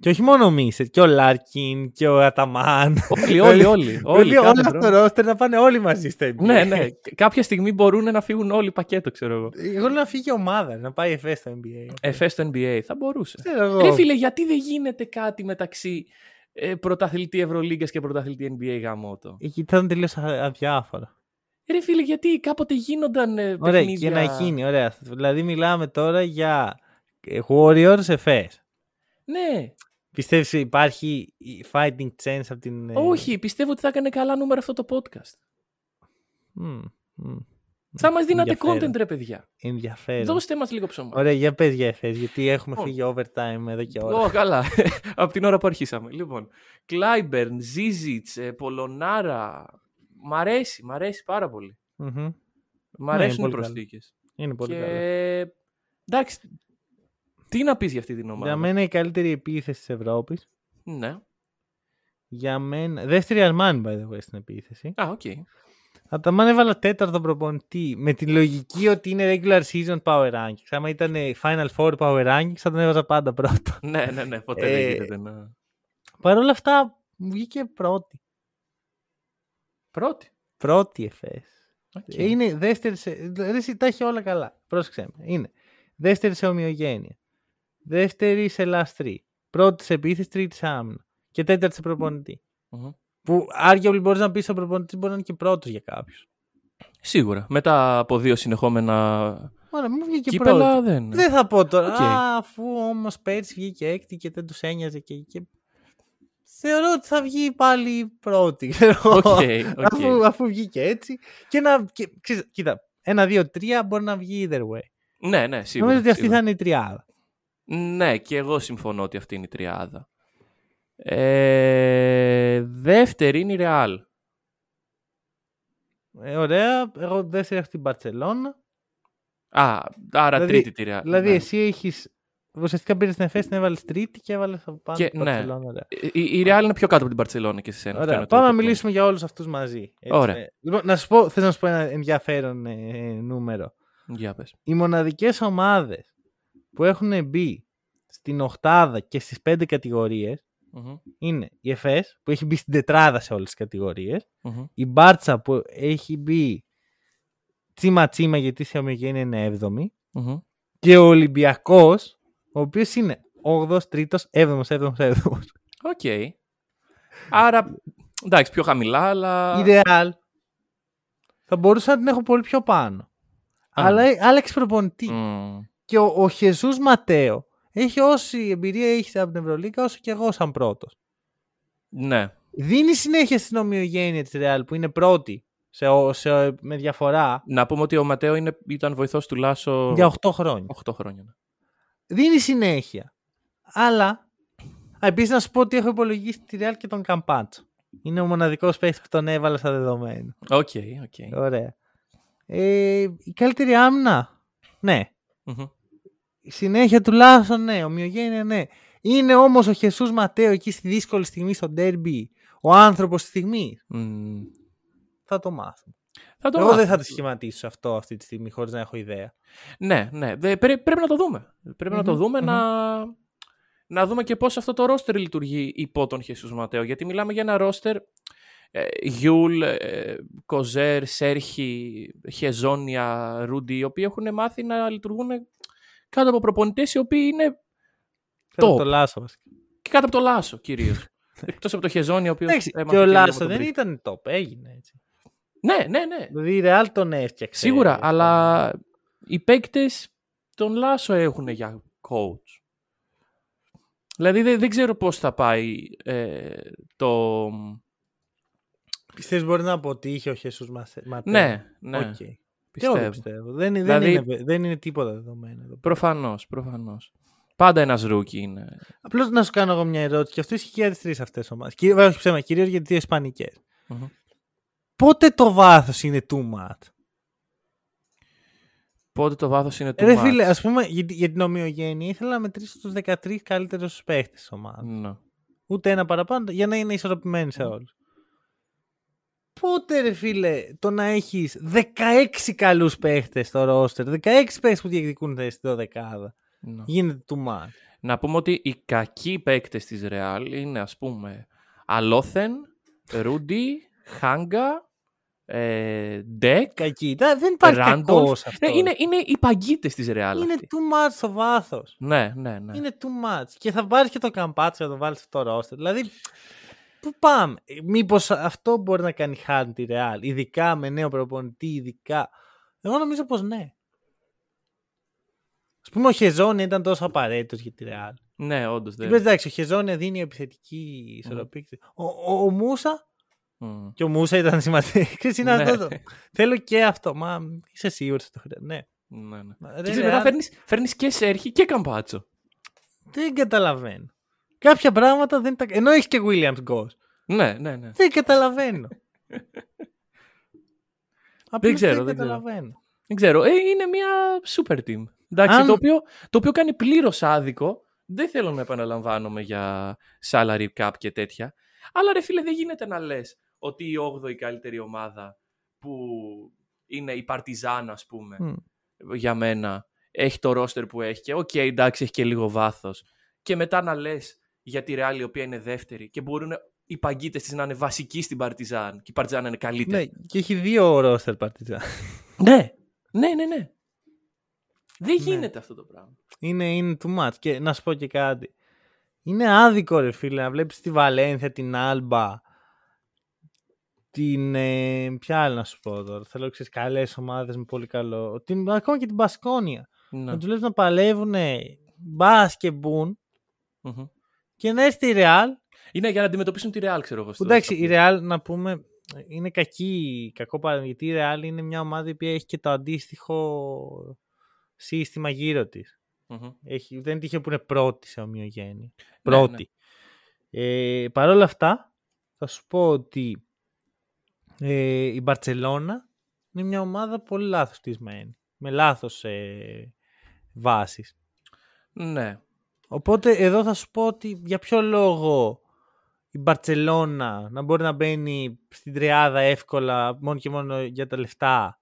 Και όχι μόνο ο Μίσερ, και ο Λάρκιν και ο Αταμάν. όλοι, όλοι, όλοι. όλοι Όλοι, κάθε όλα αυτό χρόνο. το ρόστερ να πάνε όλοι μαζί στο NBA. Ναι, ναι. Κάποια στιγμή μπορούν να φύγουν όλοι πακέτο, ξέρω εγώ. Εγώ λέω να φύγει η ομάδα, να πάει εφέ στο NBA. Εφέ στο NBA θα μπορούσε. Ξέρω εγώ. Ρε φίλε, γιατί δεν γίνεται κάτι μεταξύ ε, πρωταθλητή Ευρωλίγκας και πρωταθλητή NBA γαμότο. Εκεί ήταν τελείως αδιάφορο. Ρε φίλε, γιατί κάποτε γίνονταν ε, Ωραία, παιχνίδια... και να γίνει, ωραία. Δηλαδή μιλάμε τώρα για ε, Warriors FS. Ναι. Πιστεύεις υπάρχει η fighting chance από την... ε, Όχι, πιστεύω ότι θα έκανε καλά νούμερα αυτό το podcast. μμ, μμ. Θα μας δίνατε Ενδιαφέρον. content, ρε παιδιά. Ενδιαφέρον. Δώστε μας λίγο ψωμά. Ωραία, για πες για FS, γιατί έχουμε Λοιπόν. φύγει overtime εδώ και ώρα. Ω, καλά. Από την ώρα που αρχίσαμε. Λοιπόν, Κλάιμπερν, Ζίζιτς, ε, Πολωνάρα. Μ' αρέσει, μ' αρέσει πάρα πολύ. Μμμ. Μ' αρέσουν οι πολύ καλό. προσθήκες. Είναι πολύ και... καλό. Εντάξει, τι να πεις για αυτή την ομάδα; Για μένα η καλύτερη επίθεση της Ευρώπης. Ναι. Για μένα... Δεύτερη Αρμάνι, by the way, στην επίθεση. Α, οκ. Αταμάν έβαλα τέταρτο προπονητή με τη λογική ότι είναι regular season power rankings. Άμα ήταν Final Four power rankings θα τον έβαζα πάντα πρώτο. ναι, ναι, ναι, ποτέ Ε, δεν γίνεται να... Παρ' όλα αυτά μου βγήκε πρώτη. Πρώτη. Πρώτη εφές. Οκ. Είναι δεύτερη σε... Ρε, εσύ, τα έχει όλα καλά. Πρόσεξε με. Είναι δεύτερη σε ομοιογένεια. Δεύτερη σε last three. Πρώτη σε επίθεση, τρίτη σε άμυνα. Και τέταρτη σε προπονητή. Μμμ. Που arguably μπορείς να πεις ο προπονητής μπορεί να είναι και πρώτος για κάποιους. Σίγουρα. Μετά από δύο συνεχόμενα Ωραία, μου βγήκε πρώτη. κύπελα δεν... Δεν θα πω τώρα. Οκ. Α, αφού όμως πέρσι βγήκε έκτη και δεν τους ένοιαζε και, και... Θεωρώ ότι θα βγει πάλι πρώτη. ξέρω εγώ. OK, OK. αφού, αφού βγήκε έτσι. Και να. Και, ξέρεις, κοίτα, ένα, δύο, τρία μπορεί να βγει either way. Ναι, ναι, σίγουρα. Νομίζω ότι αυτή σίγουρα. θα είναι η τριάδα. Ναι, και εγώ συμφωνώ ότι αυτή είναι η τριάδα. Ε, δεύτερη είναι η Ρεάλ. Ε, ωραία. Εγώ δεύτερη έχω την Μπαρσελόνα. Α, άρα Δηλαδή- τρίτη τη Ρεάλ. Δηλαδή, ναι. εσύ έχει ουσιαστικά πήρες την Εφές, την έβαλες τρίτη και έβαλες από πάνω Και- την ναι. Barcelona, ωραία. Η, η Real είναι πιο κάτω από την Παρσελόνη και σε σένα. αυτό Ωραία. είναι το Πάμε να πρώτο. μιλήσουμε για όλους αυτούς μαζί. Έτσι, Ωραία. ναι. Λοιπόν, να σου πω, θες να σου πω ένα ενδιαφέρον ε, νούμερο. Για πες. Οι μοναδικές ομάδες που έχουν μπει στην οχτάδα και στις πέντε κατηγορίες Μμμ, είναι η ΕΦΕΣ που έχει μπει στην τετράδα σε όλες τις κατηγορίες, μμμ. η Μπάρτσα που έχει μπει τσίμα τσίμα γιατί η ομοιογένεια είναι 7η Μμμ. και ο Ολυμπιακός ο οποίος είναι 8ος, 3ος, 7ος, 7ος, 7ος. Οκ. Άρα, εντάξει, πιο χαμηλά, αλλά... Η Real θα μπορούσα να την έχω πολύ πιο πάνω. Α. Αλλά άλλαξε προπονητή. Μμ. Και ο, ο Χεζούς Ματέο έχει όση εμπειρία έχει από την Ευρωλίγκα όσο και εγώ σαν πρώτος. Ναι. Δίνει συνέχεια στην ομοιογένεια της Real που είναι πρώτη σε, ο- σε, με διαφορά Να πούμε ότι ο Ματέο είναι, ήταν βοηθός του Λάσο για 8 χρόνια. 8 χρόνια. ναι. Δίνει συνέχεια. Αλλά επίσης να σου πω ότι έχω υπολογίσει τη Real και τον Καμπάτσο. Είναι ο μοναδικός παίκτης που τον έβαλα στα δεδομένα. OK, OK. Ωραία. Ε, η καλύτερη άμυνα. Ναι. Μμμ. Η συνέχεια του Λάσο, ναι. Ομοιογένεια, ναι. Είναι όμως ο Χεσούς Ματέο εκεί στη δύσκολη στιγμή στο ντέρμπι. Ο άνθρωπος της στιγμής. Μμ. Θα το μάθουμε. Θα το Εγώ δεν μάθουμε. θα το σχηματίσω αυτό αυτή τη στιγμή χωρίς να έχω ιδέα. Ναι, ναι. Δε- πρέ- πρέπει να το δούμε. Πρέπει να το Μμμ, δούμε μμμ. να... να δούμε και πώς αυτό το ρόστερ λειτουργεί υπό τον Χεσούς Ματέο. Γιατί μιλάμε για ένα ρόστερ ε, Γιούλ, ε, Κοζέρ, Σέρχι, Χεζόνια, Ρούντι, οι οποίοι έχουν μάθει να λειτουργούν κάτω από προπονητές οι οποίοι είναι Θέλω Top. το Λάσο βασικά. και κάτω από το Λάσο κυρίως. Εκτός από το Χεζόνια, ο οποίος Εντάξει, έμαθε και ο λίγο Λάσο τον δεν Μπρι. ήταν top. Έγινε έτσι. Ναι, ναι, ναι. Δηλαδή η Real τον έφτιαξε. Σίγουρα, αυτό. αλλά οι παίκτες τον Λάσο έχουν για coach. Δηλαδή δεν, δεν ξέρω πώς θα πάει ε, το... Πιστεύεις μπορεί να αποτύχει ο Χεσούς Μασε- Ματέο. Ναι, ναι, Οκ. Και εγώ δεν πιστεύω. πιστεύω. Δεν, δεν, Δηλαδή- είναι, δεν είναι τίποτα δεδομένο. εδώ. Προφανώς, προφανώς. Πάντα ένας rookie είναι. Απλώς να σου κάνω εγώ μια ερώτηση. Και αυτό ισχύει και για τις τρεις αυτές ομάδες. Βέβαια, όχι ψέμα, κυρίως για τις δύο Ισπανικές. Μμμ. Πότε το βάθος είναι too much; Πότε το βάθος είναι too Ρε φίλε, ας πούμε για, για την ομοιογένεια ήθελα να μετρήσω τους 13 καλύτερους παίχτες της ομάδας. Ναι. Ούτε ένα παραπάνω για να είναι ισορροπημένοι σε όλους. Πότε ρε φίλε το να έχεις 16 καλούς παίχτες στο ρόστερ, 16 παίχτες που διεκδικούν θέση στη 12 ναι. γίνεται too much. Να πούμε ότι οι κακοί παίκτες της Real είναι ας πούμε Αλόθεν, Ρούντι, Χάγκα, ε, Ντεκ, Κακή. Τα- Δεν υπάρχει Ράντολφ. κακός αυτός. Ναι, είναι, είναι οι παγκίτες της Real είναι αυτοί. too much στο βάθος. Ναι, ναι, ναι. Είναι too much. Και θα πάρει και το καμπάτσο να το βάλει στο roster. Δηλαδή, πού πάμε; Μήπως αυτό μπορεί να κάνει χάρη τη Real, ειδικά με νέο προπονητή, ειδικά. Εγώ νομίζω πως ναι. Α πούμε, ο Χεζόνια ήταν τόσο απαραίτητος για τη Real. Ναι, όντως. Ναι. δεν- εντάξει, ο Χεζόνια δίνει επιθετική ισορροπία. Ο, ο, ο Μούσα. Μμ. Και ο Μούσα ήταν σημαντικός. Ξέρεις, είναι Ναι. αυτό. το- Θέλω και αυτό. Μα είσαι σίγουρος ότι το χρειάζεται. Ναι. Ναι, ναι. Ρε, Και ξέρεις, Real, μετά φέρνεις, φέρνεις και Σέρχη και Καμπάτσο. Δεν καταλαβαίνω. Κάποια πράγματα δεν τα. Ενώ έχεις και Williams Ghost. Ναι, ναι, ναι. Δεν καταλαβαίνω. Απλώς ξέρω, δεν δεν ξέρω. καταλαβαίνω. Δεν ξέρω. Ε, είναι μια super team. Εντάξει, Αν- το, οποίο, το οποίο κάνει πλήρως άδικο. Δεν θέλω να επαναλαμβάνομαι για salary cap και τέτοια. Αλλά ρε φίλε, δεν γίνεται να λες ότι η 8η καλύτερη ομάδα που είναι η Παρτιζάν, ας πούμε, Μμ. για μένα, έχει το ρόστερ που έχει και οκ, εντάξει, έχει και λίγο βάθος. Και μετά να λες για τη Real η οποία είναι δεύτερη και μπορούν οι παγκίτε της να είναι βασικοί στην Παρτιζάν και η Παρτιζάν να είναι καλύτερη. Ναι, και έχει δύο ρόστερ παρτιζάν. Ναι, ναι, ναι. ναι. Δεν Ναι. γίνεται αυτό το πράγμα. είναι, είναι too much. Και να σου πω και κάτι. Είναι άδικο ρε φίλε να βλέπεις τη Βαλένθια, την Άλμπα, την... Ε, ποια άλλη να σου πω τώρα. Θέλω ξέρεις καλές ομάδες με πολύ καλό. Την, ακόμα και την Μπασκόνια. Ναι. Να τους βλέπεις να παλεύουν μπας και μπουν Μμμ. Και να έρθει τη Real Είναι για να αντιμετωπίσουν τη Real, ξέρω εγώ. Που στο- εντάξει, στο η πλοίο. Real να πούμε είναι κακή, κακό παράδειγμα. Γιατί η Real είναι μια ομάδα που έχει και το αντίστοιχο σύστημα γύρω της. Μμμ. Έχει, δεν τύχε που είναι πρώτη σε ομοιογένεια. Ναι, Πρώτη. Ε, Παρ' όλα αυτά, θα σου πω ότι ε, η Μπαρτσελώνα είναι μια ομάδα πολύ λάθος στισμένη. Με λάθος ε, βάσεις. Ναι. Οπότε εδώ θα σου πω ότι για ποιο λόγο η Μπαρτσελώνα να μπορεί να μπαίνει στην τριάδα εύκολα μόνο και μόνο για τα λεφτά,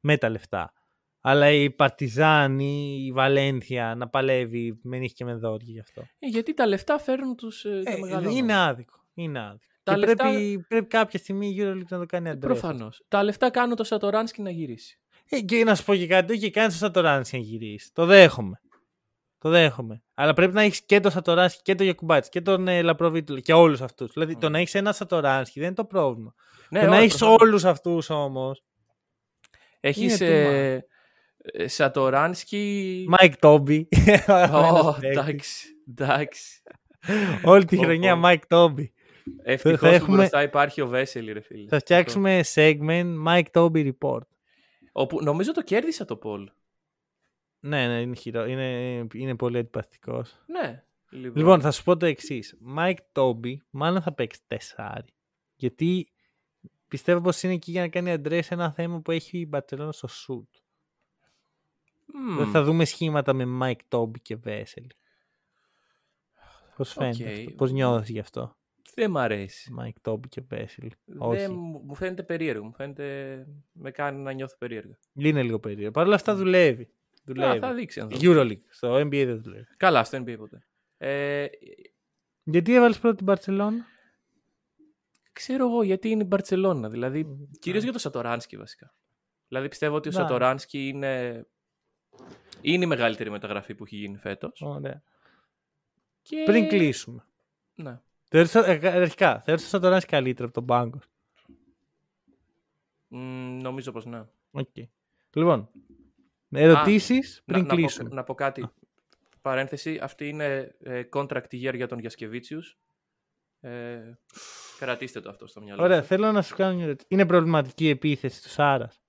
με τα λεφτά. Αλλά η Παρτιζάν ή η Βαλένθια να παλεύει με νύχη και με δόρυ γι' αυτό. Ε, γιατί τα λεφτά φέρνουν τους ε, τα Ε, μεγάλα είναι ονόματα. άδικο. Είναι άδικο. Τα και λεφτά- πρέπει, πρέπει κάποια στιγμή η EuroLeague να το κάνει αντρέ. Προφανώς. Τα λεφτά κάνουν το Σατοράνσκι να γυρίσει. Ε, και να σου πω και κάτι, όχι, κάνει το Σατοράνσκι να γυρίσει. Το δέχομαι. Το δέχομαι. Αλλά πρέπει να έχεις και το Σατοράνσκι και το Γιοκουμπάιτις και τον ε, Λαπροβίτουλα και όλους αυτούς. Δηλαδή το να έχεις ένα Σατοράνσκι δεν είναι το πρόβλημα. Ναι, το να όχι, έχεις προφανώς. όλους αυτούς όμως. Έχεις Είναι ε, ε, Σατοράνσκι... Μάικ Τόμπι. Ω, εντάξει, εντάξει. Όλη τη Πω, χρονιά πω. Μάικ Τόμπι. Ευτυχώς θα που έχουμε- μπροστά υπάρχει ο Βέσελι, ρε φίλε. Θα φτιάξουμε segment Mike Tobey Report. Όπου, νομίζω το κέρδισα το poll. Ναι, ναι, είναι, χειρό. είναι, είναι πολύ αντιπαθητικός. Ναι. Λοιπόν, Λοιπόν, θα σου πω το εξής. Mike Tobey μάλλον θα παίξει τεσσάρι. Γιατί πιστεύω πως είναι εκεί για να κάνει address ένα θέμα που έχει η Μπαρτσελόνα στο shoot. μμ, Δεν θα δούμε σχήματα με Mike Tobey και Βέσελι. Πώς φαίνεται Οκ. αυτό, πώς νιώθεις γι' αυτό, δεν μ' αρέσει. Mike Toby και Βέσελ. Δεν, Όχι, μου μου φαίνεται περίεργο. Μου φαίνεται... Με κάνει να νιώθω περίεργα. είναι λίγο περίεργο. Παρ' όλα αυτά δουλεύει. Α, δουλεύει. θα δείξει αν δω. Euroleague, στο NBA δεν δουλεύει. Καλά, στο NBA ποτέ. Ε, Γιατί έβαλες πρώτη την Μπαρτσελόνα. ξέρω εγώ γιατί είναι η Μπαρτσελώνα. Δηλαδή, κυρίως για το Σατοράνσκι βασικά. Δηλαδή, πιστεύω ότι ο Ναι. Σατοράνσκι είναι... είναι η μεγαλύτερη μεταγραφή που έχει γίνει φέτος. Ωραία. Και... Πριν κλείσουμε. Ναι. Θεωρείς, ε, αρχικά, θεωρείς ότι θα τον καλύτερα από τον πάγκο; Μ, νομίζω πως ναι. Okay. Λοιπόν, ερωτήσεις Να, πριν να, πω, κλείσουμε. να πω κάτι. Παρένθεση, αυτή είναι ε, contract year για τον Γιασκεβίτσιους. Ε, κρατήστε το αυτό στο μυαλό Ωραία, σας. θέλω να σου κάνω μια ερώτηση. Είναι προβληματική η επίθεση του Σάρας;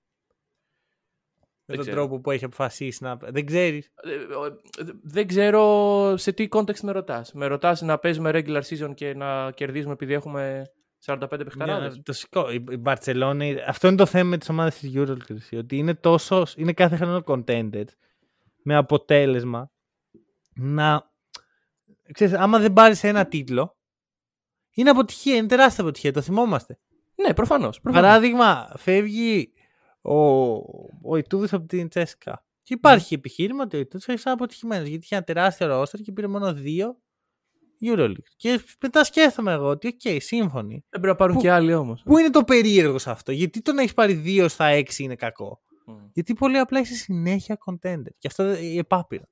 Με Δεν τον ξέρω. τρόπο που έχει αποφασίσει να. Δεν ξέρεις; Ε, ο- δεν ξέρω σε τι context με ρωτάς. Με ρωτάς να παίζουμε regular season και να κερδίζουμε επειδή έχουμε 45 παιχταράδες. Το σηκώ. Η, η Μπαρσελόνη. Αυτό είναι το θέμα με τις ομάδες της Euroleague. Ότι είναι τόσος. Είναι κάθε χρόνο contended με αποτέλεσμα να. Ξέρεις, άμα δεν πάρεις ένα τίτλο, είναι αποτυχία. Είναι τεράστια αποτυχία. Το θυμόμαστε. Ναι, προφανώς. προφανώς. Παράδειγμα, φεύγει ο, ο Ιτούδης από την Τσέσκα. Και υπάρχει επιχείρημα ότι ο Ιτούδης έχει σαν αποτυχημένος γιατί είχε ένα τεράστιο ρόστερ και πήρε μόνο δύο Euroleague. Και μετά σκέφτομαι εγώ ότι, οκ, σύμφωνοι. Δεν πρέπει να πάρουν Πού- και άλλοι όμως. Πού είναι το περίεργο σε αυτό, γιατί το να έχεις πάρει δύο στα έξι είναι κακό. Μμ. Γιατί πολύ απλά είσαι συνέχεια contender. Και αυτό είναι επ' άπειρο.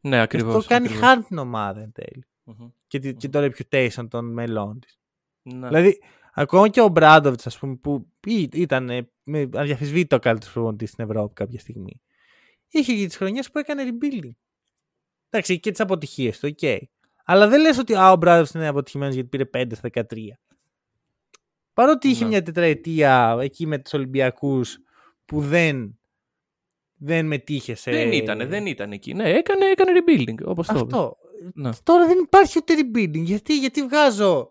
Ναι, Και ακριβώς. αυτό κάνει ακριβώς. carry την ομάδα εν τέλει. Μμμ. Και, τη- και το reputation των μελών της. Ναι. Δηλαδή, ακόμα και ο Ομπράντοβιτς, ας πούμε, που ή- ήταν ε, με αδιαμφισβήτητο ο καλύτερος προπονητής στην Ευρώπη κάποια στιγμή, είχε και τις χρονιές που έκανε rebuilding. Εντάξει, και τις αποτυχίες του, οκ. Αλλά δεν λες ότι α, ο Ομπράντοβιτς είναι αποτυχημένος γιατί πήρε 5 στα 13. Παρότι είχε Ναι. μια τετραετία εκεί με τους Ολυμπιακούς που δεν, δεν μετείχε σε. Δεν ήταν, δεν ήταν εκεί. Ναι, έκανε, έκανε rebuilding, όπως το είπες. Αυτό. Ναι. Τώρα δεν υπάρχει ούτε rebuilding. Γιατί, γιατί βγάζω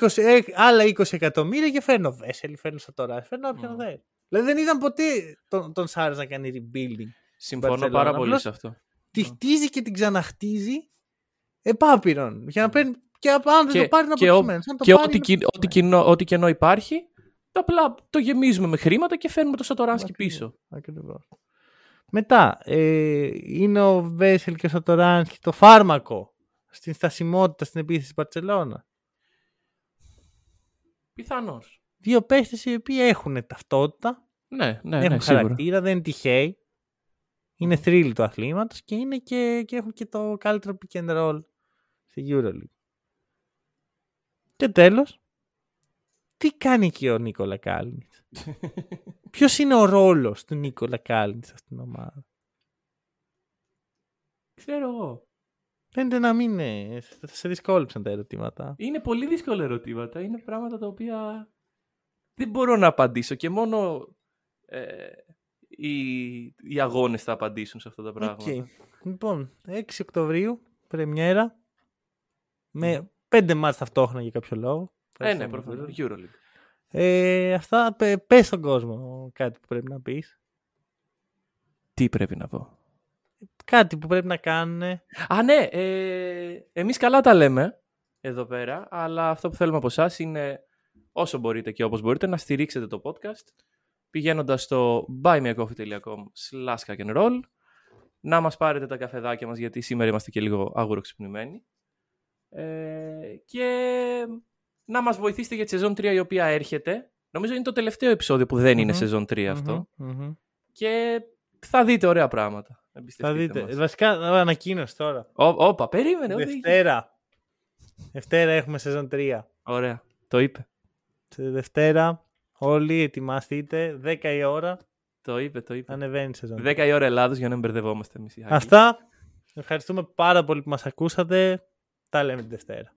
20, ε, άλλα 20 εκατομμύρια και φέρνω Βέσελη, φέρνω Σατορά, φέρνω όποιον Μμμ. δεν. Δηλαδή δεν είδαν ποτέ τον, τον Σάρες να κάνει rebuilding. Συμφωνώ Barcelona. πάρα πολύ Απλώς σε αυτό. Τη Ναι. χτίζει και την ξαναχτίζει επάπειρον. Για να παίρνει. Και αν δεν Και- το πάρει να και ο- αποτυχημένο. Αν το Και πάρει, ό,τι, είναι κι- ό,τι, κοινό, ό,τι κενό υπάρχει, απλά το γεμίζουμε με χρήματα και φέρνουμε το Σατοράνσκι Ακριβώς. πίσω. Ακριβώς. Μετά, ε, είναι ο Βέσελ και ο Σατοράνσκι το φάρμακο στην στασιμότητα στην επίθεση της Μπαρτσελώνα. Πιθανώς. Δύο παίχτες οι οποίοι έχουν ταυτότητα, Ναι, ναι, έχουν ναι, σίγουρα. χαρακτήρα, δεν είναι τυχαίοι. Είναι θρύλοι του αθλήματος και, είναι και, και έχουν και το καλύτερο pick and roll στη EuroLeague. Και τέλος, τι κάνει εκεί ο Νίκολα Κάλινιτς. Ποιος είναι ο ρόλος του Νίκολα Κάλινιτς στην ομάδα; Ξέρω εγώ. Φαίνεται να μην είναι. Θα σε δυσκόλεψαν τα ερωτήματα. Είναι πολύ δύσκολα ερωτήματα. Είναι πράγματα τα οποία δεν μπορώ να απαντήσω και μόνο ε, οι, οι αγώνες θα απαντήσουν σε αυτά τα πράγματα. Οκ. Λοιπόν, 6 Οκτωβρίου, πρεμιέρα. Με 5 ματς ταυτόχρονα για κάποιο λόγο. Ε, ναι, Ευχαριστώ προφανώς. πολύ. Euroleague. Ε, αυτά, πε, πες στον κόσμο κάτι που πρέπει να πεις. Τι πρέπει να πω; κάτι που πρέπει να κάνουν. Α, ναι, ε, εμείς καλά τα λέμε εδώ πέρα, αλλά αυτό που θέλουμε από εσάς είναι όσο μπορείτε και όπως μπορείτε να στηρίξετε το podcast πηγαίνοντας στο buymeacoffee.com slash roll να μας πάρετε τα καφεδάκια μας γιατί σήμερα είμαστε και λίγο αγουροξυπνημένοι ε, και να μας βοηθήσετε για τη σεζόν 3 η οποία έρχεται. Νομίζω είναι το τελευταίο επεισόδιο που δεν είναι σεζόν 3 αυτο Και θα δείτε ωραία πράγματα. Θα δείτε. Μας. Βασικά, ανακοίνωση τώρα. όπα, περίμενε. Δευτέρα. Δευτέρα έχουμε σεζόν 3. Ωραία, το είπε. Δευτέρα, όλοι ετοιμαστείτε, 10 η ώρα. Το είπε, το είπε. Ανεβαίνει σεζόν. 10 η ώρα Ελλάδος για να μην μπερδευόμαστε εμείς. Αυτά. Ευχαριστούμε πάρα πολύ που μας ακούσατε. Τα λέμε τη Δευτέρα.